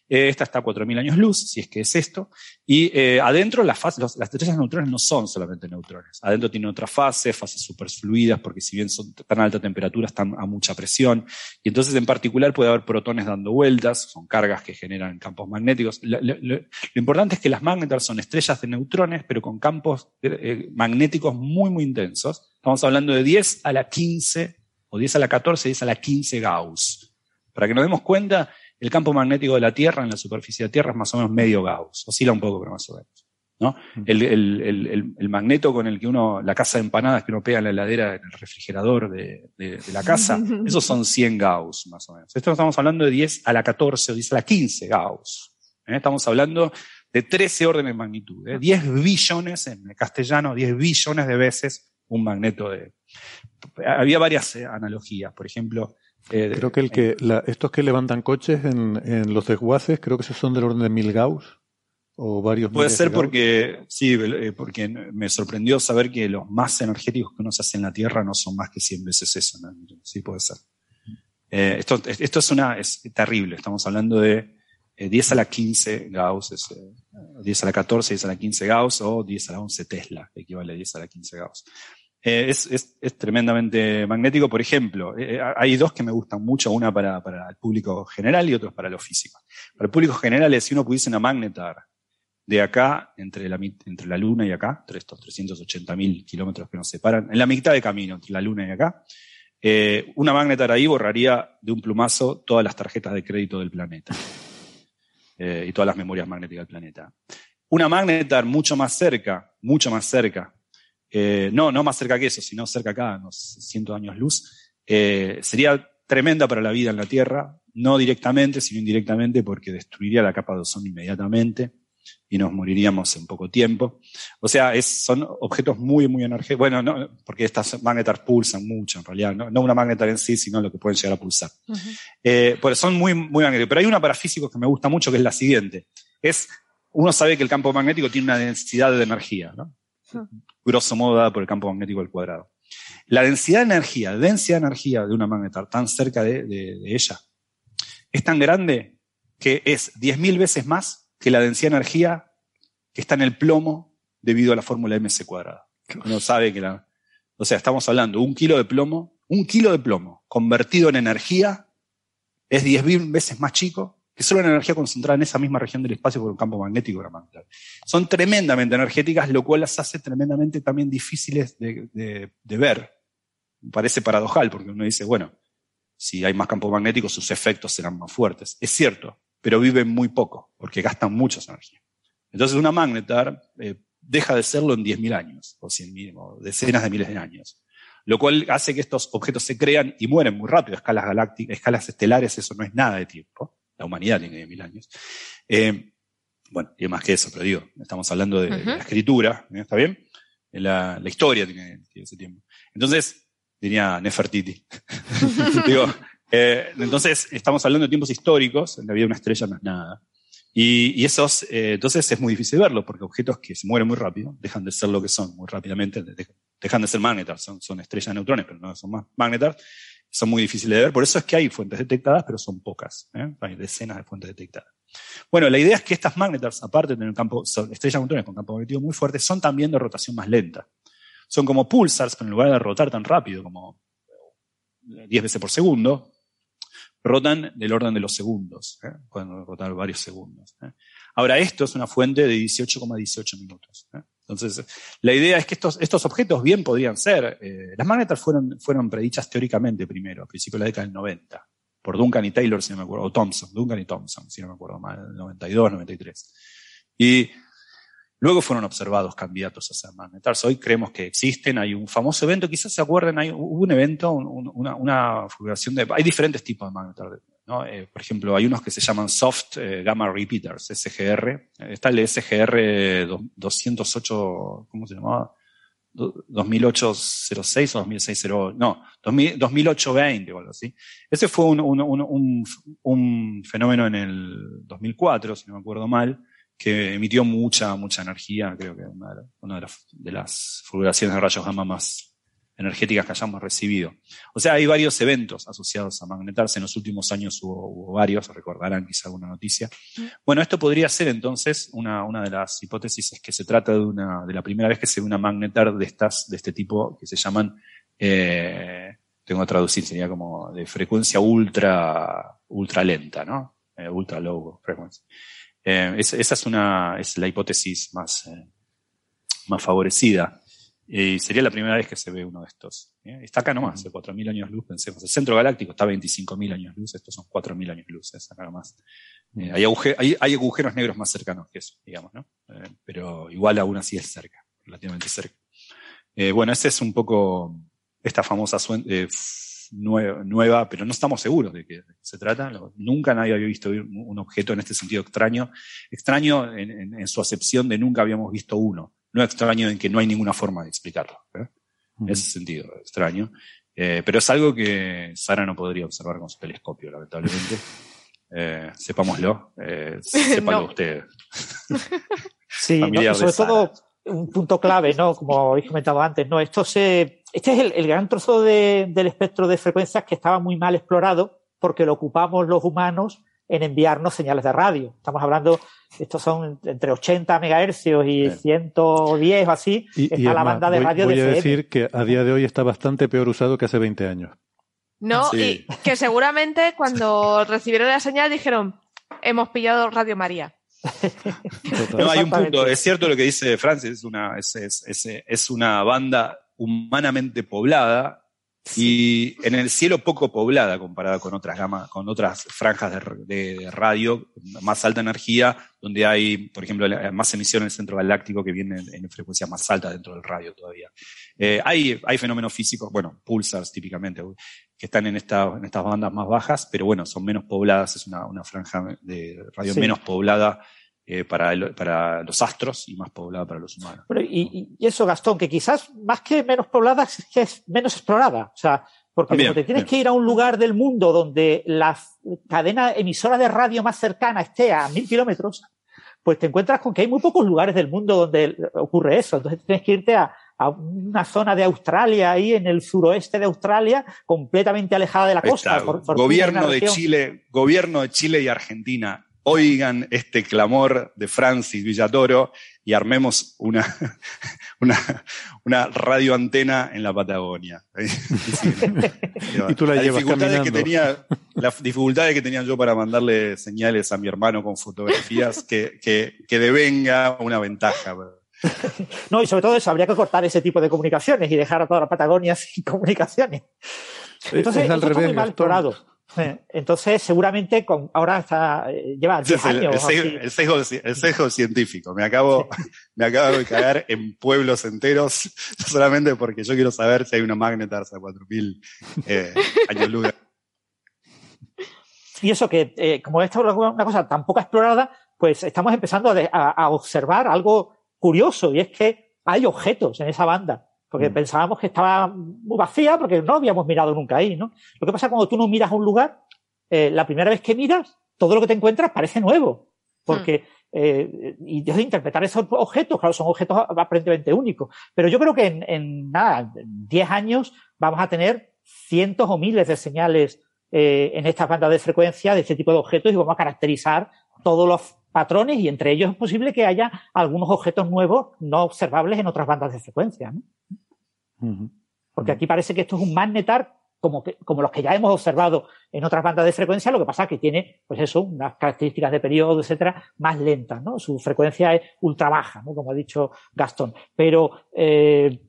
Eh, esta está a 4.000 años luz, si es que es esto. Y eh, adentro las, fases, las estrellas neutrones no son solamente neutrones. Adentro tienen otra fase, fases superfluidas, porque si bien son tan alta temperatura, están a mucha presión. Y entonces en particular puede haber protones dando vueltas, son cargas que generan campos magnéticos. Lo, importante es que las magnetars son estrellas de neutrones, pero con campos eh, magnéticos muy, muy intensos. Estamos hablando de 10 a la 15, o 10 a la 14, 10 a la 15 Gauss. Para que nos demos cuenta, el campo magnético de la Tierra en la superficie de la Tierra es más o menos medio Gauss, oscila un poco, pero más o menos. ¿no? El, magneto con el que uno, la casa de empanadas que uno pega en la heladera, en el refrigerador de, la casa, esos son 100 Gauss más o menos. Esto estamos hablando de 10 a la 14 o 10 a la 15 Gauss. ¿eh? Estamos hablando de 13 órdenes de magnitud, 10 ¿eh? billones, en castellano, 10 billones de veces un magneto de... Había varias eh, analogías, por ejemplo, eh, creo que el que estos que levantan coches en, los desguaces, creo que esos son del orden de mil Gauss o varios. Puede ser porque sí, eh, porque me sorprendió saber que los más energéticos que uno se hace en la Tierra no son más que 100 veces eso. Sí, puede ser. Eh, esto, esto es una es terrible. Estamos hablando de 10 a la 15 Gauss, 10 a la 14, 10 a la 15 Gauss o 10 a la 11 Tesla, que equivale a 10 a la 15 Gauss. Eh, es, tremendamente magnético. Por ejemplo, eh, eh, hay dos que me gustan mucho, una para, el público general y otra para los físicos. Para el público general es si uno pudiese una magnetar de acá, entre la, entre la Luna y acá, entre estos 380.000 kilómetros que nos separan, en la mitad de camino entre la Luna y acá, una magnetar ahí borraría de un plumazo todas las tarjetas de crédito del planeta y todas las memorias magnéticas del planeta. Una magnetar mucho más cerca, mucho más cerca, eh, no, no más cerca que eso, sino cerca acá, unos cientos años luz, eh, sería tremenda para la vida en la Tierra, no directamente, sino indirectamente, porque destruiría la capa de ozono inmediatamente y nos moriríamos en poco tiempo. O sea, es, son objetos muy, muy energéticos. Bueno, no, porque estas magnetars pulsan mucho, en realidad. No, una magnetar en sí, sino lo que pueden llegar a pulsar. Eh, pues son muy, muy magnéticos. Pero hay una para físicos que me gusta mucho, que es la siguiente. Es, uno sabe que el campo magnético tiene una densidad de energía, ¿no? Grosso modo dada por el campo magnético del cuadrado. La densidad de energía, densidad de energía de una magnetar tan cerca de, ella, es tan grande que es 10.000 veces más que la densidad de energía que está en el plomo debido a la fórmula MC cuadrada. Uno sabe que la... O sea, estamos hablando, un kilo de plomo, un kilo de plomo convertido en energía es 10.000 veces más chico que solo la energía concentrada en esa misma región del espacio por un campo magnético magnetar. Son tremendamente energéticas, lo cual las hace tremendamente también difíciles de, ver. Parece paradojal, porque uno dice, bueno, si hay más campo magnético, sus efectos serán más fuertes. Es cierto, pero viven muy poco, porque gastan mucha energía. Entonces una magnetar eh, deja de serlo en 10.000 años, o, 100, o decenas de miles de años. Lo cual hace que estos objetos se crean y mueren muy rápido. Escalas galácticas, escalas estelares, eso no es nada de tiempo la humanidad tiene mil años. Eh, Bueno, y más que eso, pero digo, estamos hablando de, de Ujú. la escritura, ¿eh? ¿está bien? De La, la historia tiene, tiene ese tiempo. Entonces, diría Nefertiti. digo, eh, entonces, estamos hablando de tiempos históricos, en la vida de una estrella no es nada. Y, y esos, eh, entonces es muy difícil verlo, porque objetos que se mueren muy rápido, dejan de ser lo que son muy rápidamente, de- dejan de ser magnetars, son, son estrellas de neutrones, pero no son más magnetars, son muy difíciles de ver. Por eso es que hay fuentes detectadas, pero son pocas. ¿eh? Hay decenas de fuentes detectadas. Bueno, la idea es que estas magnetars, aparte de tener campo, son estrellas neutrones con campo magnetico muy fuerte, son también de rotación más lenta. Son como pulsars, pero en lugar de rotar tan rápido, como 10 veces por segundo, rotan del orden de los segundos. ¿eh? Pueden rotar varios segundos. ¿eh? Ahora, esto es una fuente de 18,18 minutos. ¿eh? Entonces, la idea es que estos, estos objetos bien podrían ser. eh, las magnetars fueron, fueron predichas teóricamente primero, a principios de la década del 90, por Duncan y Taylor, si no me acuerdo, o Thompson, Duncan y Thompson, si no me acuerdo mal, 92, 93. Y luego fueron observados candidatos a ser magnetars. Hoy creemos que existen, hay un famoso evento, quizás se acuerden, hay, hubo un evento, un- una, una fulguración de... Hay diferentes tipos de magnetars. Eh, por ejemplo, hay unos que se llaman Soft eh, Gamma Repeaters, SGR. Eh, Está el SGR do- 208, ¿cómo se llamaba? Do- 2008-06 o 2006-08, no, 2000 2008-20 o algo así. Ese fue un, fenómeno en el 2004, si no me acuerdo mal, que emitió mucha, mucha energía, creo que una de las, de las fulguraciones de rayos gamma más energéticas que hayamos recibido. O sea, hay varios eventos asociados a magnetarse. En los últimos años hubo, hubo varios, recordarán quizá alguna noticia. Bueno, esto podría ser entonces una, una de las hipótesis es que se trata de una, de la primera vez que se ve una magnetar de estas, de este tipo que se llaman, eh, tengo que traducir, sería como de frecuencia ultra, ultra lenta, ¿no? Eh, ultra low frequency. Eh, es- esa es una, es la hipótesis más, más favorecida. Y sería la primera vez que se ve uno de estos. ¿eh? Está acá nomás, de 4.000 años luz, pensemos. El centro galáctico está a 25.000 años luz, estos son 4.000 años luz, es acá nomás. Eh, hay, aguje- hay- hay agujeros negros más cercanos que eso, digamos, ¿no? Eh, pero igual aún así es cerca, relativamente cerca. Eh, bueno, esa es un poco esta famosa suen- eh, f- nue- nueva, pero no estamos seguros de qué se trata. Nunca nadie había visto un un objeto en este sentido extraño. Extraño en, en- en su acepción de nunca habíamos visto uno. No extraño en que no hay ninguna forma de explicarlo. ¿eh? En ese sentido, extraño. Eh, pero es algo que Sara no podría observar con su telescopio, lamentablemente. Eh, sepámoslo. Eh, sépanlo No. ustedes. Sí, ¿no? Y sobre todo un punto clave, ¿no? Como habéis comentado antes, ¿no? Esto se, este es el, el gran trozo de- del espectro de frecuencias que estaba muy mal explorado porque lo ocupamos los humanos en enviarnos señales de radio. Estamos hablando, estos son entre 80 megahercios y 110 o así, Y, está y la además, banda de voy, radio voy de a FM. decir que a día de hoy está bastante peor usado que hace 20 años. No, Sí. y que seguramente cuando recibieron la señal dijeron, hemos pillado Radio María. No, hay un punto. Es cierto lo que dice Francis, es una, es, es- es- es una banda humanamente poblada y en el cielo poco poblada comparada con otras gamas, con otras franjas de, radio más alta energía, donde hay, por ejemplo, más emisión en el centro galáctico que viene en, en frecuencias más altas dentro del radio todavía. Eh, hay, hay fenómenos físicos, bueno, pulsars típicamente, que están en, esta, en estas bandas más bajas, pero bueno, son menos pobladas, es una, una franja de radio Sí. menos poblada eh, para, el- para los astros y más poblada para los humanos. Bueno, y, y- eso, Gastón, que quizás más que menos poblada, es que es menos explorada. O sea, porque También, como te tienes bien. que ir a un lugar del mundo donde la cadena emisora de radio más cercana esté a mil kilómetros, pues te encuentras con que hay muy pocos lugares del mundo donde ocurre eso. Entonces tienes que irte a, a una zona de Australia, ahí en el suroeste de Australia, completamente alejada de la costa. está. por- por gobierno de región. Chile, gobierno de Chile y Argentina, oigan este clamor de Francis Villatoro y armemos una, una, una radioantena en la Patagonia. Y tú la Las llevas dificultades que tenía, las dificultades que tenía yo para mandarle señales a mi hermano con fotografías, que, que, que devenga una ventaja. No, y sobre todo eso, habría que cortar ese tipo de comunicaciones y dejar a toda la Patagonia sin comunicaciones. Entonces, es al esto está revés, muy mal Gastón. explorado. Entonces, seguramente con, ahora está, eh, lleva Ese 10 es el, años. el o sesgo, así. el sesgo- el sesgo científico. Me acabo, me acabo de cagar en pueblos enteros solamente porque yo quiero saber si hay una Magnetars a 4000 eh, años luz. Y eso que, eh, como esta es una cosa tan poco explorada, pues estamos empezando a, observar algo curioso y es que hay objetos en esa banda. Porque mm. pensábamos que estaba muy vacía porque no habíamos mirado nunca ahí, ¿no? Lo que pasa cuando tú no miras un lugar, eh, la primera vez que miras, todo lo que te encuentras parece nuevo. Porque, mm. eh, y de interpretar esos objetos, claro, son objetos aparentemente únicos. Pero yo creo que en, en nada, 10 años vamos a tener cientos o miles de señales eh, en estas bandas de frecuencia de este tipo de objetos y vamos a caracterizar todos los patrones y entre ellos es posible que haya algunos objetos nuevos no observables en otras bandas de frecuencia. Porque aquí parece que esto es un magnetar como, como los que ya hemos observado en otras bandas de frecuencia, lo que pasa es que tiene, pues eso, unas características de periodo, etcétera, más lentas, ¿no? Su frecuencia es ultra baja, ¿no? Como ha dicho Gastón. Pero eh,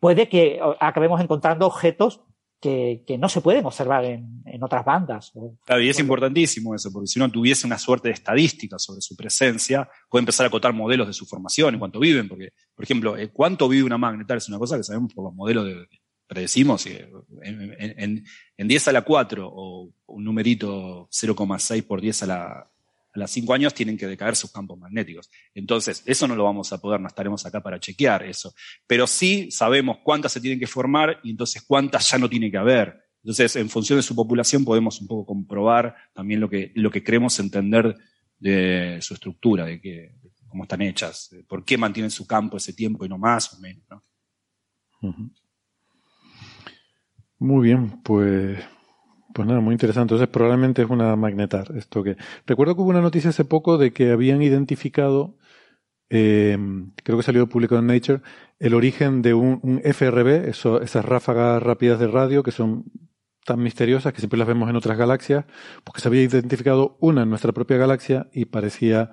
puede que acabemos encontrando objetos que, no se pueden observar en, otras bandas. Claro, y es importantísimo eso, porque si uno tuviese una suerte de estadística sobre su presencia, puede empezar a acotar modelos de su formación, en cuánto viven, porque, por ejemplo, eh, cuánto vive una magnetar es una cosa que sabemos por los modelos de, predecimos, en, en, 10 a la 4 o un numerito 0,6 por 10 a la, a los cinco años tienen que decaer sus campos magnéticos. Entonces, eso no lo vamos a poder, no estaremos acá para chequear eso. Pero sí sabemos cuántas se tienen que formar y entonces cuántas ya no tiene que haber. Entonces, en función de su población podemos un poco comprobar también lo que, lo que queremos entender de su estructura, de, que, cómo están hechas, por qué mantienen su campo ese tiempo y no más o menos. Muy bien, pues pues nada, muy interesante. Entonces probablemente es una magnetar. Esto que recuerdo que hubo una noticia hace poco de que habían identificado, eh, creo que salió publicado en Nature, el origen de un, FRB, eso, esas ráfagas rápidas de radio que son tan misteriosas que siempre las vemos en otras galaxias, porque se había identificado una en nuestra propia galaxia y parecía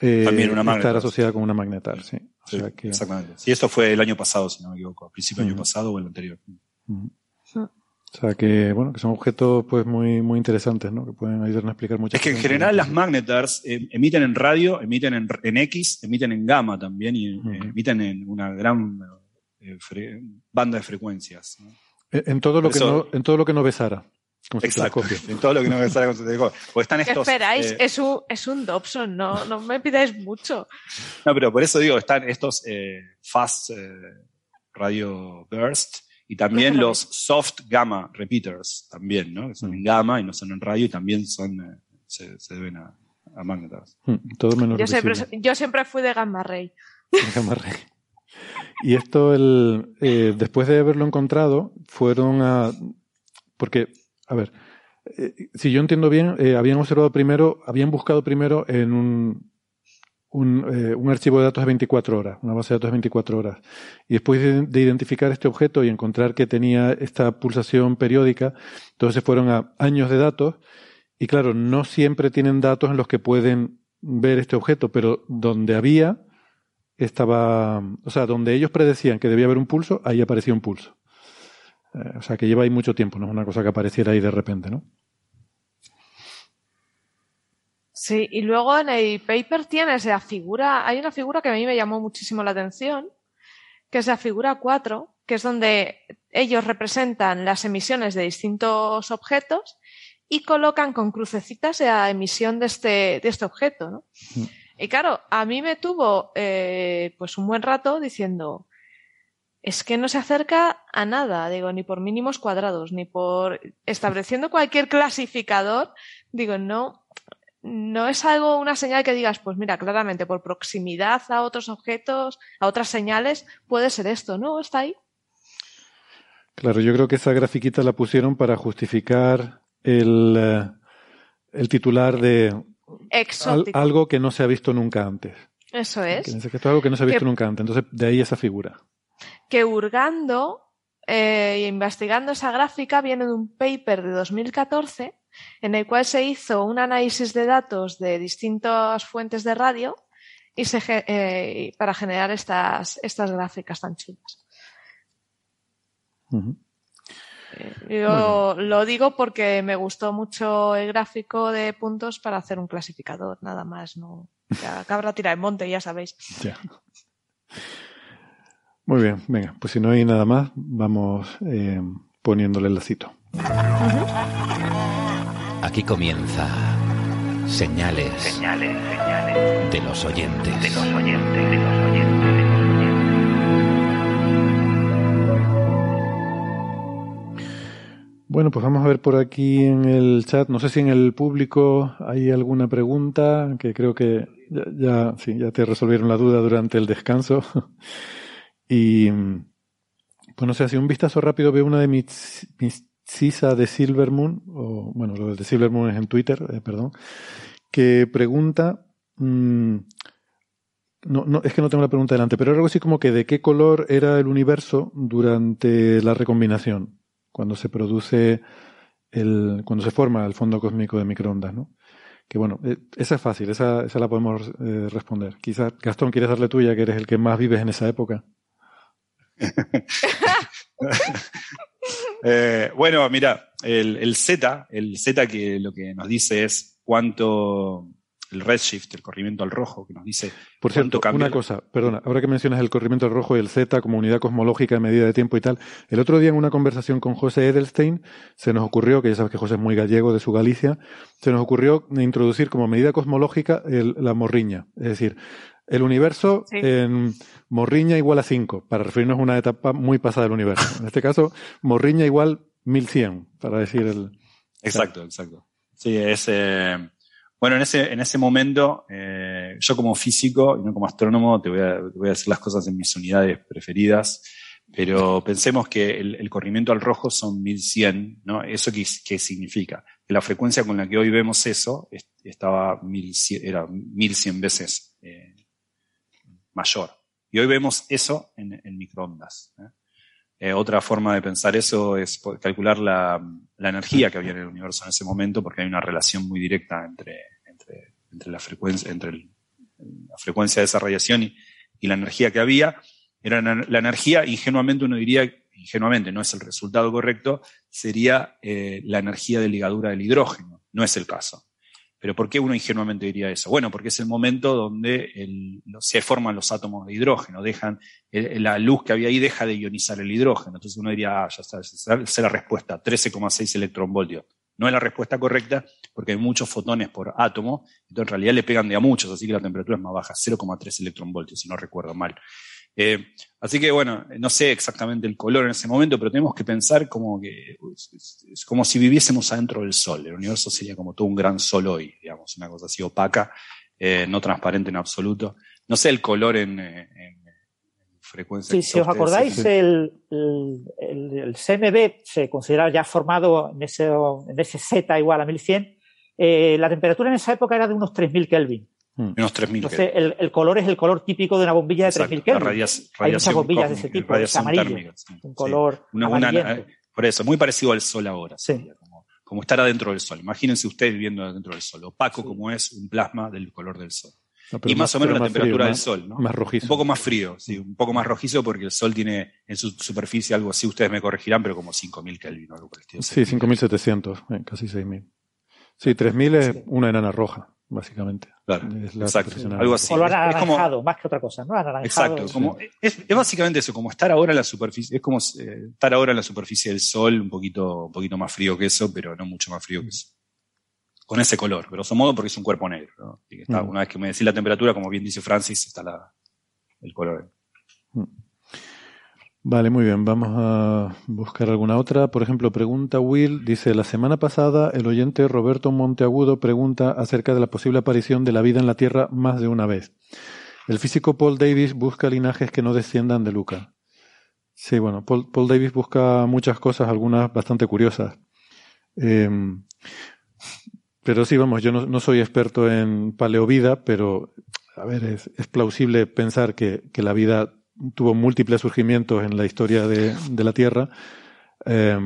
eh, estar asociada con una magnetar. Sí. Exactamente. Sí, esto fue el año pasado, si no me equivoco, a principio del año pasado o el anterior. O sea que, bueno, que son objetos pues muy, muy interesantes, ¿no? Que pueden ayudarnos a explicar muchas cosas. Es que en general las magnetars eh, emiten en radio, emiten en, X, emiten en gamma también y eh, emiten en una gran eh, banda de frecuencias. En, todo lo que no, en todo lo que no besara. Exacto, en todo lo que no besara con su telescopio. Pues están estos. ¿Qué esperáis? es, un, es un Dobson, no, no me pidáis mucho. No, pero por eso digo, están estos fast radio burst y también los soft gamma repeaters, también, ¿no? Que son en mm. gamma y no son en radio y también son, eh, se, deben a, a magnetas. Mm, todo menos yo, siempre, yo siempre fui de gamma ray. Gamma ray. Y esto, el, eh, después de haberlo encontrado, fueron a. Porque, a ver, eh, si yo entiendo bien, habían observado primero, habían buscado primero en un, eh, un, archivo de datos de 24 horas, una base de datos de 24 horas. Y después de, identificar este objeto y encontrar que tenía esta pulsación periódica, entonces fueron a años de datos. Y claro, no siempre tienen datos en los que pueden ver este objeto, pero donde había, estaba, o sea, donde ellos predecían que debía haber un pulso, ahí aparecía un pulso. Eh, o sea, que lleva ahí mucho tiempo, no es una cosa que apareciera ahí de repente, ¿no? Sí, y luego en el paper tienes la figura, hay una figura que a mí me llamó muchísimo la atención, que es la figura 4, que es donde ellos representan las emisiones de distintos objetos y colocan con crucecitas la emisión de este, de este objeto, ¿no? Mm. Y claro, a mí me tuvo eh, pues un buen rato diciendo, es que no se acerca a nada, digo, ni por mínimos cuadrados, ni por estableciendo cualquier clasificador, digo, no, no es algo, una señal que digas, pues mira, claramente por proximidad a otros objetos, a otras señales, puede ser esto, ¿no? Está ahí. Claro, yo creo que esa grafiquita la pusieron para justificar el, eh, el titular de algo que no se ha visto nunca antes. Eso es. Que esto es algo que no se ha visto nunca antes. Entonces, de ahí esa figura. Que hurgando e investigando esa gráfica viene de un paper de 2014 en el cual se hizo un análisis de datos de distintas fuentes de radio y se, eh, para generar estas, estas gráficas tan chulas. Eh, yo lo digo porque me gustó mucho el gráfico de puntos para hacer un clasificador, nada más. No, cabra tira el monte, ya sabéis. Muy bien, venga, pues si no hay nada más, vamos eh, poniéndole el lacito. Aquí comienza Señales, señales, señales de los oyentes. de los oyentes, de los oyentes, de los Bueno, pues vamos a ver por aquí en el chat. No sé si en el público hay alguna pregunta, que creo que ya, ya, sí, ya te resolvieron la duda durante el descanso. y pues no sé, así un vistazo rápido veo una de mis, mis Sisa de Silvermoon, o bueno, lo de Silvermoon es en Twitter, eh, perdón, que pregunta, mmm, no, es que no tengo la pregunta delante, pero algo así como que de qué color era el universo durante la recombinación, cuando se produce el, cuando se forma el fondo cósmico de microondas, ¿no? Que bueno, eh, esa es fácil, esa, esa la podemos eh, responder. Quizás, Gastón, ¿quieres darle tuya, que eres el que más vives en esa época? Eh, bueno, mira, el, el, Z, el Z que lo que nos dice es cuánto el redshift, el corrimiento al rojo, que nos dice Por cierto, cambia una cosa, perdona, ahora que mencionas el corrimiento al rojo y el Z como unidad cosmológica de medida de tiempo y tal, el otro día en una conversación con José Edelstein se nos ocurrió, que ya sabes que José es muy gallego de su Galicia, se nos ocurrió introducir como medida cosmológica el, la morriña, es decir, el universo sí. en morriña igual a 5, para referirnos a una etapa muy pasada del universo. En este caso, morriña igual 1100, para decir el... Exacto, exacto. Sí, es... Eh, bueno, en ese, en ese momento, eh, yo como físico y no como astrónomo, te voy, a, te voy a decir las cosas en mis unidades preferidas, pero pensemos que el, el corrimiento al rojo son 1100, ¿no? ¿Eso qué, qué significa? Que la frecuencia con la que hoy vemos eso estaba 1100, era 1100 veces eh, mayor. Y hoy vemos eso en, microondas. ¿eh? Eh, otra forma de pensar eso es calcular la, la, energía que había en el universo en ese momento, porque hay una relación muy directa entre, entre, la frecuencia, entre la frecuencia de esa radiación y, y, la energía que había. Era la energía, ingenuamente uno diría, ingenuamente no es el resultado correcto, sería eh, la energía de ligadura del hidrógeno. No es el caso. Pero ¿por qué uno ingenuamente diría eso? Bueno, porque es el momento donde se forman los átomos de hidrógeno, dejan el, la luz que había ahí deja de ionizar el hidrógeno. Entonces uno diría, ah, ya está, esa es la respuesta, 13,6 electronvoltios. No es la respuesta correcta porque hay muchos fotones por átomo, entonces en realidad le pegan de a muchos, así que la temperatura es más baja, 0,3 electronvoltios, si no recuerdo mal. Eh, así que bueno, no sé exactamente el color en ese momento, pero tenemos que pensar como que es, como si viviésemos adentro del Sol. El universo sería como todo un gran Sol hoy, digamos, una cosa así opaca, eh, no transparente en absoluto. No sé el color en, en, en frecuencia. Sí, si os acordáis, el, el, el, CMB se considera ya formado en ese, en ese Z igual a 1100. Eh, la temperatura en esa época era de unos 3000 Kelvin. Menos 3000 Entonces, el, el, color es el color típico de una bombilla de 3000 Kelvin. Radiación, Hay muchas bombillas de ese tipo, es amarillo. Térmica, sí. Un color sí. una, una, por eso, muy parecido al sol ahora. Sí. Como, como, estar adentro del sol. Imagínense ustedes viviendo adentro del sol. Opaco sí. como es un plasma del color del sol. No, y más, más, o menos la temperatura frío, del sol, ¿no? Más rojizo. Un poco más frío, sí, un poco más rojizo porque el sol tiene en su superficie algo así, ustedes me corregirán, pero como 5000 Kelvin o algo por el estilo. Sí, 5700, eh, casi 6000. Sí, 3000 es una enana roja básicamente. Claro, exacto. Algo así. Color anaranjado, como, más que otra cosa, ¿no? Anaranjado. Exacto. Como, es, es, básicamente eso, como estar ahora en la superficie, es como eh, estar ahora en la superficie del sol, un poquito, un poquito más frío que eso, pero no mucho más frío que eso. Con ese color, grosso modo, porque es un cuerpo negro. ¿no? Y que está, mm. Una vez que me decís la temperatura, como bien dice Francis, está la, el color. Mm. Vale, muy bien. Vamos a buscar alguna otra. Por ejemplo, pregunta Will, dice, la semana pasada el oyente Roberto Monteagudo pregunta acerca de la posible aparición de la vida en la Tierra más de una vez. El físico Paul Davis busca linajes que no desciendan de Luca. Sí, bueno, Paul, Davis busca muchas cosas, algunas bastante curiosas. Eh, pero sí, vamos, yo no, no, soy experto en paleovida, pero, a ver, es, es plausible pensar que, que la vida tuvo múltiples surgimientos en la historia de, de la Tierra eh,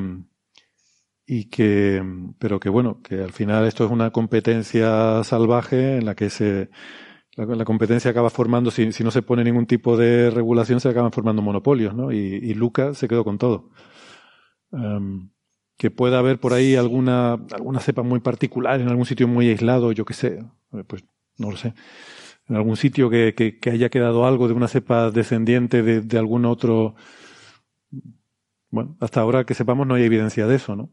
y que, pero que bueno, que al final esto es una competencia salvaje en la que se, la, competencia acaba formando, si, no se pone ningún tipo de regulación, se acaban formando monopolios, ¿no? Y, y Luca se quedó con todo. Um, que pueda haber por ahí alguna, alguna cepa muy particular en algún sitio muy aislado, yo qué sé, pues no lo sé en algún sitio que, que, haya quedado algo de una cepa descendiente de, algún otro. Bueno, hasta ahora que sepamos no hay evidencia de eso, ¿no?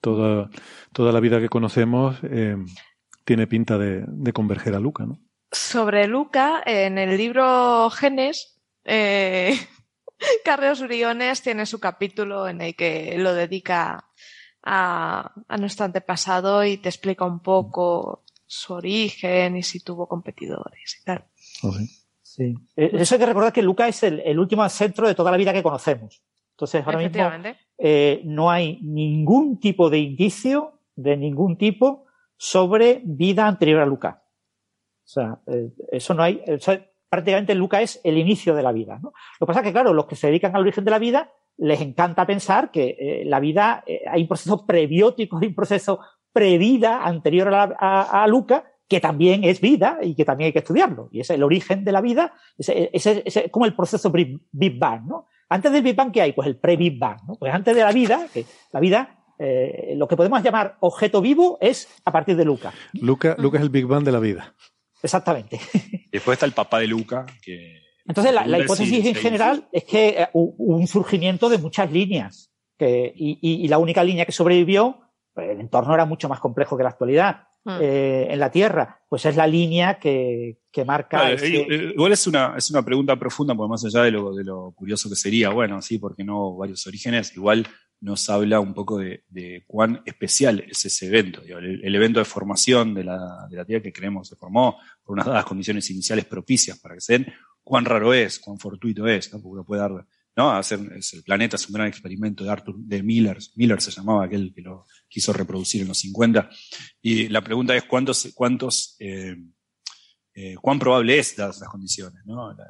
Toda, toda la vida que conocemos eh, tiene pinta de, converger a Luca, ¿no? Sobre Luca, en el libro Genes, eh, Carlos Uriones tiene su capítulo en el que lo dedica a, a nuestro antepasado y te explica un poco su origen y si tuvo competidores y tal. Sí. Eh, Eso hay que recordar que Luca es el, el último centro de toda la vida que conocemos. Entonces, ahora mismo eh, no hay ningún tipo de indicio de ningún tipo sobre vida anterior a Luca. O sea, eh, eso no hay. o sea, prácticamente Luca es el inicio de la vida. ¿no? Lo que pasa es que, claro, los que se dedican al origen de la vida les encanta pensar que eh, la vida, eh, hay un proceso prebiótico, hay un proceso previda anterior a, la- a- a Luca, que también es vida y que también hay que estudiarlo. Y es el origen de la vida, es, es- como el proceso Big Bang. ¿no? Antes del Big Bang, ¿qué hay? Pues el pre-Big Bang. ¿no? Pues antes de la vida, que la vida, eh, lo que podemos llamar objeto vivo es a partir de Luca. Luca, Luca es el Big Bang de la vida. Exactamente. Después está el papá de Luca, que Entonces, la, hipótesis si- en general es que eh, hu- hubo un surgimiento de muchas líneas. Que, y, y- y la única línea que sobrevivió, pues, el entorno era mucho más complejo que la actualidad. Mm. eh, en la Tierra, pues es la línea que, que marca. Claro, ese- eh, eh, igual es una, es una pregunta profunda, porque más allá de lo, de lo curioso que sería, bueno, sí, porque no varios orígenes, igual nos habla un poco de, de cuán especial es ese evento. Digo, el, el evento de formación de la, de la Tierra que creemos se formó por unas dadas condiciones iniciales propicias para que se den, cuán raro es, cuán fortuito es, ¿no? porque uno puede dar, ¿no? Hacer, es el planeta es un gran experimento de Arthur, de Miller, Miller se llamaba aquel que lo quiso reproducir en los 50, y la pregunta es cuántos, cuántos, eh, eh, cuán probable es dadas las condiciones, ¿no? La,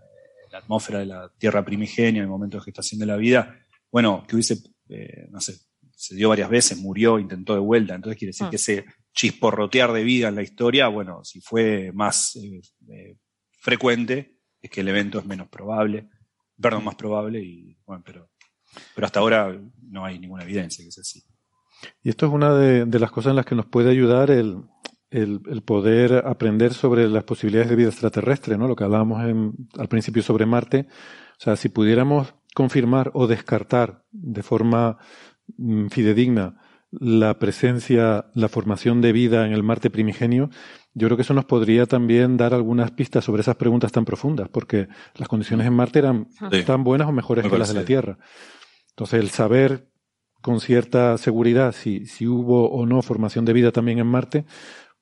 la atmósfera de la Tierra primigenia, en el momento de gestación de la vida, bueno, que hubiese, eh, no sé, se dio varias veces, murió, intentó de vuelta, entonces quiere decir Ah. que ese chisporrotear de vida en la historia, bueno, si fue más eh, eh, frecuente, es que el evento es menos probable, perdón, más probable, y bueno, pero, pero hasta ahora no hay ninguna evidencia que sea así. Y esto es una de, las cosas en las que nos puede ayudar el, el, poder aprender sobre las posibilidades de vida extraterrestre, ¿no? Lo que hablábamos al principio sobre Marte. O sea, si pudiéramos confirmar o descartar de forma mm, fidedigna la presencia, la formación de vida en el Marte primigenio, yo creo que eso nos podría también dar algunas pistas sobre esas preguntas tan profundas, porque las condiciones en Marte eran Sí. tan buenas o mejores Me que las de la. Tierra. Entonces, el saber con cierta seguridad si, si hubo o no formación de vida también en Marte,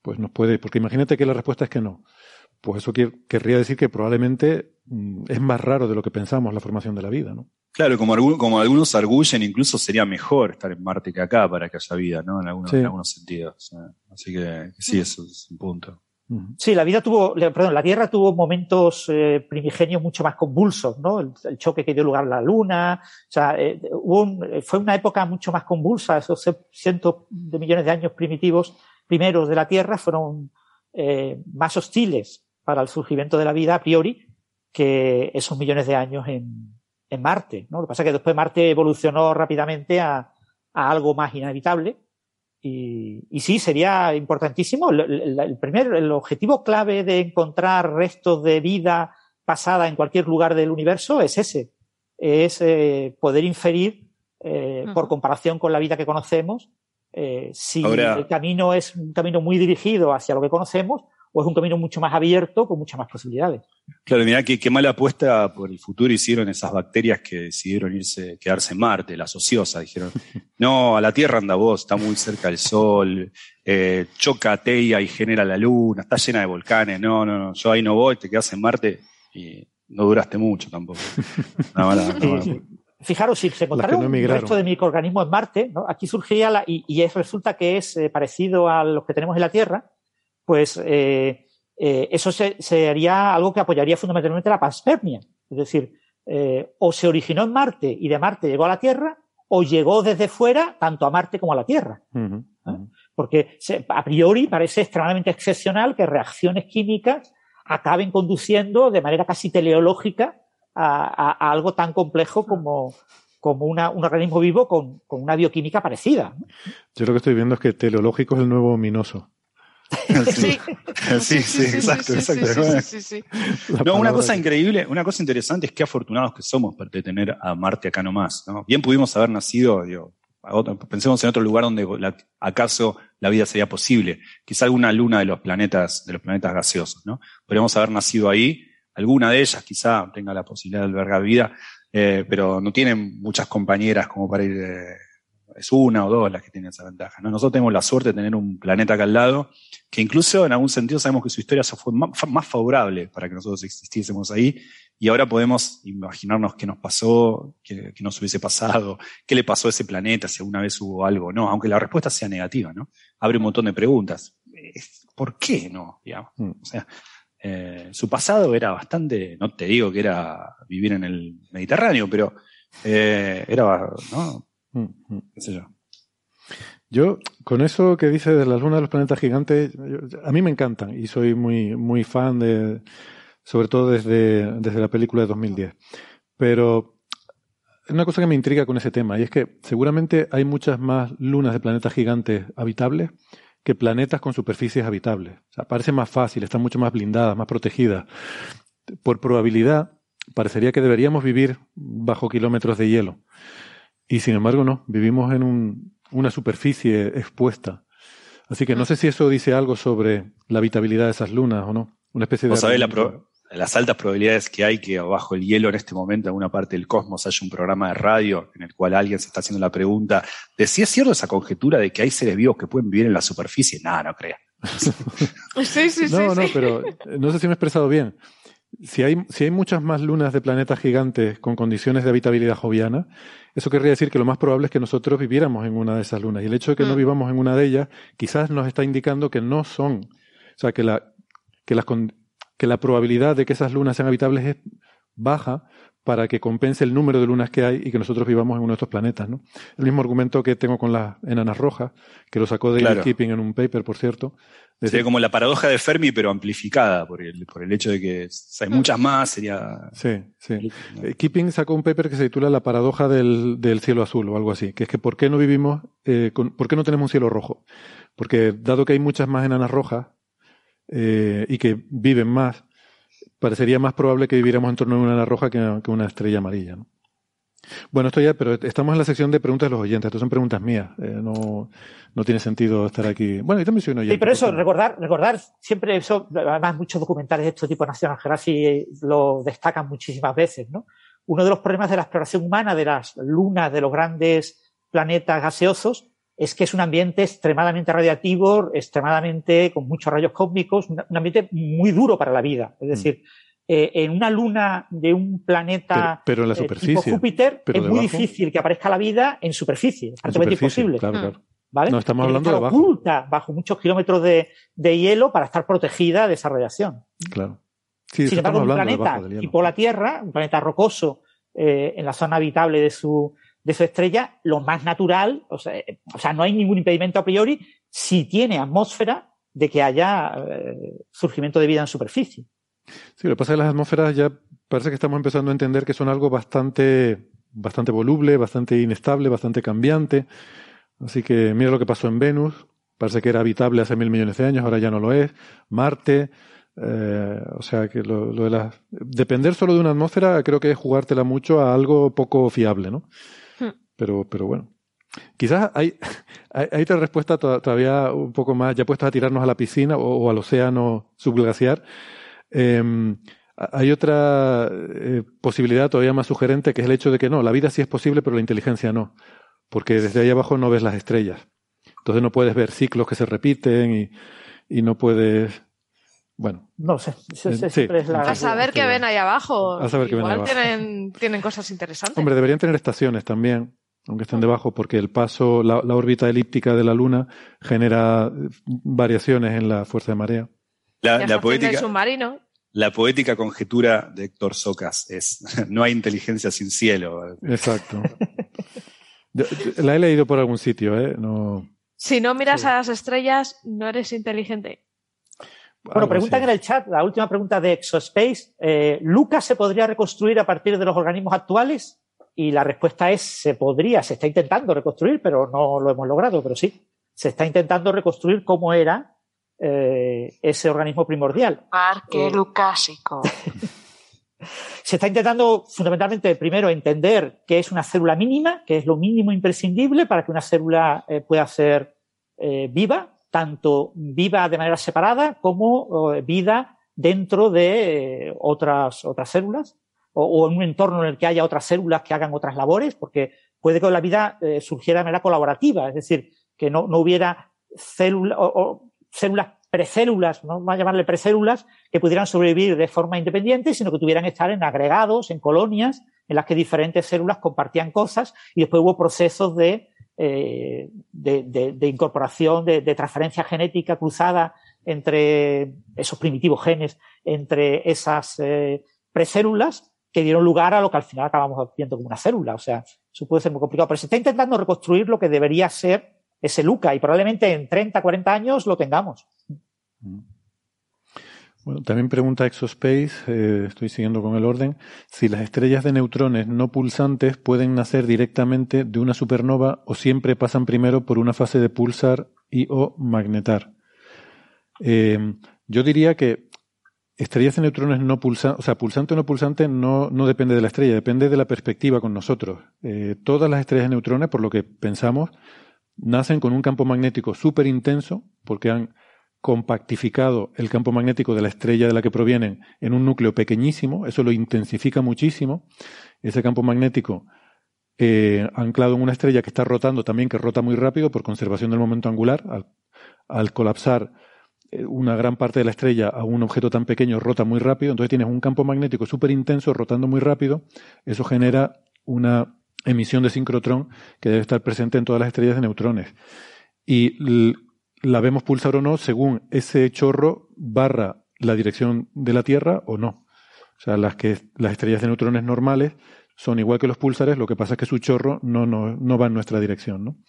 pues nos puede, porque imagínate que la respuesta es que no. Pues eso querría decir que probablemente mm, es más raro de lo que pensamos la formación de la vida, ¿no? Claro, como, algún- como algunos arguyen, incluso sería mejor estar en Marte que acá para que haya vida, ¿no? En algunos, Sí. en algunos sentidos. Así que, sí, eso es un punto. Sí, la vida tuvo, perdón, la Tierra tuvo momentos eh, primigenios mucho más convulsos, ¿no? El, el choque que dio lugar a la Luna, o sea, eh, hubo un- fue una época mucho más convulsa, esos cientos de millones de años primitivos primeros de la Tierra fueron eh, más hostiles para el surgimiento de la vida a priori que esos millones de años en, en Marte, ¿no? Lo que pasa es que después Marte evolucionó rápidamente a, a algo más inhabitable y, y sí, sería importantísimo. El, el- el primer, el objetivo clave de encontrar restos de vida pasada en cualquier lugar del universo es ese. Es eh, poder inferir, eh, por comparación con la vida que conocemos, eh, si Ahora- el camino es un camino muy dirigido hacia lo que conocemos o es un camino mucho más abierto con muchas más posibilidades. Claro, mirá qué, qué mala apuesta por el futuro hicieron esas bacterias que decidieron irse, quedarse en Marte, las ociosas, dijeron, no, a la Tierra anda vos, está muy cerca del Sol, eh, choca Teia y genera la Luna, está llena de volcanes, no, no, no, yo ahí no voy, te quedas en Marte y no duraste mucho tampoco. Mala- mala-. Fijaros, si se encontrara no un resto de microorganismos en Marte, ¿no? aquí surgiría la, y, y es, resulta que es eh, parecido a los que tenemos en la Tierra, pues eh, eh, eso se, sería algo que apoyaría fundamentalmente la panspermia. Es decir, eh, o se originó en Marte y de Marte llegó a la Tierra, o llegó desde fuera tanto a Marte como a la Tierra. Porque se- a priori parece extremadamente excepcional que reacciones químicas acaben conduciendo de manera casi teleológica a, a- a algo tan complejo como, como una- un organismo vivo con, con una bioquímica parecida. Yo lo que estoy viendo es que teleológico es el nuevo ominoso. Sí. Sí, sí, exacto, exacto. una cosa increíble, una cosa interesante es qué afortunados que somos por tener a Marte acá nomás. ¿no? Bien pudimos haber nacido digo, otro- pensemos en otro lugar donde la- acaso la vida sería posible. Quizá alguna luna de los planetas, de los planetas gaseosos, ¿no? Podríamos haber nacido ahí. Alguna de ellas quizá tenga la posibilidad de albergar vida, eh, pero no tienen muchas compañeras como para ir. eh, es una o dos las que tienen esa ventaja. ¿no? Nosotros tenemos la suerte de tener un planeta acá al lado, que incluso en algún sentido sabemos que su historia fue más favorable para que nosotros existiésemos ahí, y ahora podemos imaginarnos qué nos pasó, qué, qué nos hubiese pasado, qué le pasó a ese planeta, si alguna vez hubo algo o no, aunque la respuesta sea negativa, ¿no? Abre un montón de preguntas. ¿Por qué no? Digamos. O sea, eh, su pasado era bastante, no te digo que era vivir en el Mediterráneo, pero eh, era, ¿no? Mm, ¿Qué sé yo? Yo, con eso que dice de las lunas de los planetas gigantes, yo- a mí me encantan y soy muy, muy fan de, sobre todo desde, desde la película de 2010. Pero hay una cosa que me intriga con ese tema y es que seguramente hay muchas más lunas de planetas gigantes habitables que planetas con superficies habitables. O sea, parece más fácil, están mucho más blindadas, más protegidas. Por probabilidad, parecería que deberíamos vivir bajo kilómetros de hielo. Y sin embargo, no, vivimos en un, una superficie expuesta. Así que no sé si eso dice algo sobre la habitabilidad de esas lunas o no. Una especie de. Vos sabés la argumento. pro- las altas probabilidades que hay que bajo el hielo en este momento en alguna parte del cosmos haya un programa de radio en el cual alguien se está haciendo la pregunta de si es cierto esa conjetura de que hay seres vivos que pueden vivir en la superficie. Nada, no crea. Sí, sí, sí. no, no, sí. pero no sé si me he expresado bien. Si hay, si hay muchas más lunas de planetas gigantes con condiciones de habitabilidad joviana, eso querría decir que lo más probable es que nosotros viviéramos en una de esas lunas. Y el hecho de que no Mm. vivamos en una de ellas quizás nos está indicando que no son. O sea, que la, que las que la probabilidad de que esas lunas sean habitables es baja para que compense el número de lunas que hay y que nosotros vivamos en uno de estos planetas. ¿no? El mismo argumento que tengo con las enanas rojas, que lo sacó David Claro. Keeping en un paper, por cierto. Sería decir- como la paradoja de Fermi, pero amplificada por el, por el hecho de que hay muchas más, sería... Sí, sí. Eh, Keeping sacó un paper que se titula La paradoja del, del cielo azul o algo así, que es que ¿por qué no vivimos, eh, con- por qué no tenemos un cielo rojo? Porque dado que hay muchas más enanas rojas eh, y que viven más, parecería más probable que viviéramos en torno a una roja que, que una estrella amarilla. ¿no? Bueno, esto ya, pero estamos en la sección de preguntas de los oyentes. Estas son preguntas mías. eh, no, no tiene sentido estar aquí. Bueno, yo también soy un oyente. Sí, pero eso, recordar, recordar siempre eso, además muchos documentales de este tipo National Geographic lo destacan muchísimas veces, ¿no? Uno de los problemas de la exploración humana de las lunas de los grandes planetas gaseosos es que es un ambiente extremadamente radiactivo, extremadamente con muchos rayos cósmicos, un ambiente muy duro para la vida. Mm. Es decir, eh, en una luna de un planeta Pero- pero en la eh, tipo superficie. Júpiter Pero es muy difícil que aparezca la vida en superficie, es En prácticamente imposible. Claro, claro. ¿vale? No, estamos hablando de abajo. oculta bajo muchos kilómetros de, de hielo para estar protegida de esa radiación. Claro. Sí, Sin embargo, un planeta tipo la Tierra, un planeta rocoso eh, en la zona habitable de su, de su estrella, lo más natural, o sea, eh, o sea, no hay ningún impedimento a priori si tiene atmósfera de que haya eh, surgimiento de vida en superficie. Sí, lo que pasa es que las atmósferas ya parece que estamos empezando a entender que son algo bastante, bastante voluble, bastante inestable, bastante cambiante. Así que mira lo que pasó en Venus. Parece que era habitable hace mil millones de años, ahora ya no lo es. Marte. eh, o sea que lo, lo de las. Depender solo de una atmósfera creo que es jugártela mucho a algo poco fiable, ¿no? Pero, pero bueno. Quizás hay, hay, hay otra respuesta to- todavía un poco más, ya puestos a tirarnos a la piscina o, o al océano subglaciar. Eh, hay otra eh, posibilidad todavía más sugerente que es el hecho de que no, la vida sí es posible, pero la inteligencia no. Porque desde ahí abajo no ves las estrellas. Entonces no puedes ver ciclos que se repiten y, y no puedes. Bueno. No sé, eso- Eh, eso sí, siempre es la- A saber qué ven ahí abajo. A saber qué ven ahí abajo. Tienen, tienen cosas interesantes. Hombre, deberían tener estaciones también, aunque estén debajo, porque el paso, la, la órbita elíptica de la Luna genera variaciones en la fuerza de marea. La, poética, submarino. la poética conjetura de Héctor Socas es no hay inteligencia sin cielo. Exacto. Yo- yo- la he leído por algún sitio, ¿eh? No, Si no miras a las estrellas, no eres inteligente. Bueno, algo preguntan así. en el chat, la última pregunta de Exospace. Eh, ¿Lucas se podría reconstruir a partir de los organismos actuales? Y la respuesta es, se podría, se está intentando reconstruir, pero no lo hemos logrado, pero sí. Se está intentando reconstruir cómo era eh, ese organismo primordial. Parque Eh, Lucásico. Se está intentando fundamentalmente primero entender qué es una célula mínima, qué es lo mínimo imprescindible para que una célula eh, pueda ser eh, viva, tanto viva de manera separada como eh, vida dentro de eh, otras, otras células o, o, en un entorno en el que haya otras células que hagan otras labores, porque puede que la vida eh, surgiera de manera colaborativa, es decir, que no, no hubiera célula, o, células precélulas, vamos a llamarle precélulas, que pudieran sobrevivir de forma independiente, sino que tuvieran que estar en agregados, en colonias, en las que diferentes células compartían cosas y después hubo procesos de, eh, de, de, de, incorporación, de, de transferencia genética cruzada entre esos primitivos genes, entre esas eh, precélulas que dieron lugar a lo que al final acabamos viendo como una célula. O sea, eso puede ser muy complicado, pero se está intentando reconstruir lo que debería ser ese Luca y probablemente en 30, 40 años lo tengamos. Bueno, también pregunta Exospace, eh, estoy siguiendo con el orden, si las estrellas de neutrones no pulsantes pueden nacer directamente de una supernova o siempre pasan primero por una fase de pulsar y o magnetar. Eh, yo diría que estrellas de neutrones no pulsantes, o sea, pulsante o no pulsante no, no depende de la estrella, depende de la perspectiva con nosotros. Eh, todas las estrellas de neutrones, por lo que pensamos, nacen con un campo magnético súper intenso porque han compactificado el campo magnético de la estrella de la que provienen en un núcleo pequeñísimo, eso lo intensifica muchísimo. Ese campo magnético eh, anclado en una estrella que está rotando también, que rota muy rápido por conservación del momento angular, al, colapsar una gran parte de la estrella a un objeto tan pequeño rota muy rápido, entonces tienes un campo magnético súper intenso rotando muy rápido, eso genera una emisión de sincrotrón que debe estar presente en todas las estrellas de neutrones. Y la vemos pulsar o no según ese chorro barra la dirección de la Tierra o no. O sea, las, que, las estrellas de neutrones normales son igual que los púlsares, lo que pasa es que su chorro no, no, no va en nuestra dirección.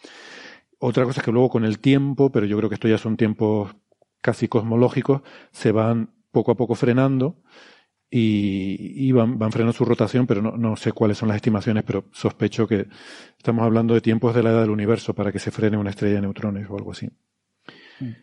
Otra cosa es que luego con el tiempo, pero yo creo que esto ya son tiempos casi cosmológicos, se van poco a poco frenando y, van, van, frenando su rotación, pero no, no, sé cuáles son las estimaciones, pero sospecho que estamos hablando de tiempos de la edad del universo para que se frene una estrella de neutrones o algo así. Sí,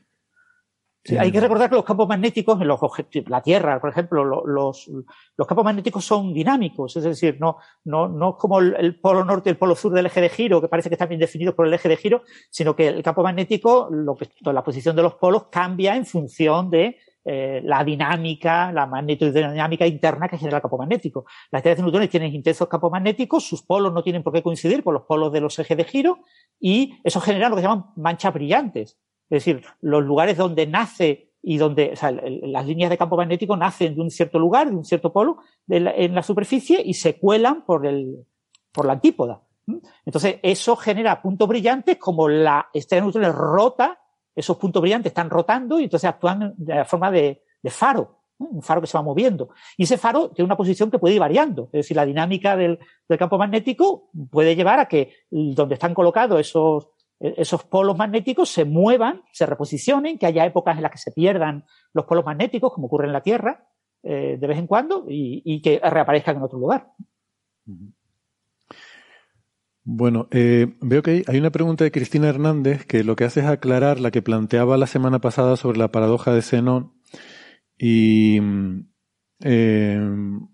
hay que recordar que los campos magnéticos, en los la Tierra, por ejemplo, los, los, campos magnéticos son dinámicos, es decir, no, no, no como el, el, polo norte y el polo sur del eje de giro, que parece que están bien definidos por el eje de giro, sino que el campo magnético, lo que, la posición de los polos cambia en función de eh, la dinámica, la magnetodinámica interna que genera el campo magnético. Las estrellas de neutrones tienen intensos campos magnéticos, sus polos no tienen por qué coincidir con los polos de los ejes de giro, y eso genera lo que se llaman manchas brillantes. Es decir, los lugares donde nace y donde, o sea, las líneas de campo magnético nacen de un cierto lugar, de un cierto polo en la superficie y se cuelan por el, por la antípoda. Entonces, eso genera puntos brillantes como la estrella de neutrones rota, esos puntos brillantes están rotando y entonces actúan de la forma de, de faro, un faro que se va moviendo. Y ese faro tiene una posición que puede ir variando. Es decir, la dinámica del, del campo magnético puede llevar a que donde están colocados esos, esos polos magnéticos se muevan, se reposicionen, que haya épocas en las que se pierdan los polos magnéticos, como ocurre en la Tierra, eh, de vez en cuando, y, que reaparezcan en otro lugar. Bueno, eh, veo que hay una pregunta de Cristina Hernández que lo que hace es aclarar la que planteaba la semana pasada sobre la paradoja de Zenón. Y eh,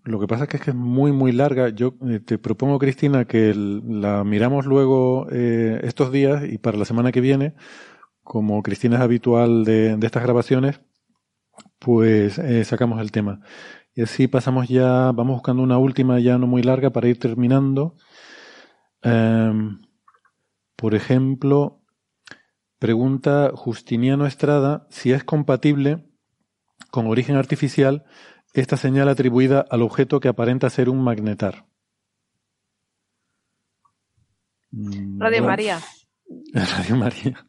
lo que pasa es que es, muy, muy larga. Yo eh, te propongo, Cristina, que la miramos luego eh, estos días y para la semana que viene, como Cristina es habitual de, de estas grabaciones, pues eh, sacamos el tema. Y así pasamos ya, vamos buscando una última ya no muy larga para ir terminando. Em, por ejemplo, pregunta Justiniano Estrada si es compatible con origen artificial esta señal atribuida al objeto que aparenta ser un magnetar. Radio bueno, María. Radio María.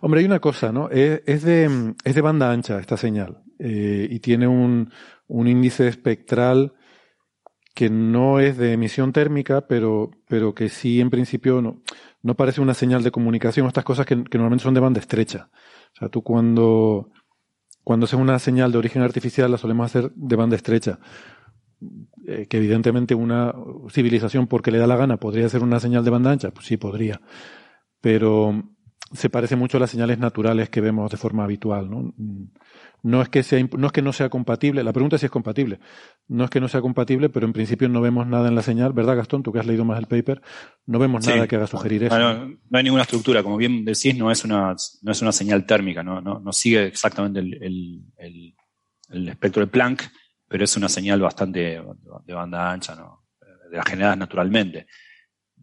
Hombre, hay una cosa, ¿no? Es, es, de, es de, banda ancha esta señal eh, y tiene un, un, índice espectral que no es de emisión térmica, pero, pero que sí, en principio, no, no parece una señal de comunicación, estas cosas que, que normalmente son de banda estrecha. O sea, tú cuando, cuando es una señal de origen artificial la solemos hacer de banda estrecha. Eh, que evidentemente una civilización, porque le da la gana, podría ser una señal de banda ancha, pues sí podría. Pero se parece mucho a las señales naturales que vemos de forma habitual. ¿no? No, es que sea, no es que no sea compatible, la pregunta es si es compatible. No es que no sea compatible, pero en principio no vemos nada en la señal, ¿verdad, Gastón? Tú que has leído más el paper, no vemos Sí. nada que haga sugerir eso. Bueno, no hay ninguna estructura, como bien decís, no es una, no es una señal térmica, no, no, no sigue exactamente el, el- el- el espectro de Planck, pero es una señal bastante de banda ancha, ¿no? de las generadas naturalmente.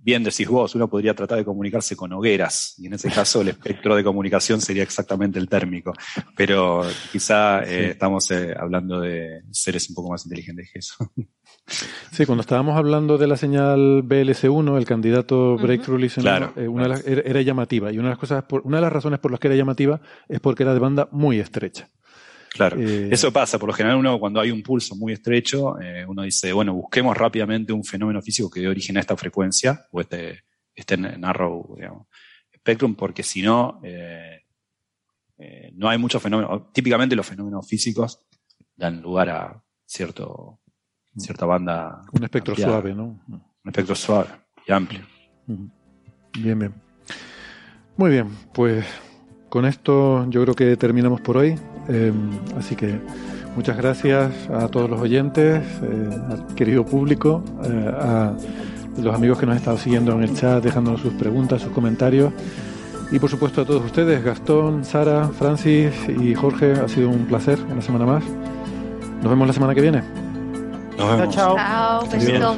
Bien decís vos, uno podría tratar de comunicarse con hogueras, y en ese caso el espectro de comunicación sería exactamente el térmico, pero quizá eh, estamos eh, hablando de seres un poco más inteligentes que eso. Sí, cuando estábamos hablando de la señal BLS1, el candidato Breakthrough Listener, Claro, eh, una de las- era, era llamativa. Y una de las cosas, por- una de las razones por las que era llamativa es porque era de banda muy estrecha. Claro, Eh, eso pasa. Por lo general, uno cuando hay un pulso muy estrecho, eh, uno dice, bueno, busquemos rápidamente un fenómeno físico que dé origen a esta frecuencia o este, este narrow digamos, spectrum, porque si no, eh, no hay muchos fenómenos. Típicamente los fenómenos físicos dan lugar a cierto, cierta banda. Un espectro ampliada. suave, ¿no? Un espectro suave y amplio. Bien, bien. Muy bien, pues con esto yo creo que terminamos por hoy. Eh, así que muchas gracias a todos los oyentes, eh, al querido público, eh, a los amigos que nos han estado siguiendo en el chat, dejándonos sus preguntas, sus comentarios. Y por supuesto a todos ustedes, Gastón, Sara, Francis y Jorge, ha sido un placer una semana más. Nos vemos la semana que viene. Nos vemos. Chao, besito.